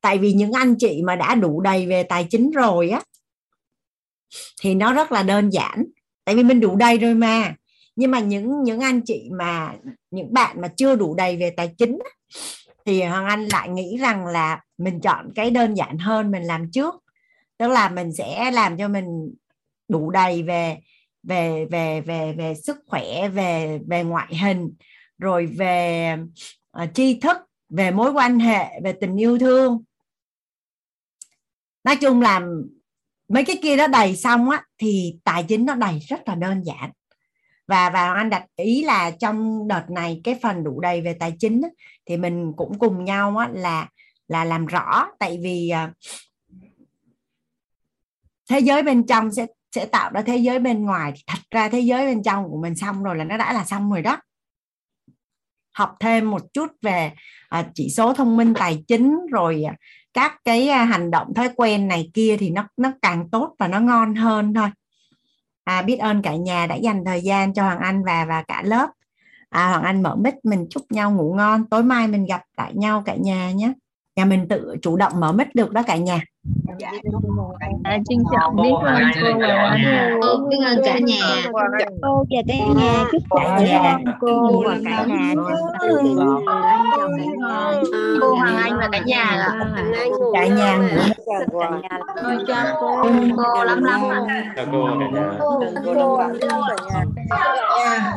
tại vì những anh chị mà đã đủ đầy về tài chính rồi á thì nó rất là đơn giản. Tại vì mình đủ đầy rồi mà. Nhưng mà những những anh chị mà những bạn mà chưa đủ đầy về tài chính thì hoàng anh lại nghĩ rằng là mình chọn cái đơn giản hơn mình làm trước. Tức là mình sẽ làm cho mình đủ đầy về về về về về sức khỏe về về ngoại hình rồi về uh, tri thức về mối quan hệ về tình yêu thương. Nói chung là mấy cái kia nó đầy xong á thì tài chính nó đầy rất là đơn giản. Và và anh đặt ý là trong đợt này cái phần đủ đầy về tài chính á, thì mình cũng cùng nhau á, là là làm rõ. Tại vì à, thế giới bên trong sẽ sẽ tạo ra thế giới bên ngoài thật ra thế giới bên trong của mình xong rồi là nó đã là xong rồi đó. Học thêm một chút về à, chỉ số thông minh tài chính rồi à, các cái à, hành động thói quen này kia thì nó nó càng tốt và nó ngon hơn thôi. À, biết ơn cả nhà đã dành thời gian cho hoàng anh và và cả lớp. À, hoàng anh mở mic mình chúc nhau ngủ ngon. Tối mai mình gặp lại nhau cả nhà nhé nhà mình tự chủ động mở mic được đó cả nhà. À, trân trọng biết ơn cô và anh cô biết ơn cả nhà. cô và cả nhà. Chúc cả nhà cô. Và cả nhà cô Hoàng Anh và cả nhà cả nhà tôi chào cô cô lắm lắm chào cô cô cô cả nhà